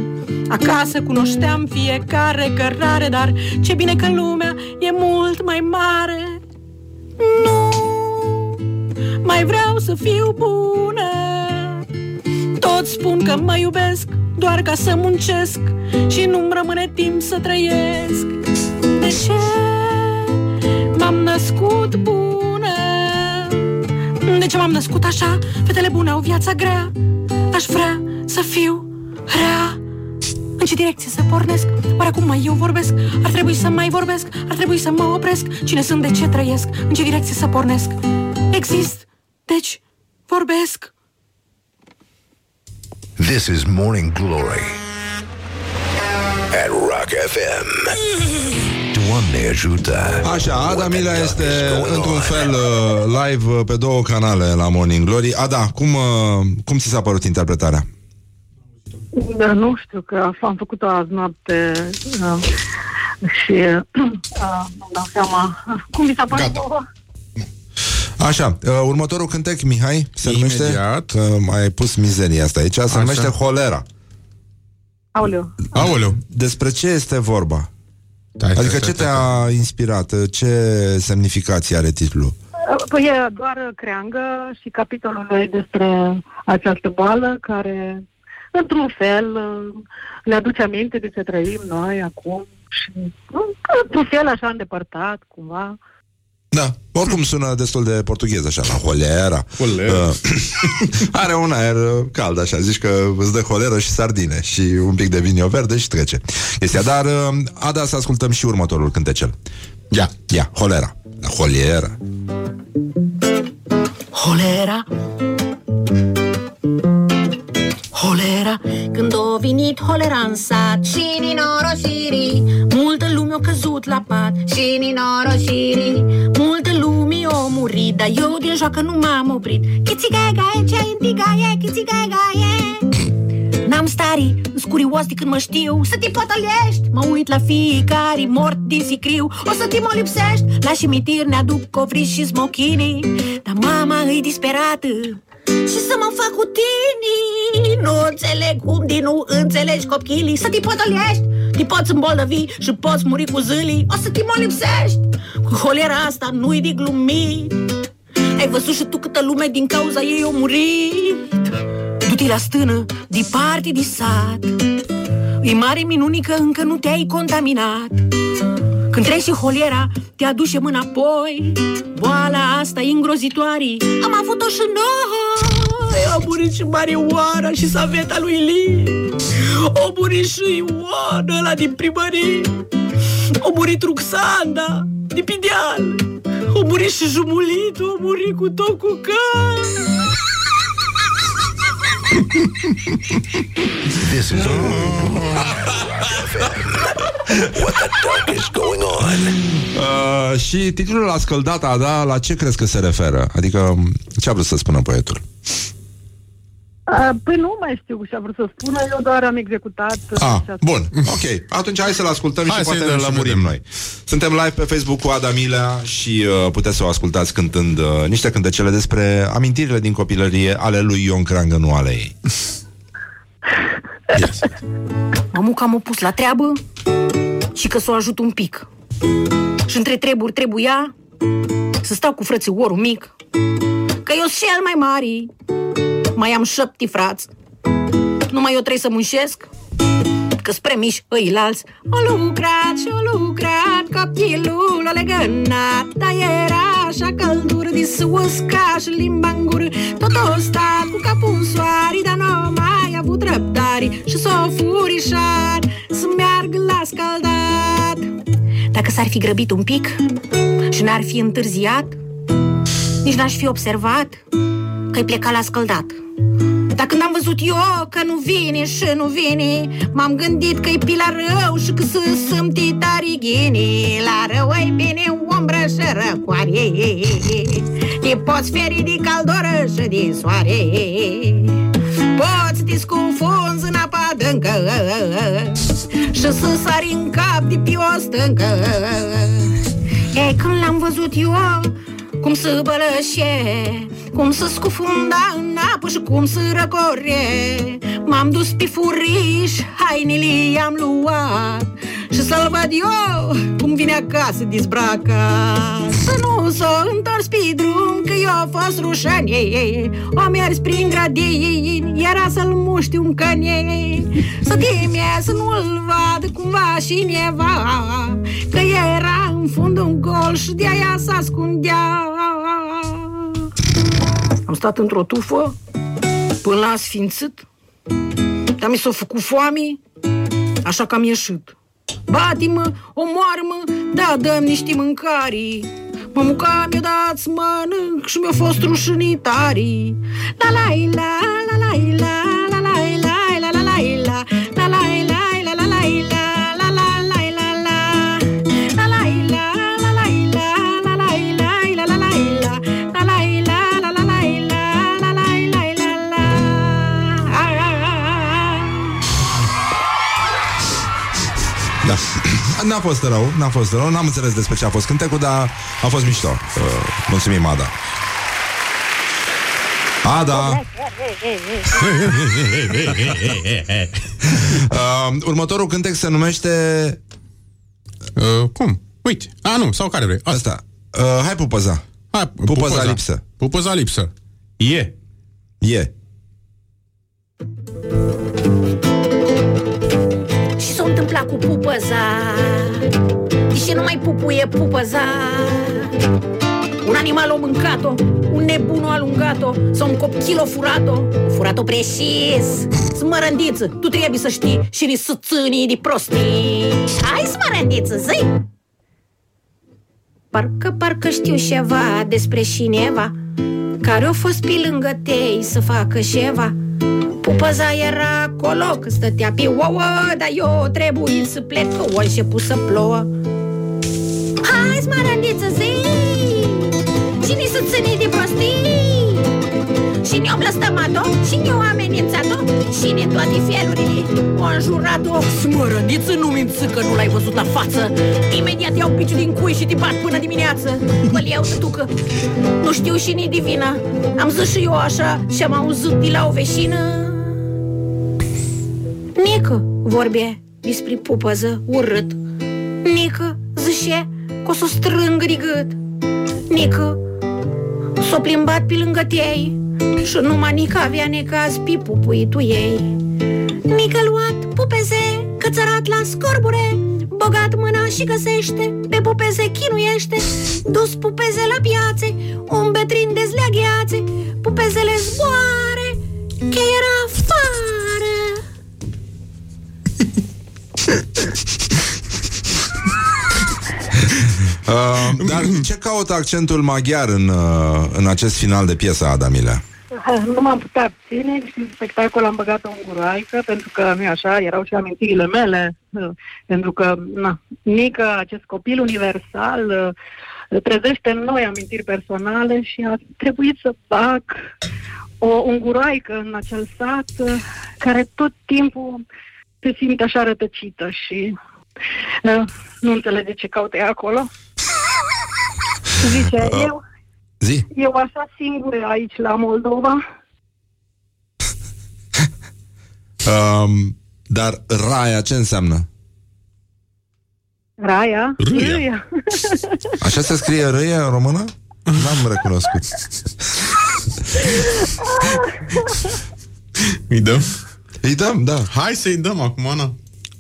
Acasă cunoșteam fiecare cărare Dar ce bine că lumea e mult mai mare. Nu, mai vreau să fiu bună toți spun că mă iubesc doar ca să muncesc Și nu-mi rămâne timp să trăiesc De ce m-am născut bună? De ce m-am născut așa? Fetele bune au viața grea Aș vrea să fiu rea în ce direcție să pornesc? Oare acum mai eu vorbesc? Ar trebui să mai vorbesc? Ar trebui să mă opresc? Cine sunt? De ce trăiesc? În ce direcție să pornesc? Exist, deci vorbesc This is Morning Glory at Rock FM. Doamne ajută! Așa, Ada What the Milea duck este is going într-un on? fel uh, live uh, pe două canale la Morning Glory. Ada, cum, uh, cum ți s-a părut interpretarea? Da, nu știu, că am făcut-o azi noapte uh, și uh, nu dau seama. Cum mi s-a părut Gata. Vouă? Așa, uh, următorul cântec, Mihai, se numește... Imediat. Că mai pus mizeria asta aici, se Așa. numește Holera. Aoleu. Aoleu. Despre ce este vorba? Stai, stai, Adică stai, ce stai, te-a inspirat? Ce semnificație are titlul? Păi e doar creangă și capitolul e despre această boală care, într-un fel, le aduce aminte de ce trăim noi acum și, într-un fel, așa îndepărtat, cumva. Da, oricum sună destul de portughez așa, la holera. Holera. Uh, are un aer uh, cald așa, zici că îți dă holeră și sardine și un pic de vinio verde și trece. Chestia, dar uh, Ada să ascultăm și următorul cântecel. Ia, ia, holera. La holera. Holera Holera. Când a venit holera în sat Și ninoroșirii Multă lume a căzut la pat Și ninoroșirii Multă lume a murit Dar eu din joacă nu m-am oprit. Chițigaie, ce intigaie, chițigaie N-am stari, scurioasti când mă știu. Să te potolești Mă uit la fiecare mort din sicriu. O să te mă lipsești La cimitir ne aduc covriși și smochinii. Dar mama îi disperată și să mă fac cu tine. Nu înțeleg cum din nu înțelegi copchilii. Să te potolești Te poți îmbolnăvi și poți muri cu zâlii. O să te mă lipsești Cu holera asta nu-i de glumit. Ai văzut și tu câtă lume din cauza ei o murit? Du-te la stână, departe de sat. E mare minuni că încă nu te-ai contaminat Când treci holiera, te aduce mâna apoi. Boala asta e îngrozitoare. Am avut-o și noi. A murit și Marioara și saveta lui Li. O murit și Ioana ăla din primărie. O murit Ruxanda din Pideal. O murit și Jumulitul, o murit cu tot cu cal This is Morning What the duck is going on? Uh, și titlul a scăldat Ada, la ce crezi că se referă? Adică, ce a vrut să spună poetul? Uh, Păi nu mai știu ce a vrut să spună, eu doar am executat. uh, Ah, ce a bun, ok. Atunci hai să-l ascultăm Hai și să-i poate dăm ne și lămurim vedem. noi. Suntem live pe Facebook cu Ada Milea și uh, puteți să o ascultați cântând uh, niște cântecele despre amintirile din copilărie ale lui Ion Creangă, nu ale ei. Yes. Mamuca m-a pus la treabă și că să o ajut un pic. Și între treburi trebuia să stau cu frățiorul mic, că eu sunt cel mai mare, mai am șapte frați. Numai eu trebuie să muncesc, că spre mici ăilalți O lucrat și o lucrat Copilul o legănat Dar era așa căldură De sus ca și limba în gură Tot o stat cu capul în soare Dar nu mai avut răbdare Și s-o furișat Să meargă la scaldat Dacă s-ar fi grăbit un pic Și n-ar fi întârziat Nici n-aș fi observat Că-i plecat la scăldat Dar când am văzut eu că nu vine și nu vine M-am gândit că-i pila rău și că să sunt titarighini. La rău ai bine umbră și răcoare. Te poți feri de caldoră și de soare Poți te scufunzi în apa adâncă. Și să sari în cap de pe o stâncă Ei, când l-am văzut eu cum să bălășe Cum să scufunda în apă și cum să răcore M-am dus pe furiș, hainele i-am luat. Și să-l văd eu cum vine acasă dezbracat Să nu s-o întors pe drum că eu a fost rușanie O mers prin gradini, era să-l muști un cănie Să teme să nu-l vad cumva și neva Că era în fund un gol și de aia se ascundea. Am stat într-o tufă până la sfințit, dar mi s-a făcut foame, așa că am ieșit. Bati-mă, omoară-mă, da, dăm niște mâncare. Mă muca, mi-a dat mănânc și mi-a fost rușinitari. La la la la la la N-a fost rău, n-a fost rău, n-am înțeles despre ce a fost cântecul, dar a fost mișto. Uh, mulțumim, Ada. Ada! uh, următorul cântec se numește... Uh, cum? Uite. A, nu, sau care vrei? Asta. Asta. Uh, hai, pupăza. Hai, Pupăza lipsă. Pupăza lipsă. E. E. cu pupăza. Deși nu mai pupuie pupăza. Un animal o mâncat-o Un nebun o alungat-o Sau un copil o furat-o. Furat-o precis Smărândiță, tu trebuie să știi. Și ni să țânii de prostii. Hai smărândiță, zi! Parcă, parcă știu ceva despre cineva Care a fost pe lângă tei să facă ceva Pupăza era acolo că stătea pe ouă Dar eu trebuie să plec că o început să plouă Hai, smarândiță, zi! Cine să ține de prostii? Și ne-o blăstămat-o, și ne-o amenințat-o Și ne toate felurile o înjurat-o Smărândiță, nu minți că nu l-ai văzut la față. Imediat iau piciul din cui și te bat până dimineață. Bă, iau tătucă, nu știu și ni divina. Am zis și eu așa și am auzit de la o veșină. Nică vorbea despre pupăză urât. Nică zice că o să o strângă de gât. Nică s-o plimbat pe lângă tei Și numai Nică avea necaz pe pupuitul ei. Nică luat pupeze cățărat la scorbure Bogat mâna și găsește Pe pupeze chinuiește. Dus pupeze la piațe Un betrin dezleagheațe Pupezele zboare Că era afară Uh, dar ce caută accentul maghiar în, uh, în acest final de piesă, Adamilea? Nu m-am putut abține și în spectacol am băgat-o în guroaică, pentru că nu așa, erau și amintirile mele, uh, pentru că na, Nică, acest copil universal, uh, trezește în noi amintiri personale și a trebuit să bag o unguroaică în acel sat uh, care tot timpul se simte așa rătăcită și uh, nu înțelege ce caută ea acolo. Zice, eu, Zi. eu așa singură aici la Moldova. Um, dar raia ce înseamnă? Raia? Râia. Râia. Așa se scrie râia în română? N-am recunoscut. Îi dăm? Îi dăm, da. Hai să-i dăm acum, Ana.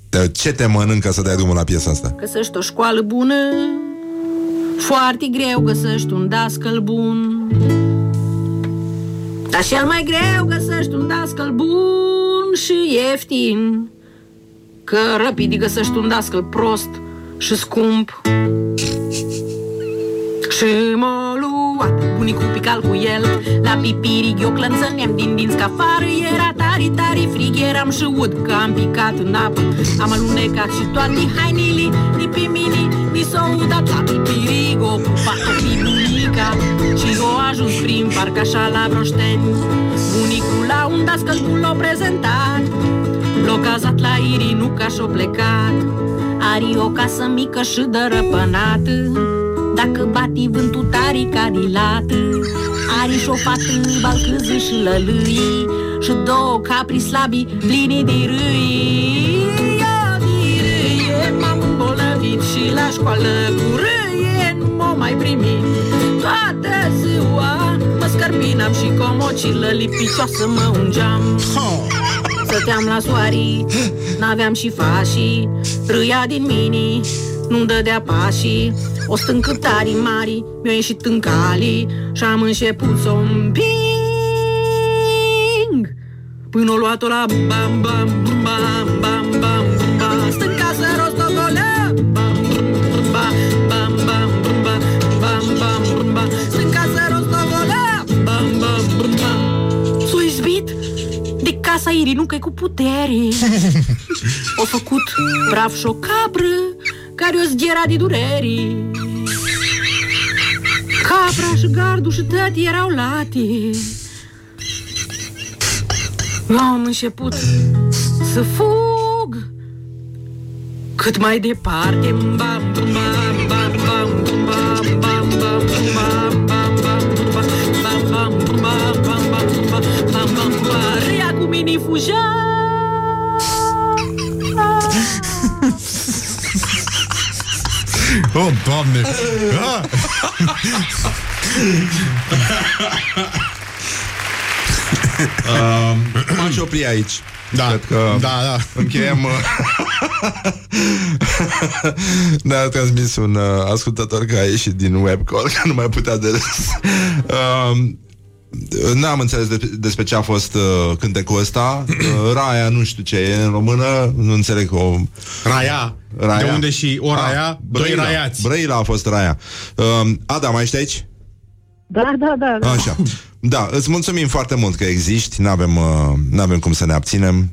De ce te mănâncă să dai drumul la piesa asta? Găsești o școală bună Foarte greu găsești un dascăl bun. Dar cel mai greu găsești un dascăl bun și ieftin. Că rapid găsești un dascăl prost și scump. Și mă șuat Bunicul pical cu el. La pipirig eu clănțăneam din dinți ca afară Era tari, tari frig, eram și ud Că am picat în apă. Am alunecat și toate hainili Ni pe mini, ni s-o udat La pipirig o ocupat-o pe bunica Și o ajuns prin parc așa la broșteni Bunicul la un dascăl bun l-a prezentat. L-a cazat la Iri, nu ca și-o plecat. Ari o casă mică și dărăpânată Dacă bati vântul tari ca dilată Ari și-o fată, balcâză și lălâi Și două capri slabi plini de râi școală cu râie nu m-au mai primit Toată ziua mă scărpinam și comocilă lipicioasă mă ungeam. Stăteam la soarii, n-aveam și fașii Râia din mini, nu-mi dădea pașii. O stâncă tari mari, mi-a ieșit în cali Și-am început să o împing. Până o luat-o la bam, bam, bam, bam, bam, casa Irinucă cu putere. O făcut praf și o capră Care o zgera de dureri. Capra și gardul și tăti erau late. Eu am început să fug Cât mai departe. Bam, bam, bam, bam, bam, bam, bam, bam, bam, bam, bam, Râia cu mini fuja Oh, doamne! Ah! Uh, m-aș opri aici. Da, Cred că da, da. încheiem... uh, Ne-a transmis un uh, ascultător că a ieșit din webcall, că nu mai putea de râs. Uh, N-am înțeles de, despre ce a fost uh, cântecul ăsta uh, Raia, nu știu ce e în română Nu înțeleg o... Raia. Raia. De unde și o raia, Ah, doi Brăila. raiați. Brăila a fost Raia uh, Ada, mai ești aici? Da, da, da. da. Așa. Da, îți mulțumim foarte mult că existi, n-avem, uh, n-avem cum să ne abținem.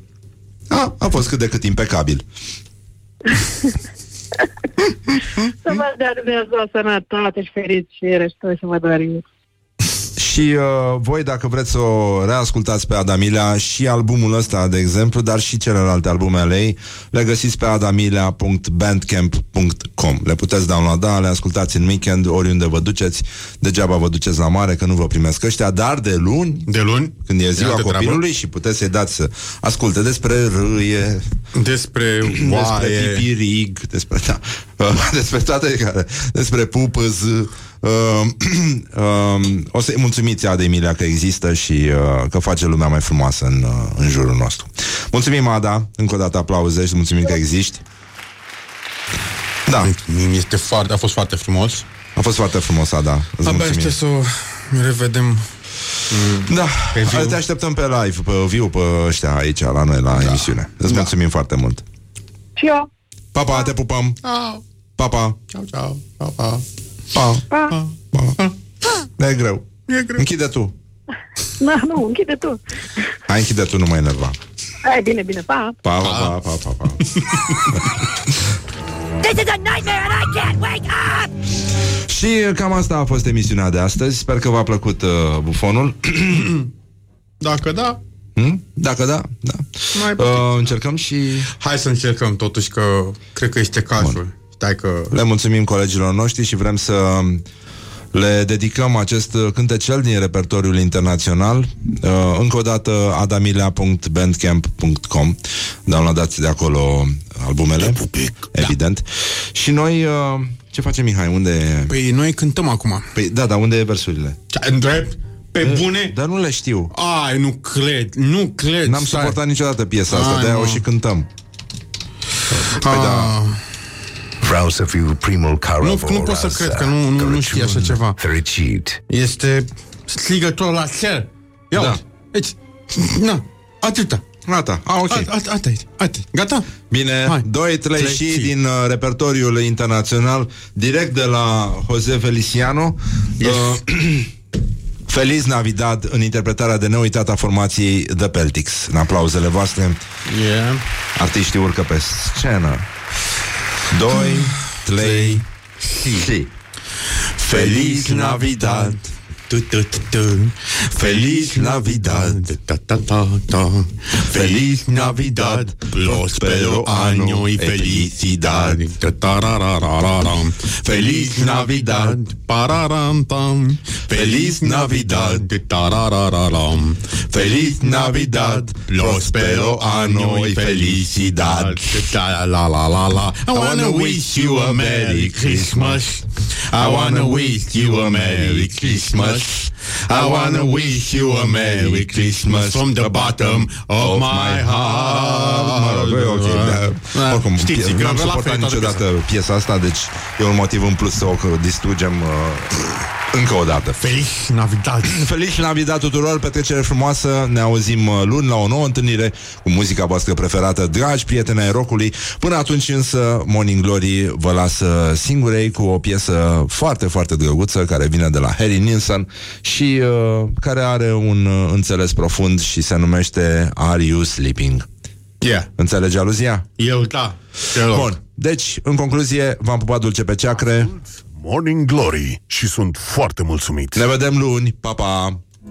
A, a fost cât de cât impecabil. Să vă dea Dumnezeu sănătate și fericire și tot ce vă dorim. Și uh, voi, dacă vreți să o reascultați pe Adamilea și albumul ăsta, de exemplu, dar și celelalte albume ale ei, le găsiți pe adamilea.bandcamp.com. Le puteți downloada, le ascultați în weekend, oriunde vă duceți. Degeaba vă duceți la mare, că nu vă primesc ăștia, dar de luni, De luni. când e ziua altă treabă. copilului și puteți să-i dați să asculte despre râie, Despre despre oaie. pipirig, despre, da, uh, despre toate care, despre pupăz. Uh, uh, o să-i mulțumiți Ada Emilia că există și uh, că face lumea mai frumoasă în, uh, în jurul nostru. Mulțumim, Ada, încă o dată aplauze și mulțumim că existi. Da, Este foarte, a fost foarte frumos. a fost foarte frumos, Ada. Îți Abia mulțumim. aștept să o revedem. Da, Pe viu. te așteptăm pe live, pe viu, pe ăștia aici, la noi, la emisiune. Îți Da. mulțumim foarte mult. Și eu. Pa, pa, te pupăm. Pa, pa. Ciao, ciao. Pa, pa. Pa. Pa. Pa. E greu. E greu. Închide tu. Na, nu, închide tu. Hai, închide tu, nu mă enerva. Hai, bine, bine, pa. Pa, pa, pa, pa, pa, pa. This is a nightmare and I can't wake up! Și cam asta a fost emisiunea de astăzi. Sper că v-a plăcut uh, bufonul. Dacă da, Hmm? Dacă da, da. mai puțin. Uh, încercăm și Hai să încercăm totuși că cred că este cazul. Stai că... le mulțumim colegilor noștri și vrem să le dedicăm acest uh, cântecel din repertoriul internațional. Uh, încă o dată adamilea.bandcamp.com Downloadați de acolo albumele, evident. Și noi, uh, ce facem, Mihai? Unde e? Păi noi cântăm acum. Păi, da, dar unde e versurile? Ce, Îndrept? Pe bune? Dar nu le știu. Ai, nu cred, nu cred. N-am stai. suportat niciodată piesa asta, Ai, de-aia mă. o și cântăm. Păi da. Ah, Vreau să fiu primul care Nu- nu pot să cred că nu- nu- nu știi așa ceva. Fericit. Este strigător la cer. Ia Da. da. Deci, na, atâta. Gata, a, ok. Atât, gata? Bine, Hai. 2, 3 Trei și și. din uh, repertoriul internațional, direct de la Jose Feliciano. Uh, Feliz Navidad în interpretarea de neuitat a formației The Peltics. În aplauzele voastre, Yeah. artiștii urcă pe scenă. 2, 3 și... Feliz Navidad. Tu, tu, tu, tu. Feliz Navidad. Ta, ta, ta, ta. Feliz Navidad. Prospero año y felicidad. Ta, ta, ra, ra, ra, ra, ra. Feliz Navidad. Pararam, tam. Feliz Navidad. Ta, ra, ra, ra, ra. Feliz Navidad. Prospero año y felicidad. Ta, la, la, la, la. I wanna wish you a Merry Christmas. I wanna wish you a Merry Christmas. Yes. I wanna wish you a Merry Christmas from the bottom of my heart. Mă rog, e ok, da. Da, Oricum, știți, pie- că n-am la suportat fel toată niciodată piesa asta, deci e un motiv în plus să o distrugem uh, încă o dată. Feliz Navidad. Feliz Navidad tuturor, petrecere frumoasă Ne auzim uh, luni la o nouă întâlnire Cu muzica voastră preferată, dragi prieteni ai rockului Până atunci însă Morning Glory vă lasă singurei Cu o piesă foarte, foarte drăguță Care vine de la Harry Nilsson Și uh, care are un uh, înțeles profund Și se numește Are You Sleeping? Yeah. Înțelegi aluzia? Eu, da. Deloc. Bun, deci, în concluzie V-am pupat dulce pe ceacre Morning Glory și sunt foarte mulțumit. Ne vedem luni, pa, pa!